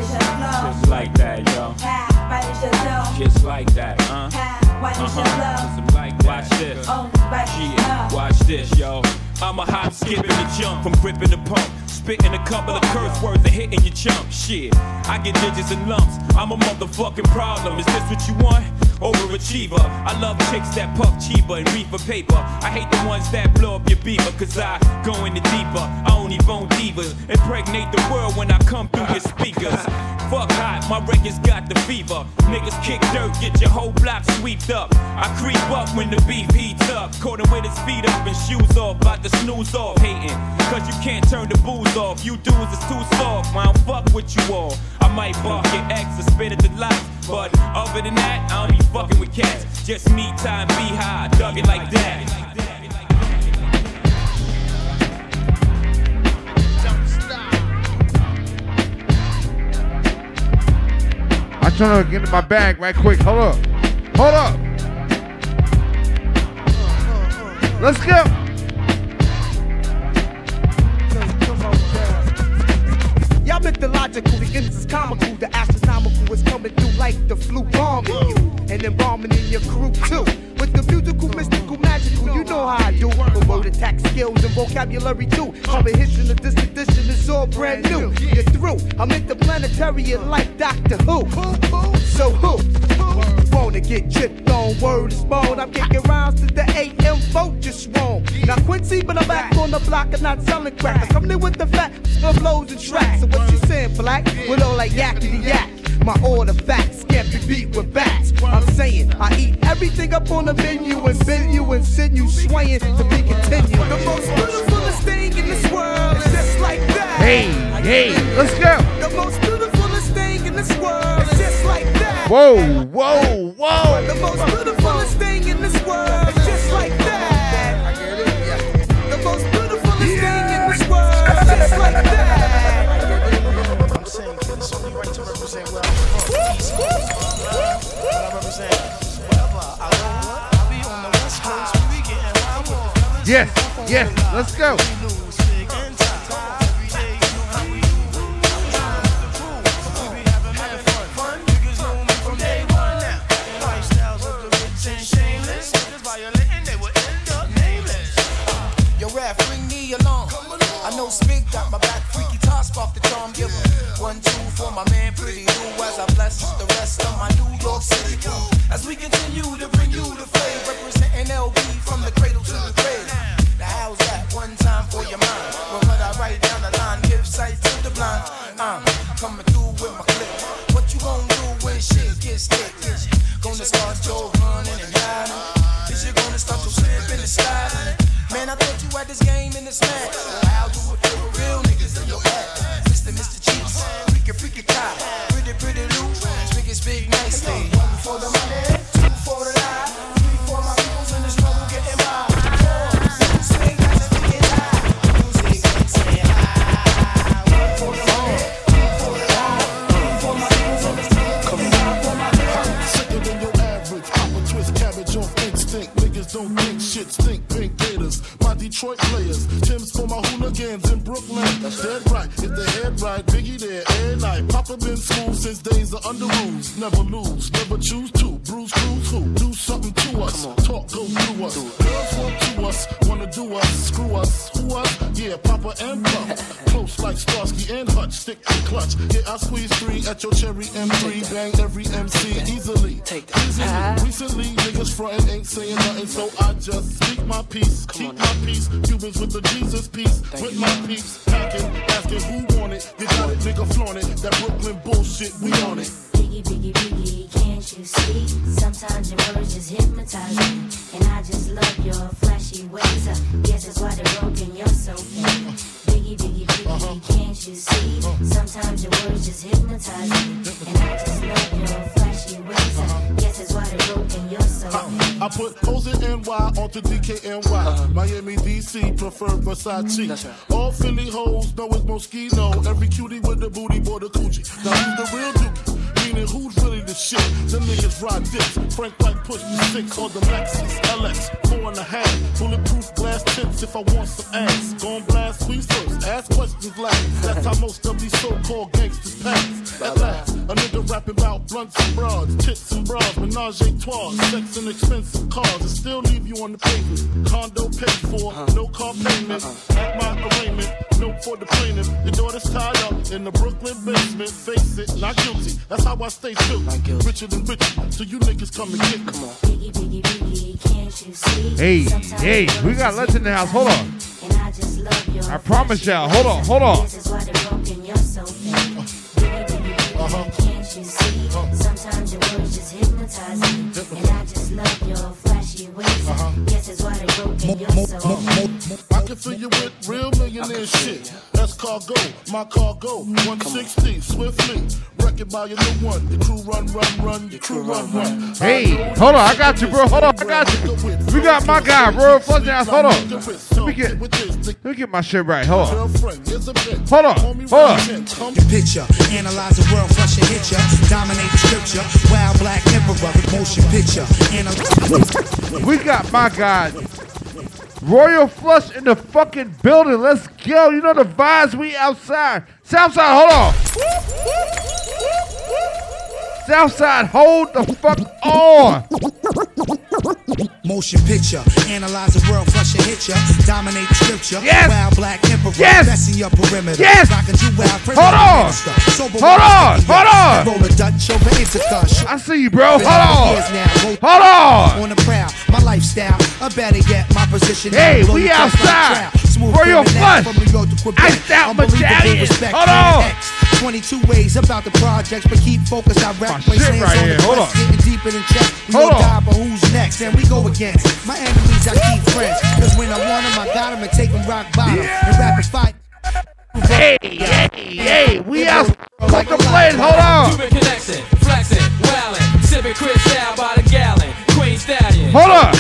Just like that, yo. Just like that, huh? Why you this. Oh. Yeah, watch this, yo. I'm a hop, skip, and a jump from gripping the pump. Spitting a couple of curse words and hitting your chump. Shit, I get digits and lumps. I'm a motherfucking problem. Is this what you want? Overachiever. I love chicks that puff cheaper and reefer paper. I hate the ones that blow up your beaver, cause I go in the deeper. I only bone divas. Impregnate the world when I come through your speakers. Fuck hot, my records got the fever. Niggas kick dirt, get your whole block swept up. I creep up when the beef heats up. Caught him with his feet up and shoes off, about to snooze off, hating. Cause you can't turn the booze off. You dudes is too soft, I don't fuck with you all. I might bark your ex or spit at the lights. But other than that, I don't be fucking with cats. Just me time, be high, dug it like that. I'm trying to get in my bag right quick. Hold up. Hold up. Let's go. Y'all mythological, the ends is comical, the astronomical is coming through like the flu bombing you, and bombing in your crew too. With the musical, mystical, magical, you know how I do. With word attack skills and vocabulary too. Comprehension of this edition is all brand new. You're through. I'm interplanetary like Doctor Who. So who? Wanna get tripped on word is bone. I'm kicking rounds to the AM vote just wrong. Now Quincy, but I'm back on the block and not selling crack. I come in with the fat flows and tracks. So what you saying, black? With all like yakety yak. My order facts can't be beat with bats. I'm saying I eat everything up on the menu and bend you and send you swaying to be continued. The most beautifulest thing in this world is just like that. Hey, hey, let's go. This world is just like that. Whoa, whoa, whoa. The most beautifulest thing in this world is just like that. The most beautifulest thing in this world is just like that. I'm saying it's only right to represent where I'm from. But I represent wherever I go. I be on the West Coast, we be getting high with the fellas. Yes, yes, let's go. Bring me along. I know Spig got my back, Freaky Tah off the charm giver. One, two for my man, pretty Lou, as I bless the rest of my New York City crew. As we continue to bring you the flavor, representing LB from the cradle to the grave. Now, how's that? One time for your mind. When what I write down the line, give sight to the blind. I'm coming through with my clip. What you gonna do when shit gets thick? Gonna start your this game in the smash. Well, I'll do it for real niggas in your ass. Mr. Mr. Cheeks, freaky, freaky cop, pretty, pretty Lou, big is big nicely. One for the money, two for the lie, three for my peoples in the struggle getting by. Four, swing, got to get high. Music, say hi. One for the money, two for the lie, three for my peoples in the struggle getting by. For my peoples. Sicker than your average. Pop a twist cabbage off instinct. Niggas don't think shit stink. Pink My Detroit players. Tim's for my hooligans in Brooklyn. Dead right. If the head right, Biggie there every night. Papa been school since days of under rules. Never lose. Never choose to. Bruce Cruz who? To us. Talk go through us. Girls want to us. Wanna do us. Screw us. Who us? Yeah, Papa and Puff. Close like Starsky and Hutch. Stick to clutch. Yeah, I squeeze three at your cherry M3. Bang every MC easily. Easily. Recently, niggas frontin' ain't saying nothing, so I just speak my piece. Keep my peace. Cubans with the Jesus piece. With my peace. Packing, asking who want it. You got it, nigga flaunt it. That Brooklyn bullshit, we on it. Biggie, biggie, biggie, can't you see? Sometimes your words just hypnotize me. And I just love your flashy ways. I guess that's why they're broken, you're so fake. Biggie, biggie, biggie, uh-huh. can't you see? Uh-huh. Sometimes your words just hypnotize me. And I just love your flashy ways. I guess that's why they're broken, you're so uh, fake. I put Pose in NY onto DKNY. Miami, DC, prefer Versace. Mm-hmm. All Philly hoes know it's Moschino. Every cutie with the booty, boy, the coochie. Now who's the real dookie? Meaning who's really the shit? Them niggas ride dicks. Frank White push me six on the Lexus LX, four and a half. Bulletproof glass tips if I want some ass. Gon' blast squeeze first, ask questions last. That's how most of these so-called gangsters pass. At last, a nigga rapping about blunts and broads, tits and bras, menage a trois, sex and expensive cars, and still leave you on the pavement. Condo paid for, no car payment. At my arraignment, no for the plaintiff. Your daughter's tied up in the Brooklyn basement. Face it, not guilty. That's how I stay true. Richer than Richie, so you niggas come and get me. Hey, hey, we got lunch in the house. Hold on. I promise y'all. Hold on, hold on. Uh-huh. Uh-huh. Sometimes your words just hypnotize me, and I just love your flashy ways. Uh-huh. Guess that's why they broke in your soul. I can fill you with real millionaire shit. That's cargo, my cargo. 160, swiftly. Wreck it by your new one. Your crew run, run, run. Your crew run, run. Hey, hold on. I got you, bro. Hold on. I got you. We got my guy, bro. Flush the house. Hold on. Let me get, let me get my shit right. Hold on. Hold on. Hold on. The picture, analyze the world, flush and hit ya. Dominate the scripture, wild black emperor, motion picture. Analyze. We got my guy, Royal Flush in the fucking building. Let's go. You know the vibes. We outside. Southside, hold on. Southside, hold the fuck on. Motion picture, analyze the world, flush and hit ya. Dominate scripture, Yes. wild black emperor, Yes. messing your perimeter. Yes. Rockin' you wild Hold on. Sober Hold on. Hold on. Roll a Dutch over Ithaca. I see you, bro. Hold on. Now, Hold on. On the prowl, my lifestyle, or better yet, my position. Hey, we your like outside. trout. Smooth Royal Flush. from New York to Quebec. Iced out medallion. Hold on. X. 22 ways about the projects, but keep focused. I rap shit wastelands right on here. the Hold on. getting deeper than check. We Hold gon' on. die, but who's next? And we go against my enemies. I keep friends, cause when I want them, I got them and take them rock bottom and rapid fight. Hey, hey, hey, we out. Fuck the place. Hold on. Cuban connection, flexing, wildin', sipping Cristal by the gallon, Queen Stallion. Hold on.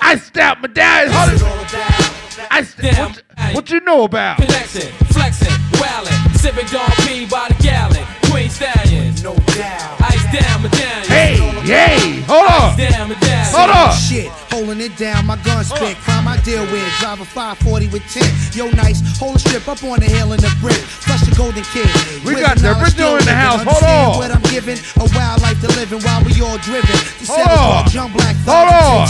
I stabbed medallion. Hold on. I st- what, what you know about? Connection, flexing, wildin', sipping Don P by the gallon, Queen Stallion. No doubt. Ice down medallion. Hey, hey, hold on. Ice down medallion. Hold on. Shit, holding it down, my gun spit. Crime I deal with, drive a 540 with 10. Yo, nice, hold a strip up on the hill in the brick. Flush the golden kid. We got the original in the house. Hold on. What I'm giving, a wild life to living while we all driven. Hold on. young black Hold on.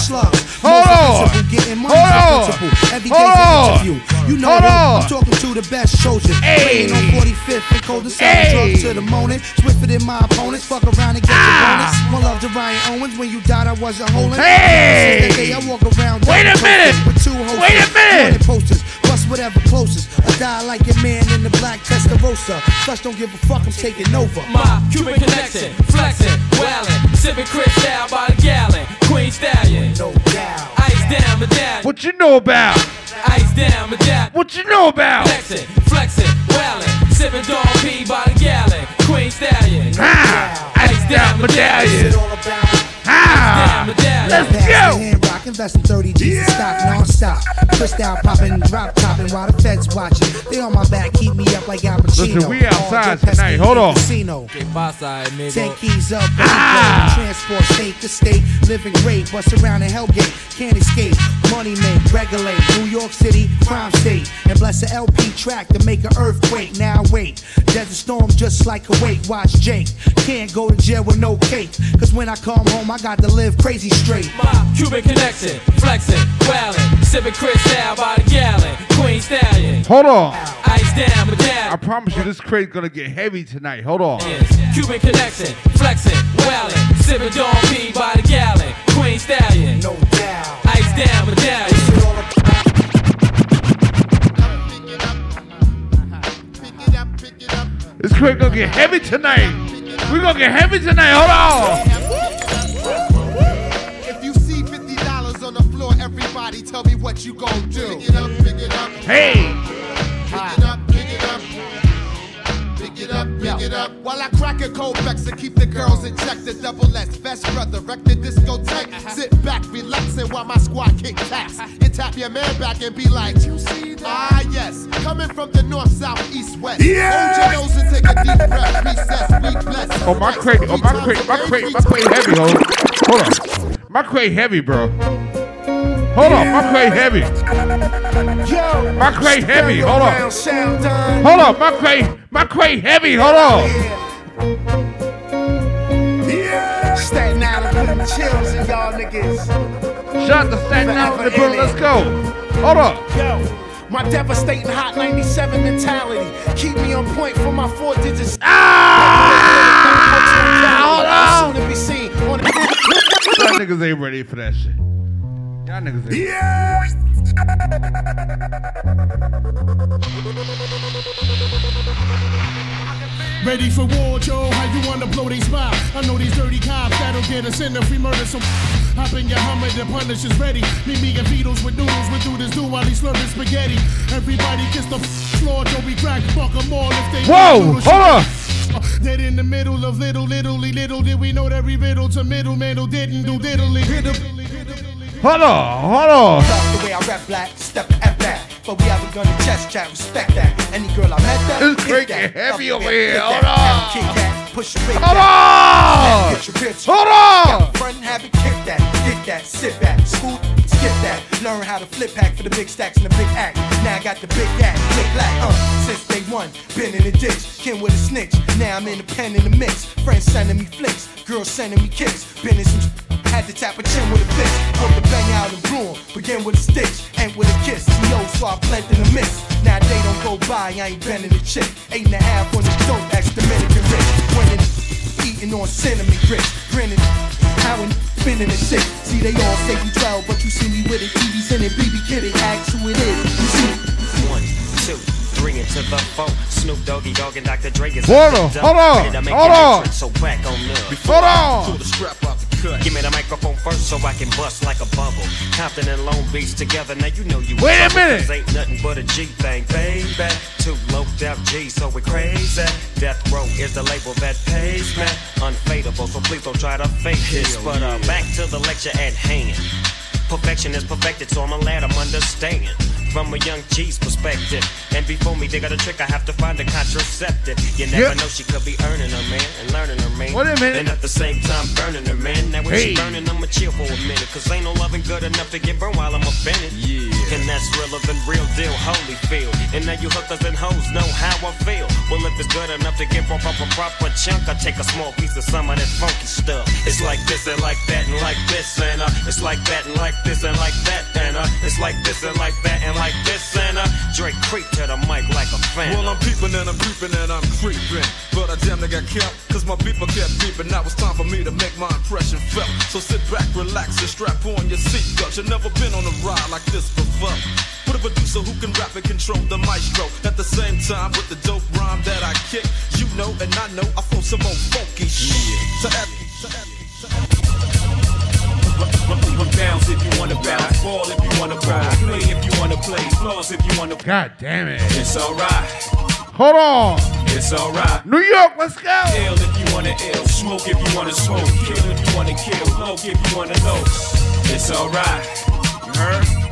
Hold on. principle, Getting money Hold on. Every Hold an on. interview. You know Hold who on. I'm talking to the best Trojan. Hey. On 45th and cold as drugs to the morning. Swifter than my opponents. Fuck around and get your bonus. Ah. One love to Ryan Owens. When you died, I wasn't holding. Ah. Hey. Day, I walk around. Wait a minute. With two hosters. Wait a minute. posters. Bust whatever closest. I die like your man in the black Testarossa. Flush don't give a fuck. I'm taking over. My Cuban connection, flexing, wildin', sipping Cristal by the gallon, Queen Stallion. No doubt. Ice down medallion. What you know about? Ice down medallion. What you know about? Flexing, flexing, wildin', sipping Don P by the gallon, Queen Stallion. Ah, ice down medallion. It's all about Ah, let's go. Hand rock, invest in 30 G's in stock non-stop. Twist out, popping, drop topping while the feds watching. They on my back, keep me up like Al Pacino. Listen, we outside All Joe tonight. Hold in on. Casino. Que pasa, amigo? Ten keys up, Ah. transport state to state, living great, bust around in Hellgate, can't escape. Money make, regulate, New York City, crime state, and bless a LP track to make an earthquake. Now wait, desert storm just like Kuwait. Watch Jake, can't go to jail with no cake, cause when I come home I got to live crazy straight. My Cuban connection, flexing, wildin', sipping Cristal by the gallon, Queen Stallion. Hold on. Ice down medallion. I promise you, this crate's gonna get heavy tonight. Hold on. Cuban connection, flexing, wildin', sipping Don P by the gallon, Queen Stallion. No doubt. Ice down medallion. This crate gonna get heavy tonight. We gonna get heavy tonight. Hold on. Tell me what you gon' do. Pick it up, pick it up. Hey. Pick it up, pick it up. Pick it up, pick it up. While I crack a cold vex and keep the girls in check, the double S. Vest brother, wreck the discotheque. Sit back, relaxing while my squad kick taps. You tap your man back and be like, you see that? Ah, yes. Coming from the north, south, east, west. Yeah. Hold your nose and take a deep breath. Recess, we bless. Oh my crate, oh my crate, my crate, my crate heavy, ho. Hold on. My crate heavy, bro. Hold on, my crate heavy. My crate heavy, hold on. Hold on, my crate, my crate heavy, hold on. Yeah. Staten Island put them chills in y'all niggas. Shout out to Staten Island, bro. Let's go. Hold on. Yo. My devastating hot 97 mentality. Keep me on point for my four digits. Ah! Soon to be seen on the Y'all niggas ain't ready for that shit. Y'all niggas ain't. Yeah. Ready for war, Joe? How you wanna blow they spot? I know these dirty cops that'll get us in if we murder some. Hop in your Hummer, the punish is ready. Meet me and Beatles with noodles, we do this do while he's slurping spaghetti. Everybody kiss the floor, Joe we crack, fuck fuck 'em all if they. Whoa, noodle hold on. shit. Uh, dead in the middle of little, little, little did we know that every riddle to middle man who didn't do diddly. Hold on, hold on. Love the way I rap black, step at that. But we haven't gonna chest chat, respect that. Any girl I met that, It's freaking that. heavy over here. Hold on. a Kit Kat, push your Hold on. Get your ribs. Hold on. Front have kick that, get that, sit back, school, skip that. Learn how to flip hack for the big stacks and the big act. Now I got the big act, click black, uh. Since day one, been in the ditch, kin with a snitch. Now I'm in the pen in the mix. Friends sending me flicks, girls sending me kicks. Been in some had to tap a chin with a fist. Put the bang out and broom. Begin with a stitch, end with a kiss. Yo, so I blend in the mist. Now they don't go by, I ain't bending the chick. Eight and a half on the dope, ex Dominican rich. Winning, eating on cinnamon grits. Grinning, how and spinning the shit. See, they all say you 12, but you see me with it. TV's in it, BB Kid, it ask who it is. You see, One, two, three into the four. Snoop Doggy Dogg and Dr. Dre is Hold on, hold on, ready to make hold on. So back on up. Hold on. Pull the strap out the cut. Give me the microphone first so I can bust like a bubble. Compton and Long Beach together. Now you know you. Wait a minute. Ain't nothing but a G thing, baby. Two low death G, so we crazy. Death Row is the label that pays me. Unfadable, so please don't try to fake this. But uh, back to the lecture at hand. Perfection is perfected, so I'm a lad, I'm understand. From a young G's perspective. And before me dig out a trick, I have to find a contraceptive. You never Yeah. know she could be earning her man and learning her man. Wait a minute. And at the same time burning her man. Now when Hey. she burning, I'ma chill for a minute. Cause ain't no loving good enough to get burned while I'm offended. Yeah. And that's realer than real deal, holy feel. And now you hookers and hoes know how I feel. Well, if it's good enough to give up a proper chunk, I take a small piece of some of that funky stuff. It's like this and like that and like this and uh, it's like that and like this and like that and uh, it's like this and like that and like this and uh, Dre creep to the mic like a fan. Well, I'm peeping and I'm creeping and I'm creeping. But I damn near got killed, cause my people kept beeping. Now it's time for me to make my impression felt. So sit back, relax, and strap on your seatbelt. You've never been on a ride like this before. Put a producer who can rap and control the maestro. At the same time, with the dope rhyme that I kick, you know and I know I flow some old funky shit. To add, to add, Bounce if you wanna bounce, ball if you wanna ball, play if you wanna play, floss if you wanna. God damn it. It's alright. Hold on. It's alright. New York, let's go. Ill if you wanna ill, smoke if you wanna smoke, kill if you wanna kill, low if you wanna low. It's alright. You heard?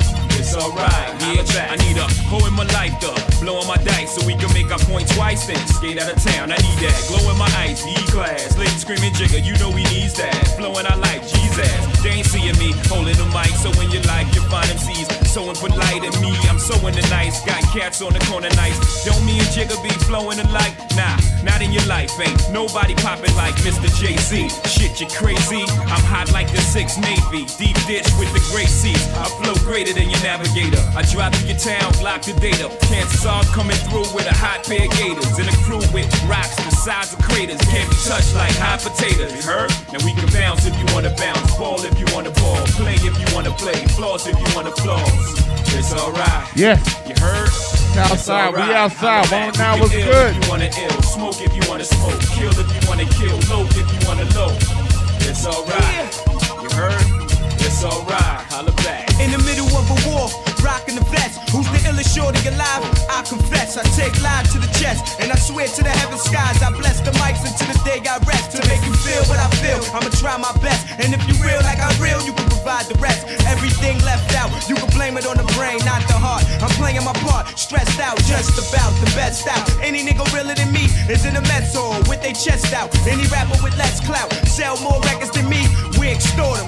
Alright. Yeah, I need a hoe in my life though, blowing my dice so we can make our point twice. Then skate out of town. I need that. Glow in my ice, E class, lady screaming Jigga. You know we needs that. Flowing our life, Jesus. They ain't seeing me holding the mic, so in your life you find MCs so impolite in me. I'm so in the nice. Got cats on the corner nice. Don't me and Jigga be flowing alike? Nah, not in your life. Ain't nobody popping like Mr. Jay-Z. Shit, you crazy. I'm hot like the Six Navy. Deep dish with the great seas. I flow greater than your navigator. I drive through your town, block the data. Chances are I'm coming through with a hot pair of gators. And a crew with rocks the size of craters. Can't be touched like hot potatoes. You heard? Now we can bounce if you wanna bounce. Ball if you wanna ball. Play if you wanna play. Floss if you wanna floss. It's alright. Yes. You heard? Outside, we outside. One now was good. If you wanna ill, smoke if you wanna smoke, kill if you wanna kill, low if you wanna low. It's alright. You heard? It's alright. Holla back. In the middle of a war, rocking the vest. Who's the illest shorty alive? I confess, I take live to the chest, and I swear to the heaven skies, I bless the mics until the day I rest. To make you feel what I feel, I'ma try my best. And if you real like I real, you can provide the rest. Everything left out, you can blame it on the brain, not the heart. I'm playing my part, stressed out, just about the best out. Any nigga realer than me is in a mess hall with their chest out. Any rapper with less clout, sell more records than me, we extort 'em.